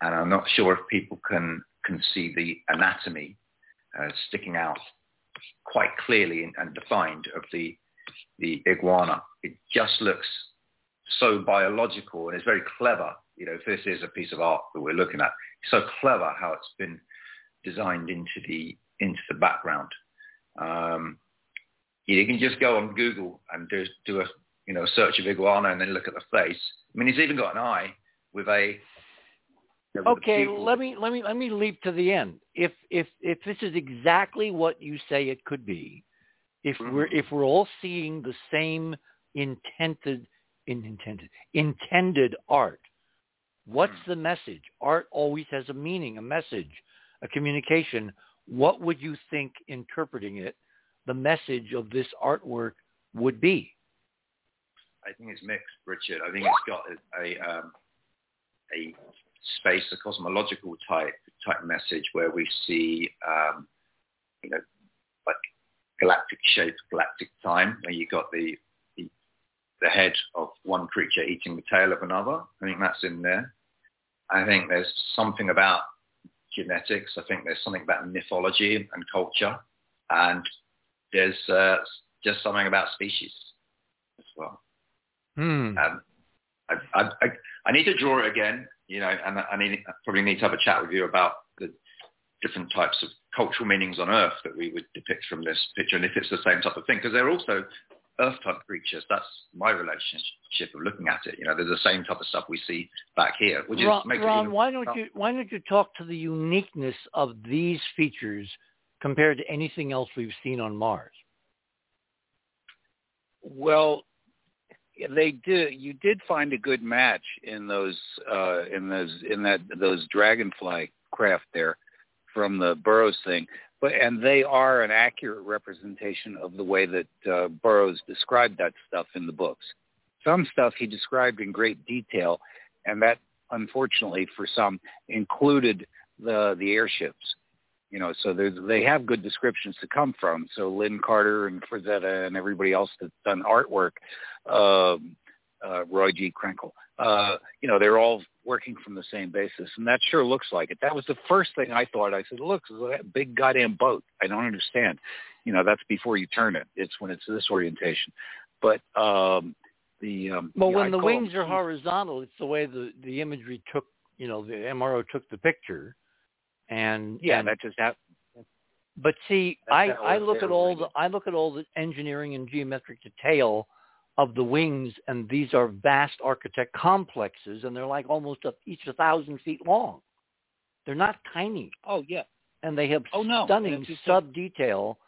And I'm not sure if people can, can see the anatomy uh, sticking out quite clearly and, defined of the, the iguana. It just looks so biological and it's very clever. You know, if this is a piece of art that we're looking at, it's so clever how it's been designed into the, into the background. Um, you can just go on Google and do, do a you know search of iguana and then look at the face. I mean, he's even got an eye with a. Okay, let me let me let me leap to the end. If if if this is exactly what you say it could be, if mm-hmm. we're if we're all seeing the same intended in, intended intended art, what's mm. the message? Art always has a meaning, a message, a communication. What would you think interpreting it, the message of this artwork would be? I think it's mixed, Richard. I think it's got a, um, a space, a cosmological type type message where we see, um, you know, like galactic shape, galactic time, where you got the, the the head of one creature eating the tail of another. I think that's in there. I think there's something about genetics. I think there's something about mythology and culture, and there's uh, just something about species as well. Hmm. Um, I, I, I, I need to draw it again, you know, and I need I probably need to have a chat with you about the different types of cultural meanings on Earth that we would depict from this picture, and if it's the same type of thing, because they're also Earth type creatures. That's my relationship of looking at it. You know, they're the same type of stuff we see back here, which Ron, is makes Ron it why don't you why don't you talk to the uniqueness of these features compared to anything else we've seen on Mars? Well, they did. You did find a good match in those uh, in those in that those dragonfly craft there from the Burroughs thing, but and they are an accurate representation of the way that uh, Burroughs described that stuff in the books. Some stuff he described in great detail, and that unfortunately for some included the the airships you know, so they have good descriptions to come from. So Lin Carter and Frazetta and everybody else that's done artwork, um, uh, Roy G. Krenkel, uh, you know, they're all working from the same basis, and that sure looks like it. That was the first thing I thought. I said, "Look, a big goddamn boat." I don't understand. You know, that's before you turn it. It's when it's this orientation. But um, the um, Well, yeah, when the wings them- are horizontal, it's the way the the imagery took. You know, the MRO took the picture, and yeah, and that just happened. But see, I, I look at all the I look at all the engineering and geometric detail of the wings, and these are vast architect complexes, and they're like almost a, each a thousand feet long. They're not tiny, Oh yeah. and they have Oh, no. stunning And it's just- sub detail,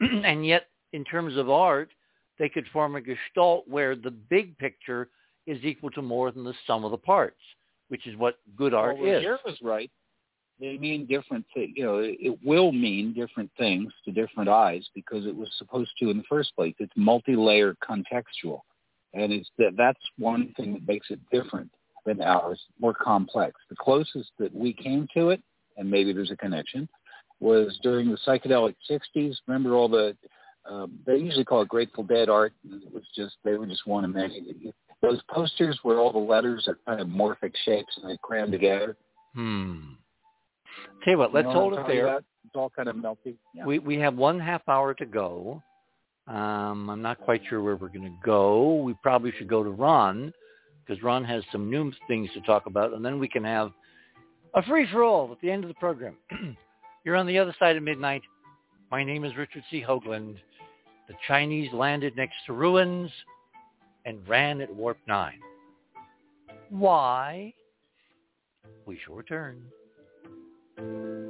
and yet in terms of art, they could form a gestalt where the big picture is equal to more than the sum of the parts, which is what good art well, is. Roger was right. They mean different things. You know, it, will mean different things to different eyes because it was supposed to in the first place. It's multi-layered contextual, and it's that that's one thing that makes it different than ours, more complex. The closest that we came to it, and maybe there's a connection, was during the psychedelic '60s. Remember all the um, they usually call it Grateful Dead art. It was just they were just one of many. Those posters where all the letters are kind of morphic shapes and they cram together. Hmm. Tell you what, let's know hold it there. It's all kind of melty. Yeah. We we have one half hour to go. Um, I'm not quite sure where we're going to go. We probably should go to Ron because Ron has some new things to talk about, and then we can have a free for all at the end of the program. You're on the other side of midnight. My name is Richard C. Hoagland. The Chinese landed next to ruins and ran at warp nine. Why? We shall return. Thank you.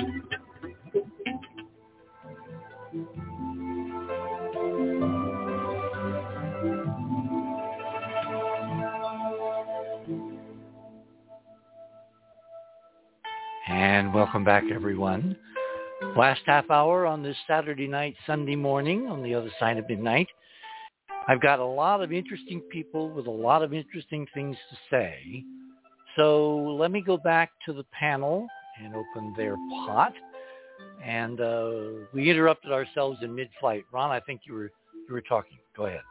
everyone. Last half hour on this Saturday night, Sunday morning on the other side of midnight. I've got a lot of interesting people with a lot of interesting things to say. So let me go back to the panel and open their pot. And uh, we interrupted ourselves in mid-flight. Ron, I think you were you were talking. Go ahead.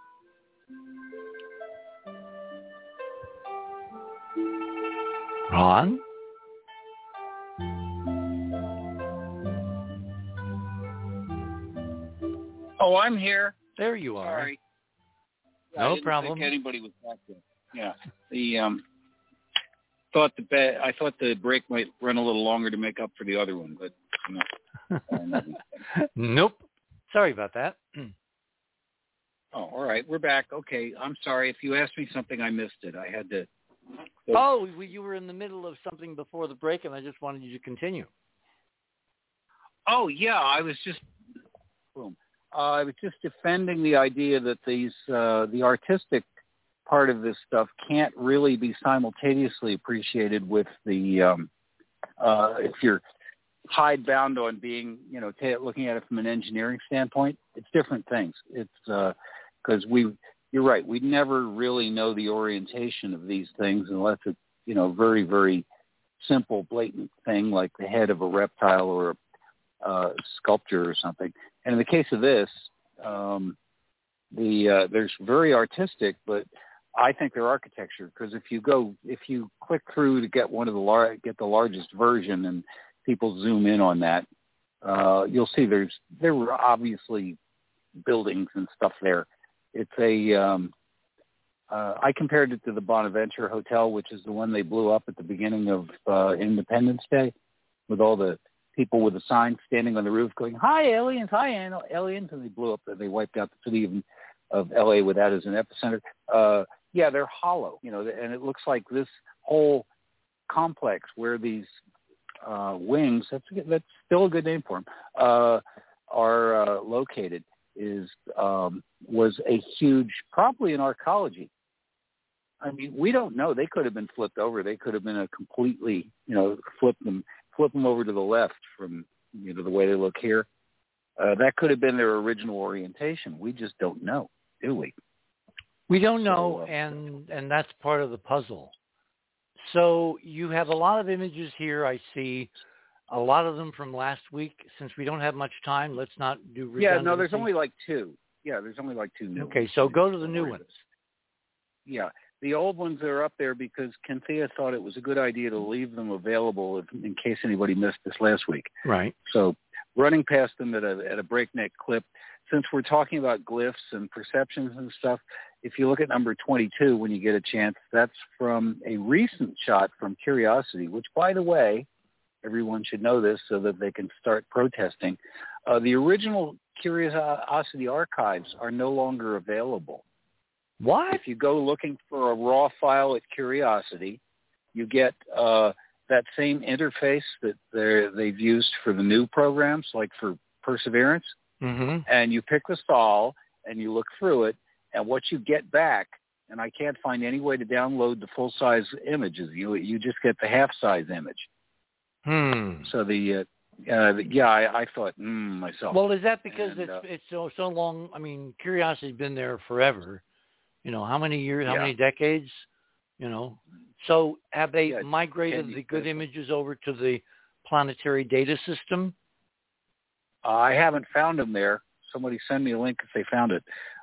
Ron? Oh, I'm here. There you are. Sorry. No problem. Anybody was back there. Yeah. The um thought the I thought the break might run a little longer to make up for the other one, but no. nope. Sorry about that. Oh, all right. We're back. Okay. I'm sorry if you asked me something I missed it. I had to Oh, well, you were in the middle of something before the break, and I just wanted you to continue. Oh yeah, I was just boom. Uh, I was just defending the idea that these uh, the artistic part of this stuff can't really be simultaneously appreciated with the um, uh, if you're hidebound on being you know ta looking at it from an engineering standpoint. It's different things. It's because we you're right. We never really know the orientation of these things unless it's you know very very simple blatant thing like the head of a reptile or a uh, sculpture or something. And in the case of this, um, the uh, there's very artistic, but I think they're architecture because if you go if you click through to get one of the lar- get the largest version and people zoom in on that, uh, you'll see there's there were obviously buildings and stuff there. It's a um, uh, I compared it to the Bonaventure Hotel, which is the one they blew up at the beginning of uh, Independence Day, with all the people with a sign standing on the roof going, "Hi aliens, hi aliens," and they blew up. And they wiped out the city of, of L.A. with that as an epicenter. Uh, yeah, they're hollow, you know, and it looks like this whole complex where these uh, wings, that's, that's still a good name for them, uh, are uh, located is um, was a huge, probably an arcology. I mean, we don't know. They could have been flipped over. They could have been a completely, you know, flip them, flip them over to the left from, you know, the way they look here. Uh, that could have been their original orientation. We just don't know, do we? We don't know, So, uh, and and that's part of the puzzle. So you have a lot of images here. I see a lot of them from last week. Since we don't have much time, let's not do Yeah, no, there's only like two. Yeah, there's only like two new. Okay, ones. so go to the new ones. Yeah, the old ones are up there because Cynthia thought it was a good idea to leave them available if, in case anybody missed this last week. Right. So running past them at a at a breakneck clip. Since we're talking about glyphs and perceptions and stuff, if you look at number 22 when you get a chance, that's from a recent shot from Curiosity, which, by the way, everyone should know this so that they can start protesting. Uh, the original Curiosity archives are no longer available. What? If you go looking for a raw file at Curiosity, you get uh, that same interface that they're, they've used for the new programs, like for Perseverance, Mm-hmm. and you pick the file and you look through it, and what you get back, and I can't find any way to download the full size images. You you just get the half size image. Hmm. So the uh, uh, yeah, I, I thought mm, myself. Well, is that because And, it's uh, it's so so long? I mean, Curiosity's been there forever. You know, how many years? How Yeah. many decades? You know. So have they Yeah, migrated the good images over to the planetary data system? I haven't found them there. Somebody send me a link if they found it.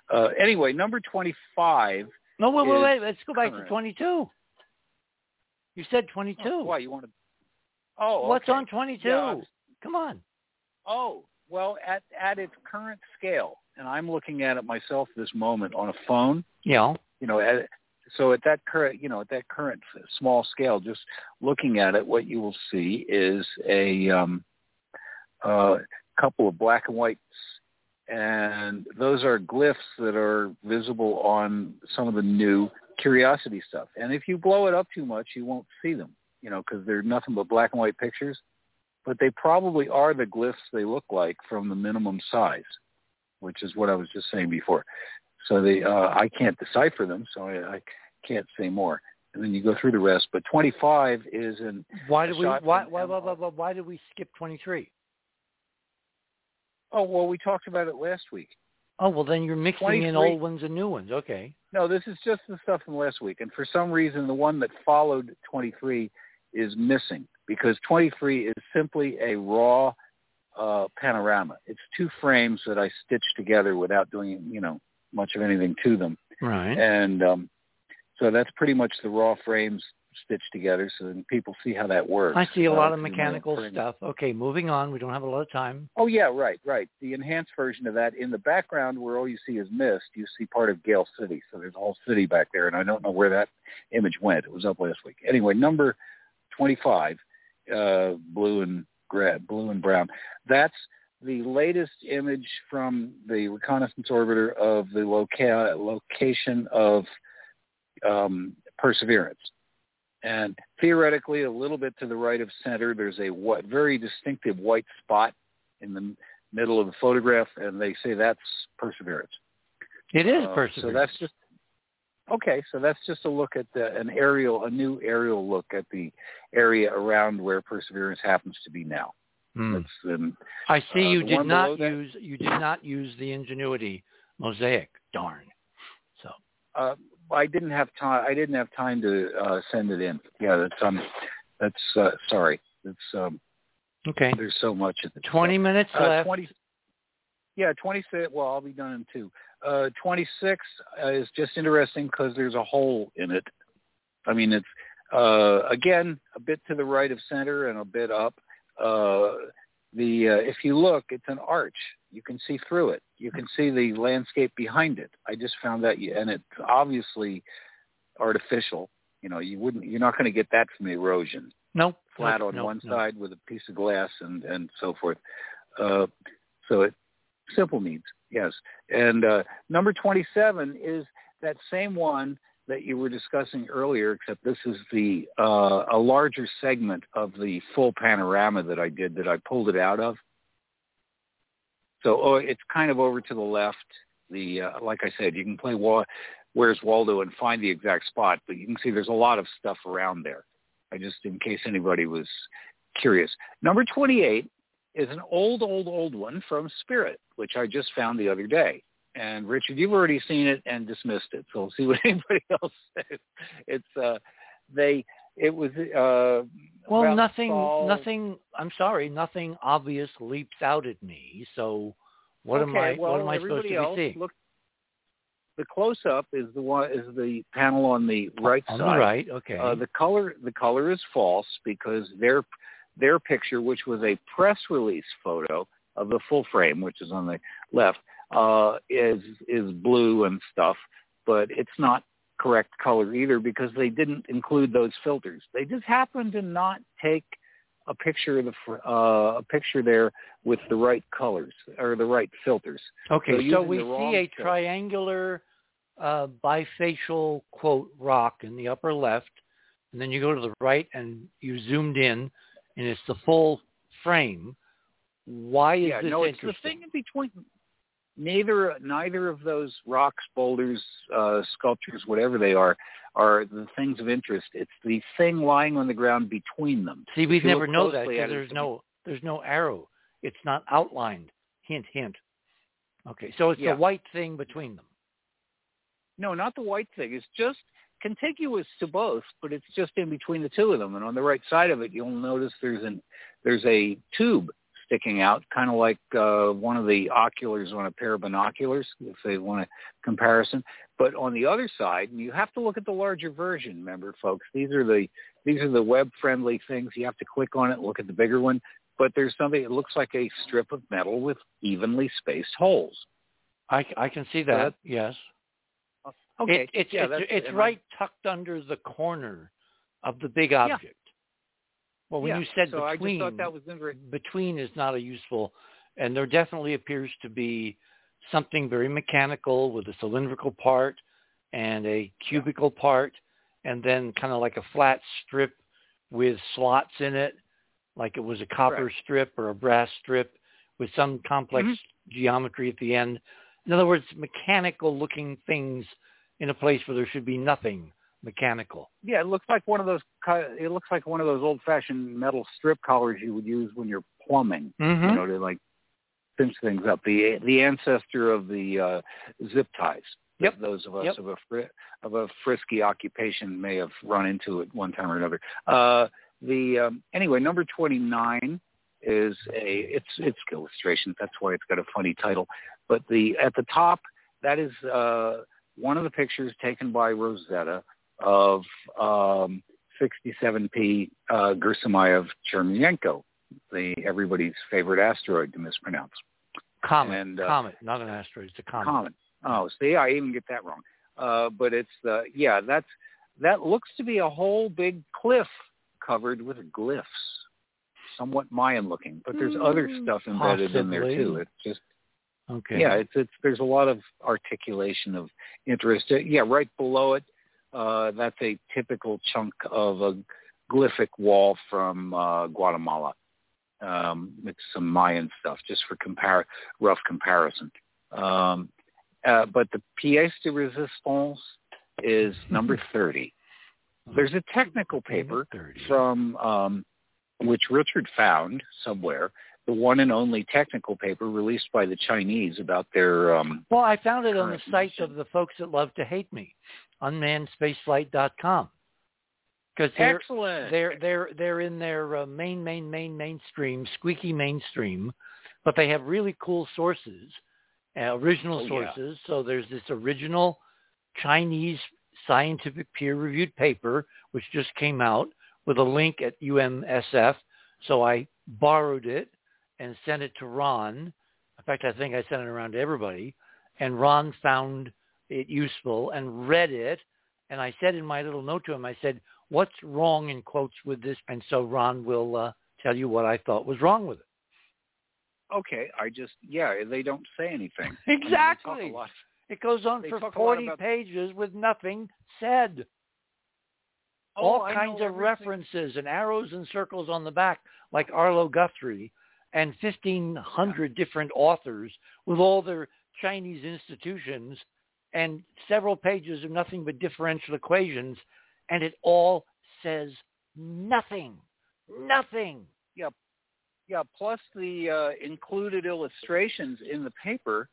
Uh, anyway, number twenty-five. No, wait, wait, wait. Let's go back to 22. You said 22. Oh, why you want to? Oh, What's on 22? Yeah, Come on. Oh, well, at at its current scale, and I'm looking at it myself this moment on a phone. Yeah. You know, at, so at that current, you know, at that current small scale, just looking at it, what you will see is a um, uh, couple of black and whites, and those are glyphs that are visible on some of the new Curiosity stuff. And if you blow it up too much, you won't see them, you know, because they're nothing but black and white pictures. But they probably are the glyphs they look like from the minimum size, which is what I was just saying before. So they, uh, I can't decipher them, so I, I can't say more and then you go through the rest. But 25 is an why do we why why, why why why why did we skip 23? Oh well, we talked about it last week. Oh well, then you're mixing in old ones and new ones. Okay. No, this is just the stuff from last week, and for some reason, the one that followed 23 is missing because 23 is simply a raw uh, panorama. It's two frames that I stitched together without doing you know much of anything to them. Right. And um, so that's pretty much the raw frames stitched together so then people see how that works. I see a lot uh, of mechanical stuff. Okay, moving on. We don't have a lot of time. Oh yeah, right, right. The enhanced version of that in the background where all you see is mist, you see part of Gale City. So there's a whole city back there and I don't know where that image went. It was up last week. Anyway, number 25, uh, blue and gray, blue and brown. That's the latest image from the reconnaissance orbiter of the loca- location of um, Perseverance. And theoretically, a little bit to the right of center, there's a what, very distinctive white spot in the middle of the photograph, and they say that's Perseverance. It is uh, Perseverance. So that's just okay. So that's just a look at the, an aerial, a new aerial look at the area around where Perseverance happens to be now. Mm. I see uh, you did not use you did not use the Ingenuity mosaic. Darn. So. Uh, I didn't have time. I didn't have time to uh, send it in. Yeah, that's um, that's uh, sorry. It's um, okay. There's so much at the twenty stuff. minutes uh, left. Twenty. Yeah, twenty six. Well, I'll be done in two. Uh, twenty six uh, is just interesting because there's a hole in it. I mean, it's uh, again a bit to the right of center and a bit up. Uh, the uh, if you look, it's an arch. You can see through it. You can see the landscape behind it. I just found that, and it's obviously artificial. You know, you wouldn't. You're not going to get that from erosion. No, flat no, on no, one side with a piece of glass and and so forth. Uh, so it simple needs, yes. And uh, number 27 is that same one that you were discussing earlier, except this is the uh, a larger segment of the full panorama that I did that I pulled it out of. So oh, it's kind of over to the left. The uh, like I said, you can play Wa- Where's Waldo and find the exact spot, but you can see there's a lot of stuff around there. I just in case anybody was curious. Number 28 is an old, old, old one from Spirit, which I just found the other day. And Richard, you've already seen it and dismissed it, so we'll see what anybody else says. It's uh, they. It was uh, well, nothing, fall. nothing. I'm sorry, nothing obvious leaps out at me. So, what okay, am I? Well, what am I supposed to be seeing? Look, the close up is the one is the panel on the right on side. the right, okay. Uh, the color the color is false because their their picture, which was a press release photo of the full frame, which is on the left, uh, is is blue and stuff, but it's not correct color either because they didn't include those filters. They just happened to not take a picture of the uh, a picture there with the right colors or the right filters. Okay, so, so we see a triangular uh, bifacial quote rock in the upper left, and then you go to the right and you zoomed in, and it's the full frame. Why is yeah, this no, it's the thing in between. Neither neither of those rocks, boulders, uh, sculptures, whatever they are, are the things of interest. It's the thing lying on the ground between them. See, we'd never know that because there's no there's no arrow. It's not outlined. Hint, hint. Okay, so it's Yeah. the white thing between them. No, not the white thing. It's just contiguous to both, but it's just in between the two of them. And on the right side of it, you'll notice there's an there's a tube sticking out, kind of like uh, one of the oculars on a pair of binoculars, if they want a comparison. But on the other side, and you have to look at the larger version. Remember, folks, these are the these are the web friendly things. You have to click on it, look at the bigger one. But there's something. It looks like a strip of metal with evenly spaced holes. I, I can see that. yes. Okay, It, it's yeah, it's, it's right tucked under the corner of the big object. Well, when yeah, you said so I just between, thought that was interesting. between is not a useful and there definitely appears to be something very mechanical with a cylindrical part and a cubical part, and then kind of like a flat strip with slots in it, like it was a copper strip or a brass strip with some complex Mhm. geometry at the end. In other words, mechanical looking things in a place where there should be nothing mechanical. Yeah, it looks like one of those. It looks like one of those old-fashioned metal strip collars you would use when you're plumbing. Mm-hmm. You know, to like cinch things up. The the ancestor of the uh, zip ties. Yep. Those of us Yep. of a fri- of a frisky occupation may have run into it one time or another. Uh, the um, anyway, number twenty nine is a it's it's illustration. That's why it's got a funny title. But the at the top that is uh, one of the pictures taken by Rosetta of um, 67P uh, Gerasimayev Chermenyenko, the everybody's favorite asteroid to mispronounce. Comet, And, uh, comet, not an asteroid. It's a comet. Comet. Oh, see, I even get that wrong. Uh, but it's the yeah, that's that looks to be a whole big cliff covered with glyphs, somewhat Mayan looking. But there's other Mm, stuff embedded in there too. It's just Okay. yeah, it's it's there's a lot of articulation of interest. Uh, Yeah, right below it, uh, that's a typical chunk of a glyphic wall from uh, Guatemala. Um, it's some Mayan stuff, just for compar- rough comparison. Um, uh, but the pièce de résistance is number 30. There's a technical paper from um, which Richard found somewhere, the one and only technical paper released by the Chinese about their um, Well, I found it on the current site mission. of the folks that love to hate me, unmannedspaceflight.com. Because they're, excellent. they're they're they're in their uh, main main main mainstream, squeaky mainstream, but they have really cool sources, uh, original Oh, yeah. sources. So there's this original Chinese scientific peer-reviewed paper which just came out with a link at UMSF. So I borrowed it and sent it to Ron. In fact, I think I sent it around to everybody, and Ron found it useful and read it. And I said in my little note to him, I said, "What's wrong in quotes with this?" And so Ron will uh, tell you what I thought was wrong with it. okay, I just yeah, they don't say anything. I mean, Exactly. a lot. It goes on They for talk a lot 40 about- pages with nothing said. Oh, All I kinds of everything. references and arrows and circles on the back, like Arlo Guthrie, and 1,500 different authors with all their Chinese institutions, and several pages of nothing but differential equations, and it all says nothing. Nothing. Yeah, Yeah. plus the uh, included illustrations in the paper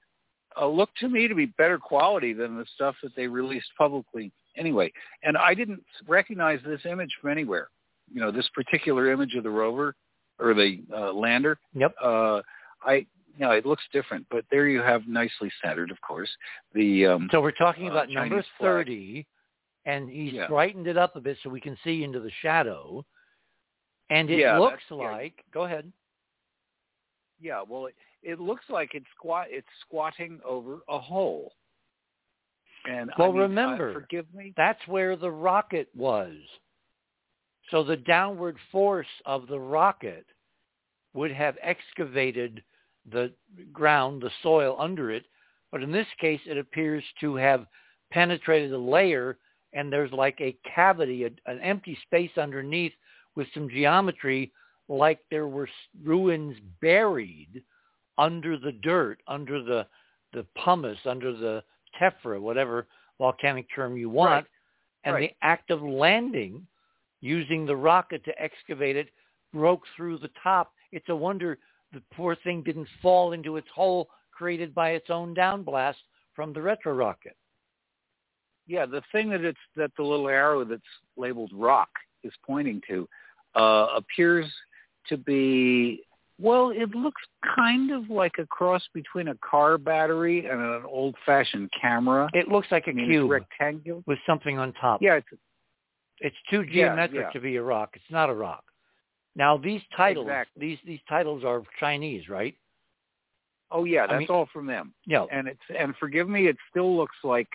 uh, look to me to be better quality than the stuff that they released publicly anyway. And I didn't recognize this image from anywhere. You know, this particular image of the rover or the uh, lander. Yep. Uh, I, you know, it looks different, but there you have nicely centered, of course, the um, So we're talking uh, about number 30, and he's Yeah. brightened it up a bit so we can see into the shadow. And it Yeah, looks that's- yeah. like, go ahead. Yeah, well, it, it looks like it's squat. It's squatting over a hole. And I Well, mean, uh, remember, forgive me. That's where the rocket was. So the downward force of the rocket would have excavated the ground, the soil under it. But in this case, it appears to have penetrated a layer and there's like a cavity, a, an empty space underneath with some geometry like there were ruins buried under the dirt, under the, the pumice, under the tephra, whatever volcanic term you want. Right. And Right. the act of landing using the rocket to excavate it broke through the top. It's a wonder the poor thing didn't fall into its hole created by its own downblast from the retro rocket. Yeah, the thing that it's that the little arrow that's labeled rock is pointing to uh, appears to be well. It looks kind of like a cross between a car battery and an old-fashioned camera. It looks like a I mean, cube rectangular. with something on top. Yeah, it's It's too geometric yeah. to be a rock. It's not a rock. Now these titles, Exactly. these these titles are Chinese, right? oh yeah, I that's mean- all from them. Yeah. And it's and forgive me, it still looks like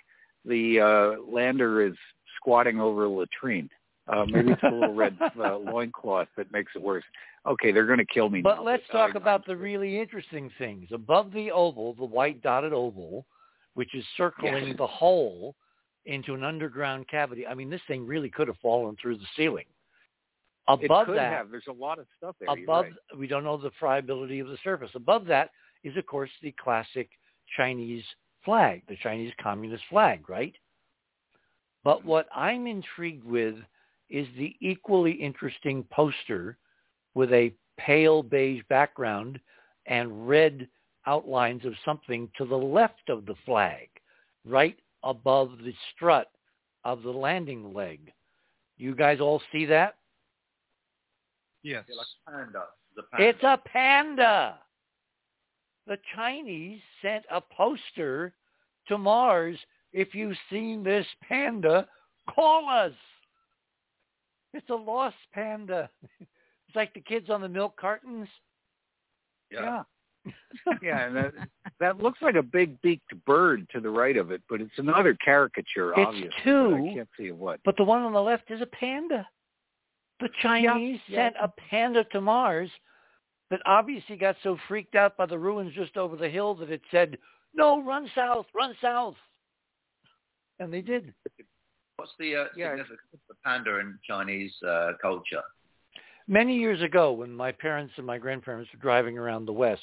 the uh, lander is squatting over a latrine. Uh, maybe it's a little red uh, loincloth that makes it worse. Okay, they're going to kill me. But now, let's talk I- about the really interesting things. Above the oval, the white dotted oval, which is circling Yes. the hole into an underground cavity. I mean, this thing really could have fallen through the ceiling. Above that, have. There's a lot of stuff there. above right. we don't know the friability of the surface. Above that is of course the classic Chinese flag, the Chinese communist flag, right? But mm-hmm. what I'm intrigued with is the equally interesting poster with a pale beige background and red outlines of something to the left of the flag, right above the strut of the landing leg. You guys all see that? Yes. Yeah, like a panda. The panda. It's a panda. The Chinese sent a poster to Mars. If you've seen this panda, call us. It's a lost panda. It's like the kids on the milk cartons. yeah. Yeah. Yeah, and that, that looks like a big beaked bird to the right of it, but it's another caricature, It's obviously. two. I can't see what. But the one on the left is a panda. The Chinese yeah. sent a panda to Mars that obviously got so freaked out by the ruins just over the hill that it said, no, run south, run south. And they did. What's the uh, Yeah. significance of the panda in Chinese uh, culture? Many years ago, when my parents and my grandparents were driving around the West,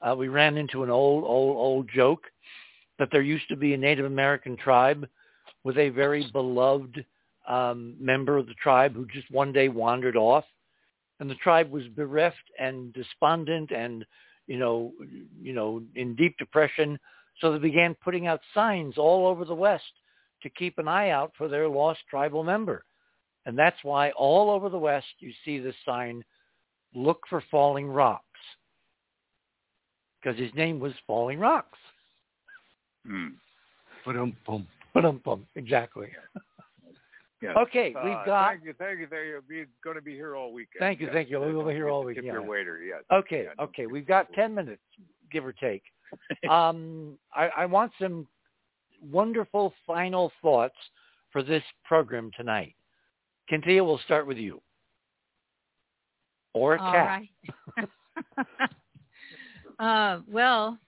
uh, we ran into an old, old, old joke that there used to be a Native American tribe with a very beloved um, member of the tribe who just one day wandered off, and the tribe was bereft and despondent and you know, you know, in deep depression. So they began putting out signs all over the West to keep an eye out for their lost tribal member. And that's why all over the West you see this sign, look for falling rocks. Because his name was Falling Rocks. Hmm. Ba-dum-bum. Ba-dum-bum. Exactly. Yeah. Okay, we've Uh, got... Thank you, thank you, thank you. We're going to be here all weekend. Thank you, Yes. thank you. We'll be here all Tip week, your waiter, yes. Okay, Yeah, okay. We've got tip. 10 minutes, give or take. um, I, I want some wonderful final thoughts for this program tonight. Cynthia, we'll start with you. Or a All cat. right. uh, well,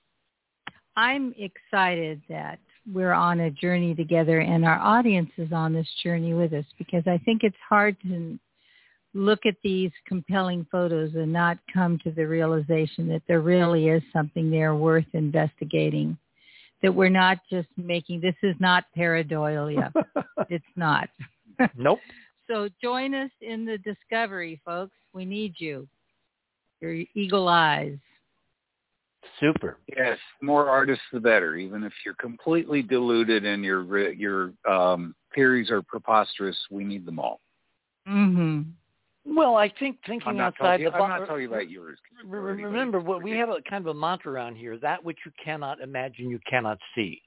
I'm excited that we're on a journey together and our audience is on this journey with us because I think it's hard to look at these compelling photos and not come to the realization that there really is something there worth investigating. That we're not just making, this is not pareidolia. it's not. nope. So join us in the discovery, folks. We need you. Your eagle eyes. Super. Yes, more artists the better. Even if you're completely deluded and your your um, theories are preposterous, we need them all. Mm-hmm. Well, I think thinking I'm outside talking, the I'm box. not talking about yours. Re- or re- anybody's. Remember, what we have a kind of a mantra around here: that which you cannot imagine, you cannot see.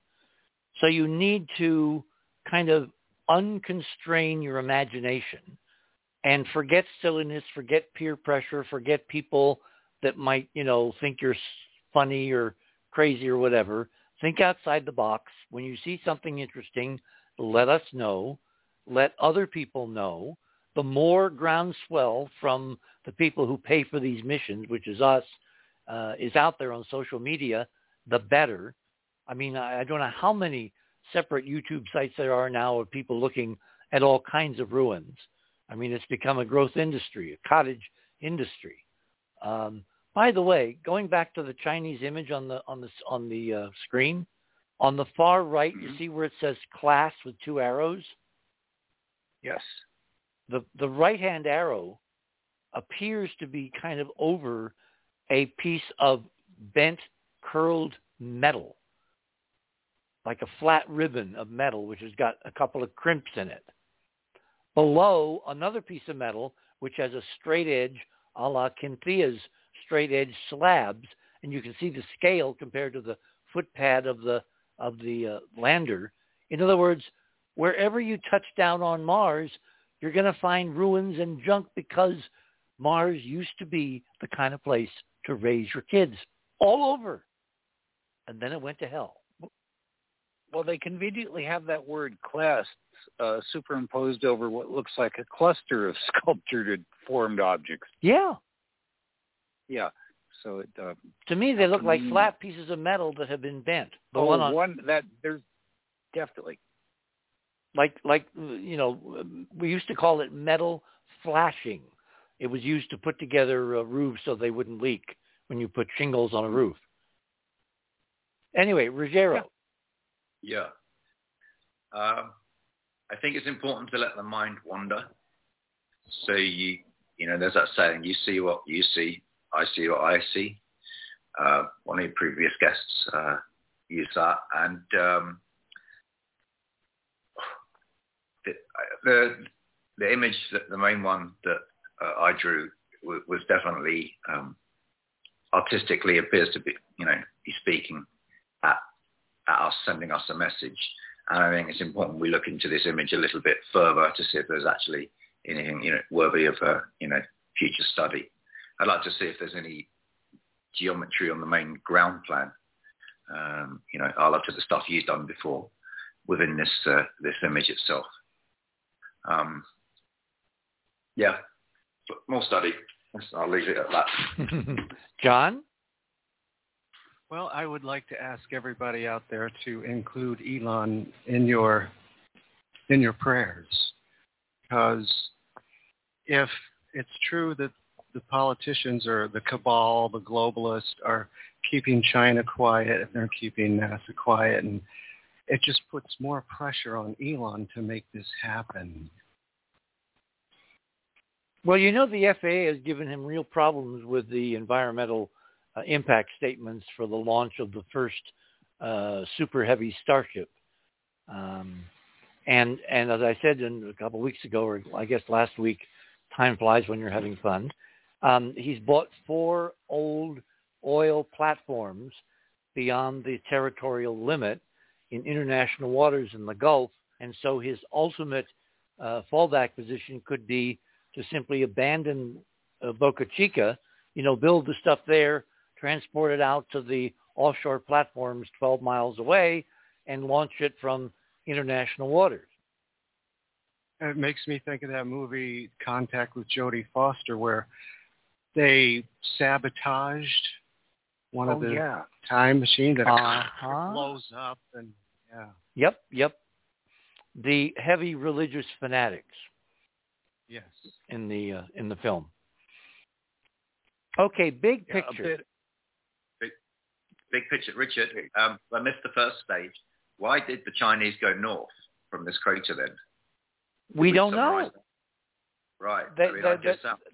So you need to kind of unconstrain your imagination and forget silliness, forget peer pressure, forget people that might, you know, think you're s- funny or crazy or whatever. Think outside the box. When you see something interesting, let us know. Let other people know. The more groundswell from the people who pay for these missions, which is us, uh, is out there on social media, the better. I mean, I, I don't know how many separate YouTube sites there are now of people looking at all kinds of ruins. I mean, it's become a growth industry, a cottage industry. Um, by the way, going back to the Chinese image on the on the on the uh, screen, on the far right, you Mhm. see where it says class with two arrows. Yes. The the right hand arrow appears to be kind of over a piece of bent curled metal, like a flat ribbon of metal, which has got a couple of crimps in it. Below, another piece of metal, which has a straight edge a la Cynthia's straight edge slabs, and you can see the scale compared to the footpad of the of the uh, lander. In other words, wherever you touch down on Mars, you're going to find ruins and junk because Mars used to be the kind of place to raise your kids all over. And then it went to hell. Well, they conveniently have that word class uh, superimposed over what looks like a cluster of sculptured formed objects. Yeah. Yeah. So it. Uh, to me, they look like flat pieces of metal that have been bent. The oh, one on one that there's definitely. like like you know we used to call it metal flashing. It was used to put together uh, roofs so they wouldn't leak when you put shingles on a roof. Anyway, Ruggiero. Yeah. Um, I think it's important to let the mind wander. So you, you know, there's that saying, you see what you see, I see what I see. Uh, one of your previous guests uh, used that. And um, the, the, the image, that the main one that uh, I drew was, was definitely um, artistically appears to be, you know, be speaking at, at us, sending us a message. And I think it's important we look into this image a little bit further to see if there's actually anything, you know, worthy of, uh, you know, future study. I'd like to see if there's any geometry on the main ground plan, um, you know, a lot of the stuff you've done before within this uh, this image itself. Um, yeah, but more study. I'll leave it at that. John? Well, I would like to ask everybody out there to include Elon in your in your prayers, because if it's true that the politicians or the cabal, the globalists, are keeping China quiet and they're keeping NASA quiet, and it just puts more pressure on Elon to make this happen. Well, you know the FAA has given him real problems with the environmental uh, impact statements for the launch of the first uh, super heavy Starship. Um, and and as I said in, a couple of weeks ago, or I guess last week, time flies when you're having fun. Um, he's bought four old oil platforms beyond the territorial limit in international waters in the Gulf, and so his ultimate uh, fallback position could be to simply abandon uh, Boca Chica, you know, build the stuff there, transport it out to the offshore platforms 12 miles away, and launch it from international waters. It makes me think of that movie Contact with Jodie Foster, where they sabotaged one oh of the yeah. time machines that Uh-huh. blows up, and yeah, Yep, yep. The heavy religious fanatics yes. in the uh, in the film. Okay, big Yeah, a picture. bit- Big picture, Richard. Um, I missed the first stage. Why did the Chinese go north from this crater then? we Did don't summarize know. that? Right. They, I mean, they,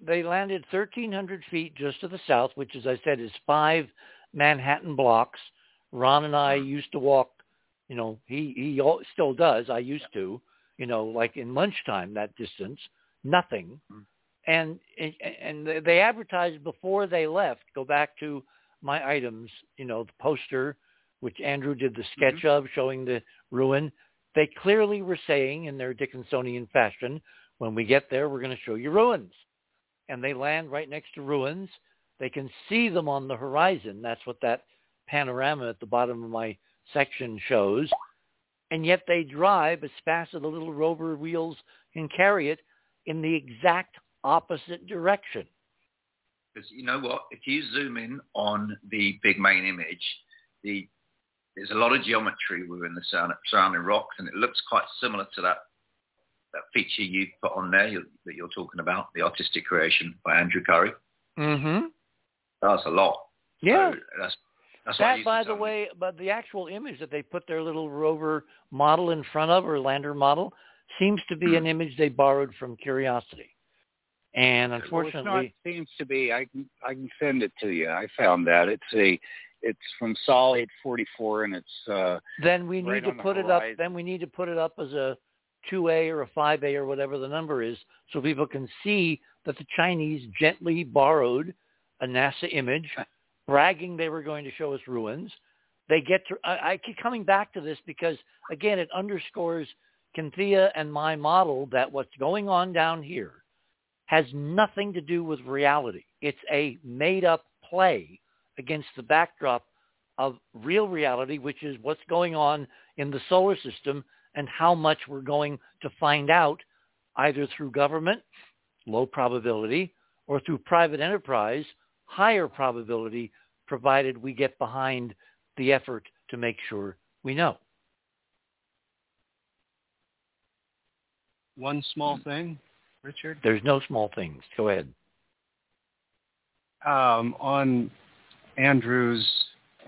they- landed 1,300 feet just to the south, which, as I said, is five Manhattan blocks. Ron and I used to walk. You know, he he still does. I used to. You know, like in lunchtime, that distance, nothing. Mm. And and and they- they advertised before they left. Go back to my items. You know, the poster, which Andrew did the sketch of, showing the ruin. They clearly were saying in their Dickinsonian fashion, when we get there, we're going to show you ruins. And they land right next to ruins. They can see them on the horizon. That's what that panorama at the bottom of my section shows. And yet they drive as fast as the little rover wheels can carry it in the exact opposite direction. Because you know what? If you zoom in on the big main image, the there's a lot of geometry within the surrounding rocks, and it looks quite similar to that that feature you put on there you, that you're talking about, the artistic creation by Andrew Curry. Mm-hmm. That's a lot. Yeah. So that's that's That, used by the way, but the actual image that they put their little rover model in front of, or lander model, seems to be an image they borrowed from Curiosity. And Well, it's unfortunately, not seems to be. I can I can send it to you. I found that it's a it's from Sol 844, and it's uh then we right need to put it up. Then we need to put it up as a 2A or a 5A or whatever the number is, so people can see that the Chinese gently borrowed a NASA image, bragging they were going to show us ruins. They get to. I, I keep coming back to this because again, it underscores Cynthia and my model that what's going on down here has nothing to do with reality. It's a made-up play against the backdrop of real reality, which is what's going on in the solar system and how much we're going to find out either through government, low probability, or through private enterprise, higher probability, provided we get behind the effort to make sure we know. One small thing, Richard. There's no small things. Go ahead. Um, on Andrew's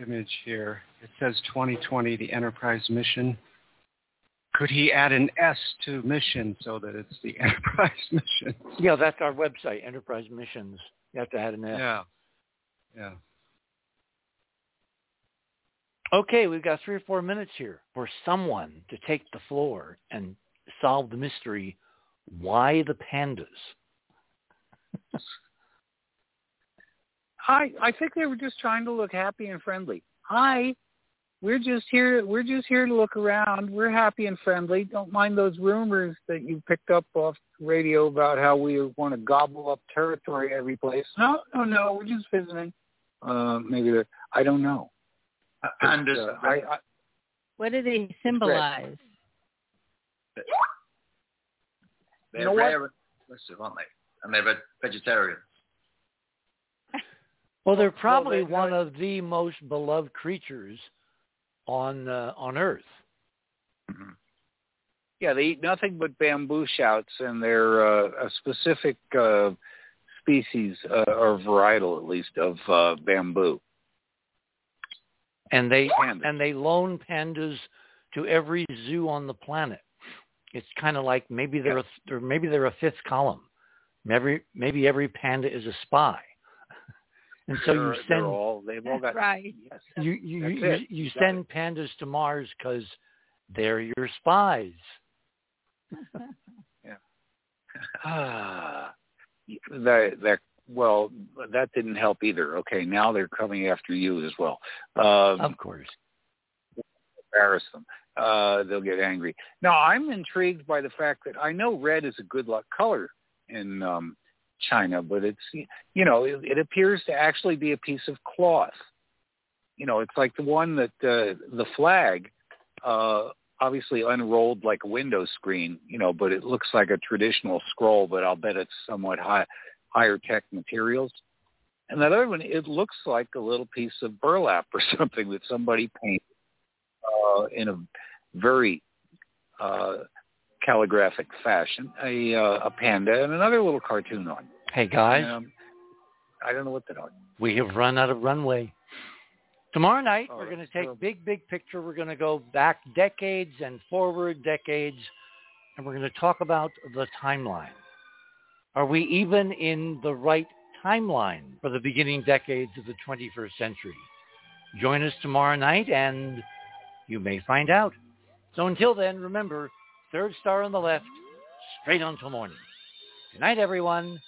image here, it says 2020, the Enterprise mission. Could he add an S to mission so that it's the Enterprise mission? Yeah, that's our website, Enterprise Missions. You have to add an S. Yeah. Yeah. Okay, we've got three or four minutes here for someone to take the floor and solve the mystery. Why the pandas? Hi, I think they were just trying to look happy and friendly. Hi, we're just here. We're just here to look around. We're happy and friendly. Don't mind those rumors that you picked up off radio about how we want to gobble up territory every place. No, no, no. We're just visiting. Uh, maybe they're. I don't know. Pandas. Uh, I, I, What do they symbolize? they're You know what? rare and aggressive, aren't they? And they're veg- vegetarian. Well, they're probably they- one of the most beloved creatures on uh, on Earth. Mhm. yeah, they eat nothing but bamboo shouts, and they're uh, a specific uh, species uh, or varietal, at least, of uh, bamboo. and they Pandas. and they loan pandas to every zoo on the planet. It's kind of like maybe they're a, they're maybe they're a fifth column. Maybe maybe every panda is a spy, and so you send all they've all got Right. Yes. you you you, you You got send pandas to Mars because they're your spies. Ah, that that well, that didn't help either. Okay, now they're coming after you as well. Um, Of course. embarrass them. Uh, they'll get angry. Now, I'm intrigued by the fact that I know red is a good luck color in um, China, but it's you know it, it appears to actually be a piece of cloth. You know, it's like the one that uh, the flag uh, obviously unrolled like a window screen. You know, but it looks like a traditional scroll, but I'll bet it's somewhat high, higher tech materials. And that other one, it looks like a little piece of burlap or something that somebody painted uh, in a very uh, calligraphic fashion, a uh, a panda and another little cartoon on. Hey guys, Um, I don't know what that are. we have run out of runway. Tomorrow night, Oh, we're going to take terrible. big, big picture. We're going to go back decades and forward decades, and we're going to talk about the timeline. Are we even in the right timeline for the beginning decades of the 21st century? Join us tomorrow night, and you may find out. So until then, remember, third star on the left, straight on till morning. Good night, everyone.